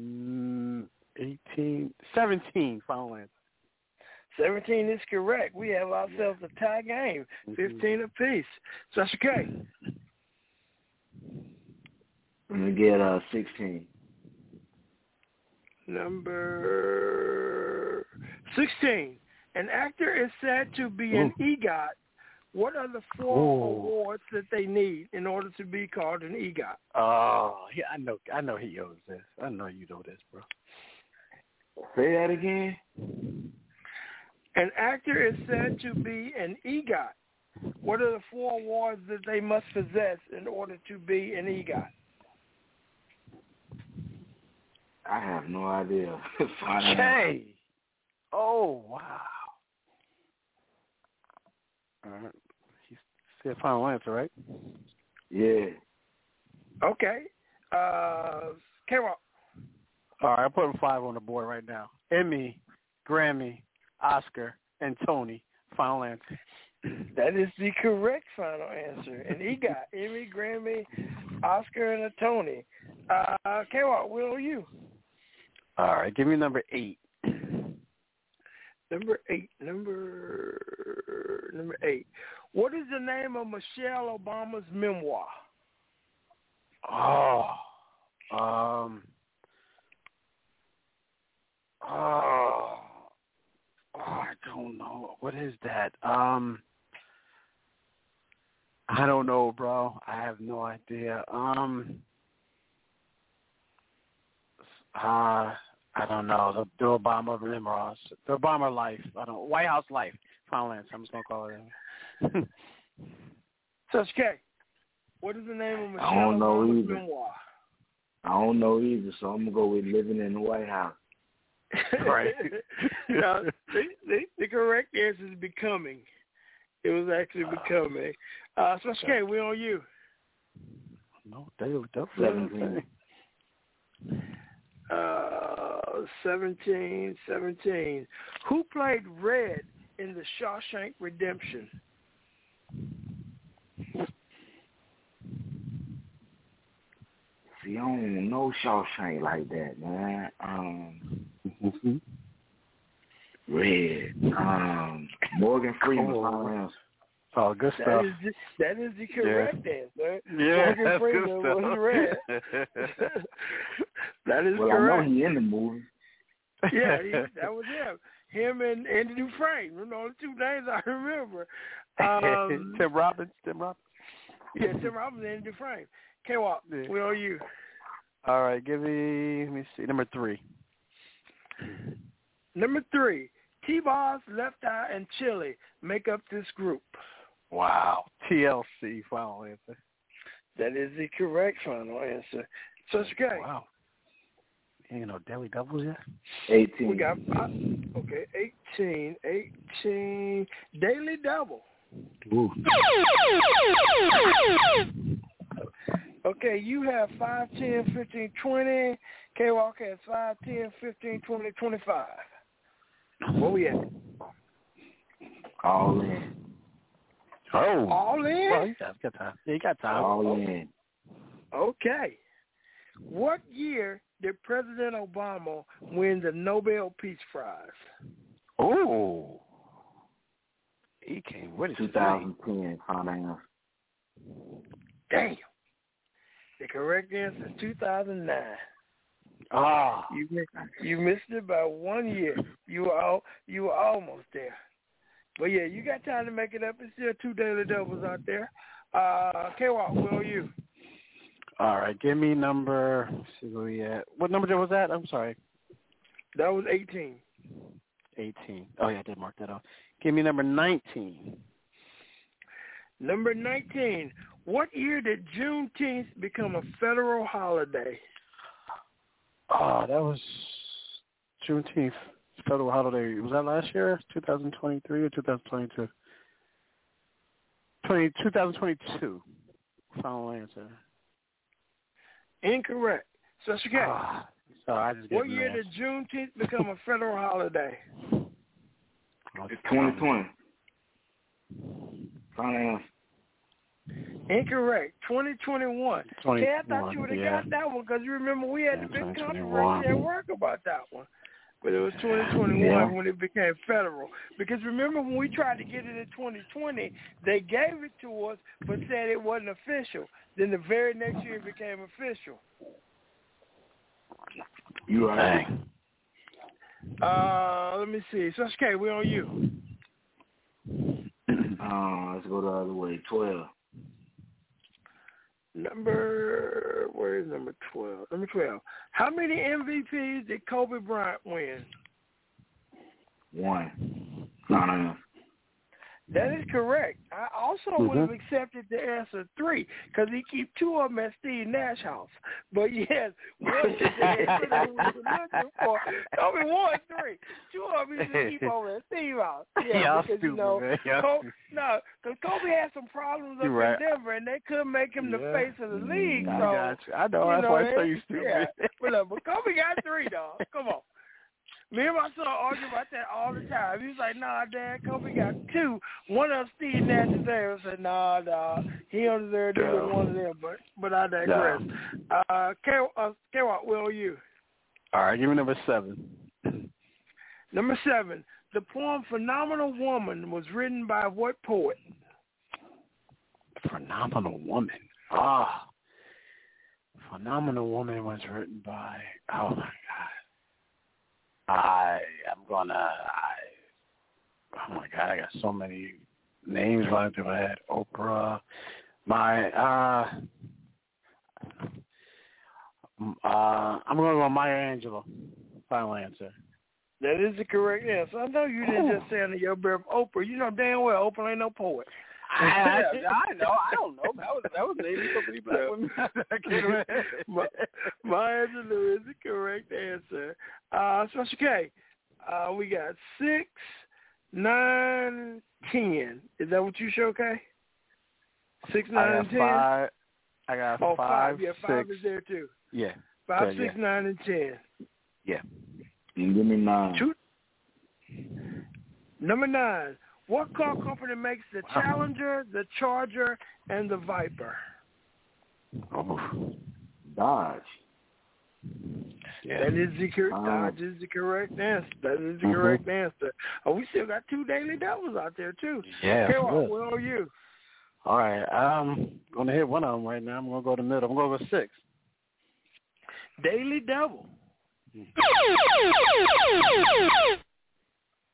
Mm, 18, 17, final answer. 17 is correct. We have ourselves a tie game, 15 apiece. Sasha K. I'm gonna get uh sixteen. Number 16. An actor is said to be an EGOT. What are the four Ooh. awards that they need in order to be called an EGOT? Oh, yeah, I know. I know he owes this. I know you know this, bro. Say that again. An actor is said to be an EGOT. What are the four awards that they must possess in order to be an EGOT? I have no idea. Find out. Hey. Oh wow. All right. He said final answer, right? Yeah. Okay. Uh, K-Rock. All right, I'm putting five on the board right now. Emmy, Grammy, Oscar, and Tony. Final answer. That is the correct final answer. And he got Emmy, Grammy, Oscar, and a Tony. Uh, K-Rock, we owe you. All right, give me number eight. Number eight. Number number eight. What is the name of Michelle Obama's memoir? Oh, um, oh, oh, I don't know. What is that? Um, I don't know, bro. I have no idea. Um, uh, I don't know. The, the Obama memoirs, the Obama life. I don't. White House life. Final answer. I'm just gonna call it. that. Such K. What is the name of Michelle I don't know Obama's either. memoir? I don't know either, so I'm gonna go with living in the White House. Right. no, the, the, the correct answer is becoming. It was actually becoming. Uh, Such K, we on you. no, they definitely. Seventeen. Uh, 17, 17. Who played Red in the Shawshank Redemption? See, I don't know Shawshank like that, man. Um. Red. Um, Morgan Freeman. Oh. Oh, good That stuff. is the, that is the correct answer. Yeah, Morgan that's Freeman good was stuff. Red. that is Well, I know correct. he in the movie. yeah, he, that was him. Him and Andy Dufresne. You know, the two names I remember. Um, Tim Robbins. Tim Robbins. yeah, Tim Robbins and Andy Dufresne. K-Walk, Yeah. we owe you. All right, give me. Let me see. Number three. Number three, T-Boz, Left Eye, and Chili make up this group. Wow. TLC. Final answer. That is the correct final answer. So it's okay. Wow. You ain't no Daily Doubles yet. Eighteen. We got five, okay, 18, 18, daily double. Ooh. Okay, you have 5, 10, 15, 20. K-Walk has 5, 10, 15, 20, 25. Where we at? All in. Oh. All in? Well, you got, got time. Yeah, you got time. All in. Okay. What year did President Obama win the Nobel Peace Prize? Oh. He came. What is his name? 2010. Final answer. Damn. The correct answer is 2009. Ah. You missed, you missed it by one year. You were all, you were almost there. But yeah, you got time to make it up. It's still two daily doubles out there. Uh, K-Walk, where are you? All right, give me number. Let's see where we at. What number was that? I'm sorry. That was 18. 18. Oh yeah, I did mark that off. Give me number 19. Number 19. What year did Juneteenth become a federal holiday? Oh, that was Juneteenth. federal holiday. Was that last year, 2023 or 2022? 20, 2022. Final answer. Incorrect. So it's okay. Ah, so I just what year did Juneteenth become a federal holiday? It's 2020. Final answer. Incorrect. 2021. 2021, Okay, I thought you would have yeah. got that one because you remember we had Yeah, the big controversy at work about that one. But it was 2021 Yeah. when it became federal. Because remember when we tried to get it in 2020, they gave it to us but said it wasn't official. Then the very next year it became official. You are right. Uh, let me see. So okay, we on you. Uh, let's go the other way. 12. Number where is number twelve? Number twelve. How many MVPs did Kobe Bryant win? One. Not answer. That is correct. I also would mm-hmm. have accepted the answer three because he keep two of them at Steve Nash house. But yes, one is the answer that we were looking for. Kobe won three. Two of them he keep over at Steve house. Yeah, Y'all because stupid, you know, man. Y'all Kobe, no, because Kobe had some problems up right. in Denver, and they couldn't make him the face of the league. Mm, I so got you. I know. you That's why I know, say you stupid. Yeah. But look, but Kobe got three, dog. Come on. Me and my son argue about that all the time. He's like, nah, Dad, Kobe got two. One of Steve Nash is there. I said, nah, nah. He don't deserve to get one of them, but but I digress. Uh, K, uh, K-Walk, where are you? All right, give me number seven. Number seven. The poem Phenomenal Woman was written by what poet? Phenomenal Woman. Ah. Phenomenal Woman was written by, oh my God. I am gonna, I, oh my God, I got so many names running through my head. Oprah, my, uh, uh, I'm to go Maya Angelou. Final answer. That is the correct answer. I know you didn't just say under your breath, Oprah. You know damn well Oprah ain't no poet. I, I, I know. I don't know. That was that was naming so many black women. I can't. My, Maya Angelou is the correct answer. Uh, Special K, uh, we got six, nine, ten. Is that what you show, K? Six, I nine, got and ten. five. I got oh, five, Yeah, five six. is there too. Yeah. Five, Okay, six, yeah. nine, and ten. Yeah. And give me nine. Two. Number nine. What car company makes the Challenger, the Charger, and the Viper? Oh. Dodge. Yeah. That is the correct. Um, Dodge is the correct answer. That is the Mhm. correct answer. Oh, we still got two daily doubles out there too. Yeah, Okay, well, where are you? All right. I'm gonna hit one of them right now. I'm gonna go to the middle. I'm gonna go with six. Daily double.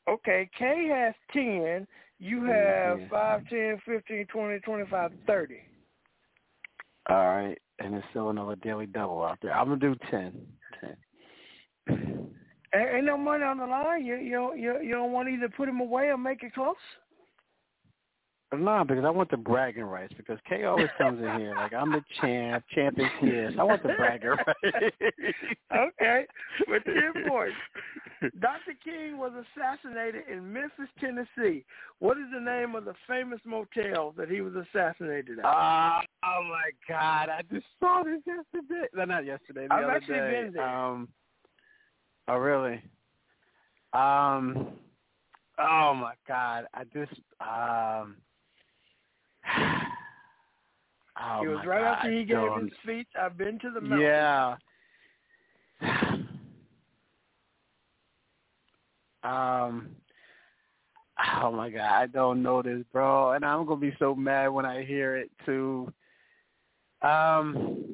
Okay, K has ten. You have five, ten, fifteen, twenty, twenty-five, thirty. All right. And there's still another daily double out there. I'm gonna do ten. Ten. Ain't ain't no money on the line. You you don't- you you don't want to either put them away or make it close. No, because I want the bragging rights. Because K always comes in here like I'm the champ. Champ is here. I want the bragging rights. okay, with ten points. Dr. King was assassinated in Memphis, Tennessee. What is the name of the famous motel that he was assassinated at? Ah, oh my God! I just saw this yesterday. No, not yesterday. The I've other actually day. been there. Um. Oh really? Um. Oh my God! I just um. Oh it was right God, after he gave John. his speech. I've been to the mountain. Yeah. Um. Oh my God, I don't know this, bro, and I'm gonna be so mad when I hear it too. Um.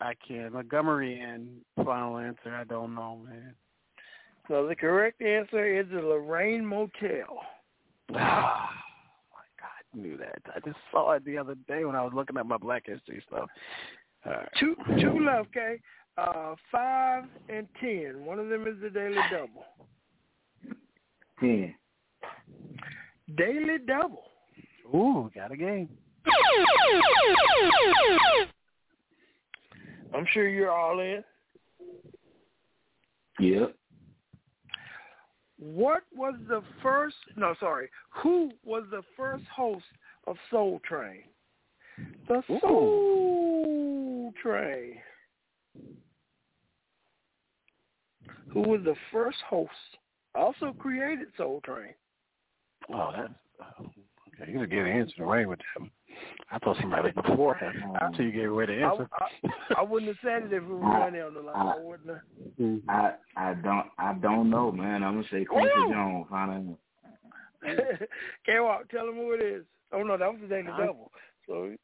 I can't. Montgomery and final answer. I don't know, man. So the correct answer is the Lorraine Motel. My God, I knew that. I just saw it the other day when I was looking at my Black History stuff. All right. Two two left, okay? Uh, five and ten. One of them is the daily double. Ten. Daily double. Ooh, got a game. I'm sure you're all in. Yep. What was the first? No, sorry. Who was the first host of Soul Train? The Soul Train. Who was the first host? Also created Soul Train. Oh, that's okay. You just gave the answer away with them. I thought somebody before him. After you gave away the answer. I, I, I wouldn't have said it if it was money on the line. I, wouldn't have. I I don't I don't know, man. I'm gonna say Quincy Jones. Find out. Can't walk. Tell him who it is. Oh no, that was the Daily Double. So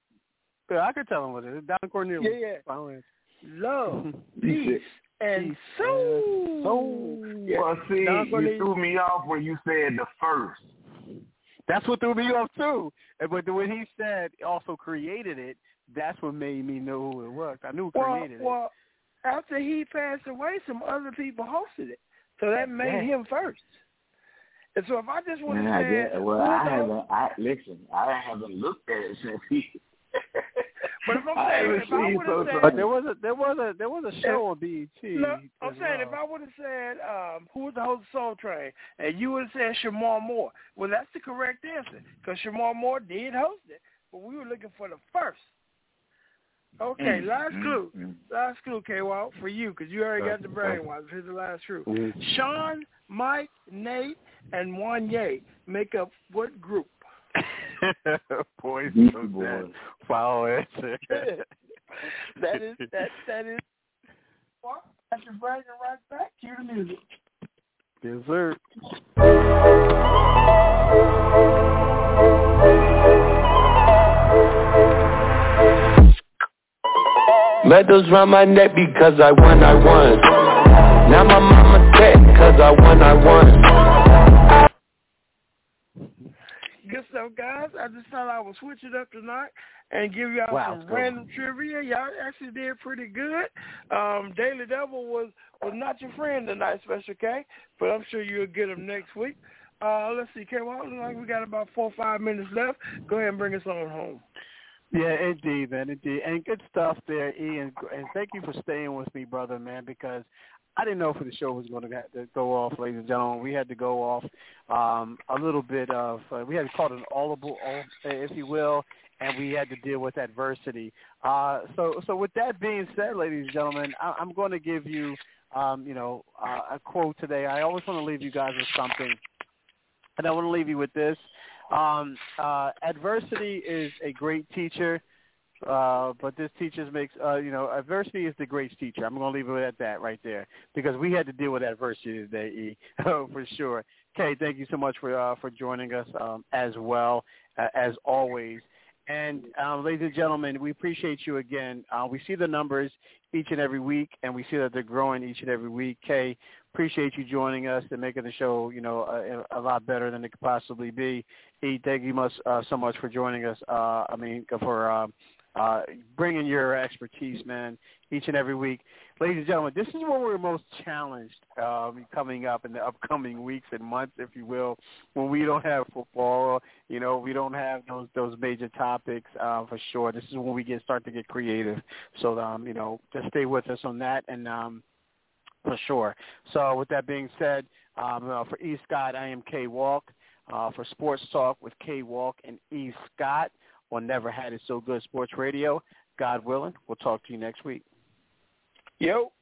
yeah, I could tell him what it is. Don Cornelius. Yeah, yeah. Final answer. Love, peace, and soul. Soul. Yeah. Well, see, Don you Cornelius. threw me off when you said the first. That's what threw me off too. But when he said also created it, that's what made me know who it was. I knew who Well, created it. well, after he passed away, some other people hosted it, so that made him first. And so if I just would Man, have I said, well, I haven't. I listen. I haven't looked at it since he. But if I'm saying, haven't if I would have so said, But there was a there was a there was a show on BET. No, I'm saying well. if I would have said um, who was the host of Soul Train, and you would have said Shemar Moore, well, that's the correct answer because Shemar Moore did host it, but we were looking for the first. Okay, Mm, last mm, clue, mm. last clue, K Walt, for you because you already got the Okay. brainwash. Here's the last clue. Mhm. Sean, Mike, Nate, and Wanya make up what group? Boys, Beastie so Boys. dead. Final answer. that is that that is. Well, That's your bragging right back. Cue the music. Yes, sir. Medals round my neck because I won, I won. Now my mama dead cause I won, I won. I just thought I would switch it up tonight and give y'all Wow, some it's good. random trivia. Y'all actually did pretty good. Um, Daily Devil was was not your friend tonight, Special K, but I'm sure you'll get him next week. Uh, let's see, K. Well, looks like we got about four or five minutes left. Go ahead and bring us on home. Yeah, indeed, man, indeed, and good stuff there, Ian. And thank you for staying with me, brother, man, because I didn't know if the show was going to, go off, ladies and gentlemen. We had to go off um, a little bit of, uh, we had to call it an audible, if you will, and we had to deal with adversity. Uh, so, so with that being said, ladies and gentlemen, I, I'm going to give you, um, you know, uh, a quote today. I always want to leave you guys with something, and I want to leave you with this. Um, uh, adversity is a great teacher, uh, but this teacher makes, uh, you know, adversity is the great teacher. I'm going to leave it at that right there because we had to deal with adversity today, E, oh, for sure. Kay, thank you so much for uh, for joining us um, as well uh, as always. And um, ladies and gentlemen, we appreciate you again. Uh, we see the numbers each and every week, and we see that they're growing each and every week. Kay, appreciate you joining us and making the show, you know, a, a lot better than it could possibly be. E, thank you much uh, so much for joining us. Uh, I mean, for um, uh, bringing your expertise, man, each and every week. Ladies and gentlemen, this is where we're most challenged um, coming up in the upcoming weeks and months, if you will, when we don't have football, you know, we don't have those those major topics uh, for sure. This is when we get start to get creative. So, um, you know, just stay with us on that and um, for sure. So, with that being said, um, uh, for E. Scott, I am K. Walk. Uh, for Sports Talk with K. Walk and E. Scott on Never Had It So Good Sports Radio. God willing, we'll talk to you next week. Yo.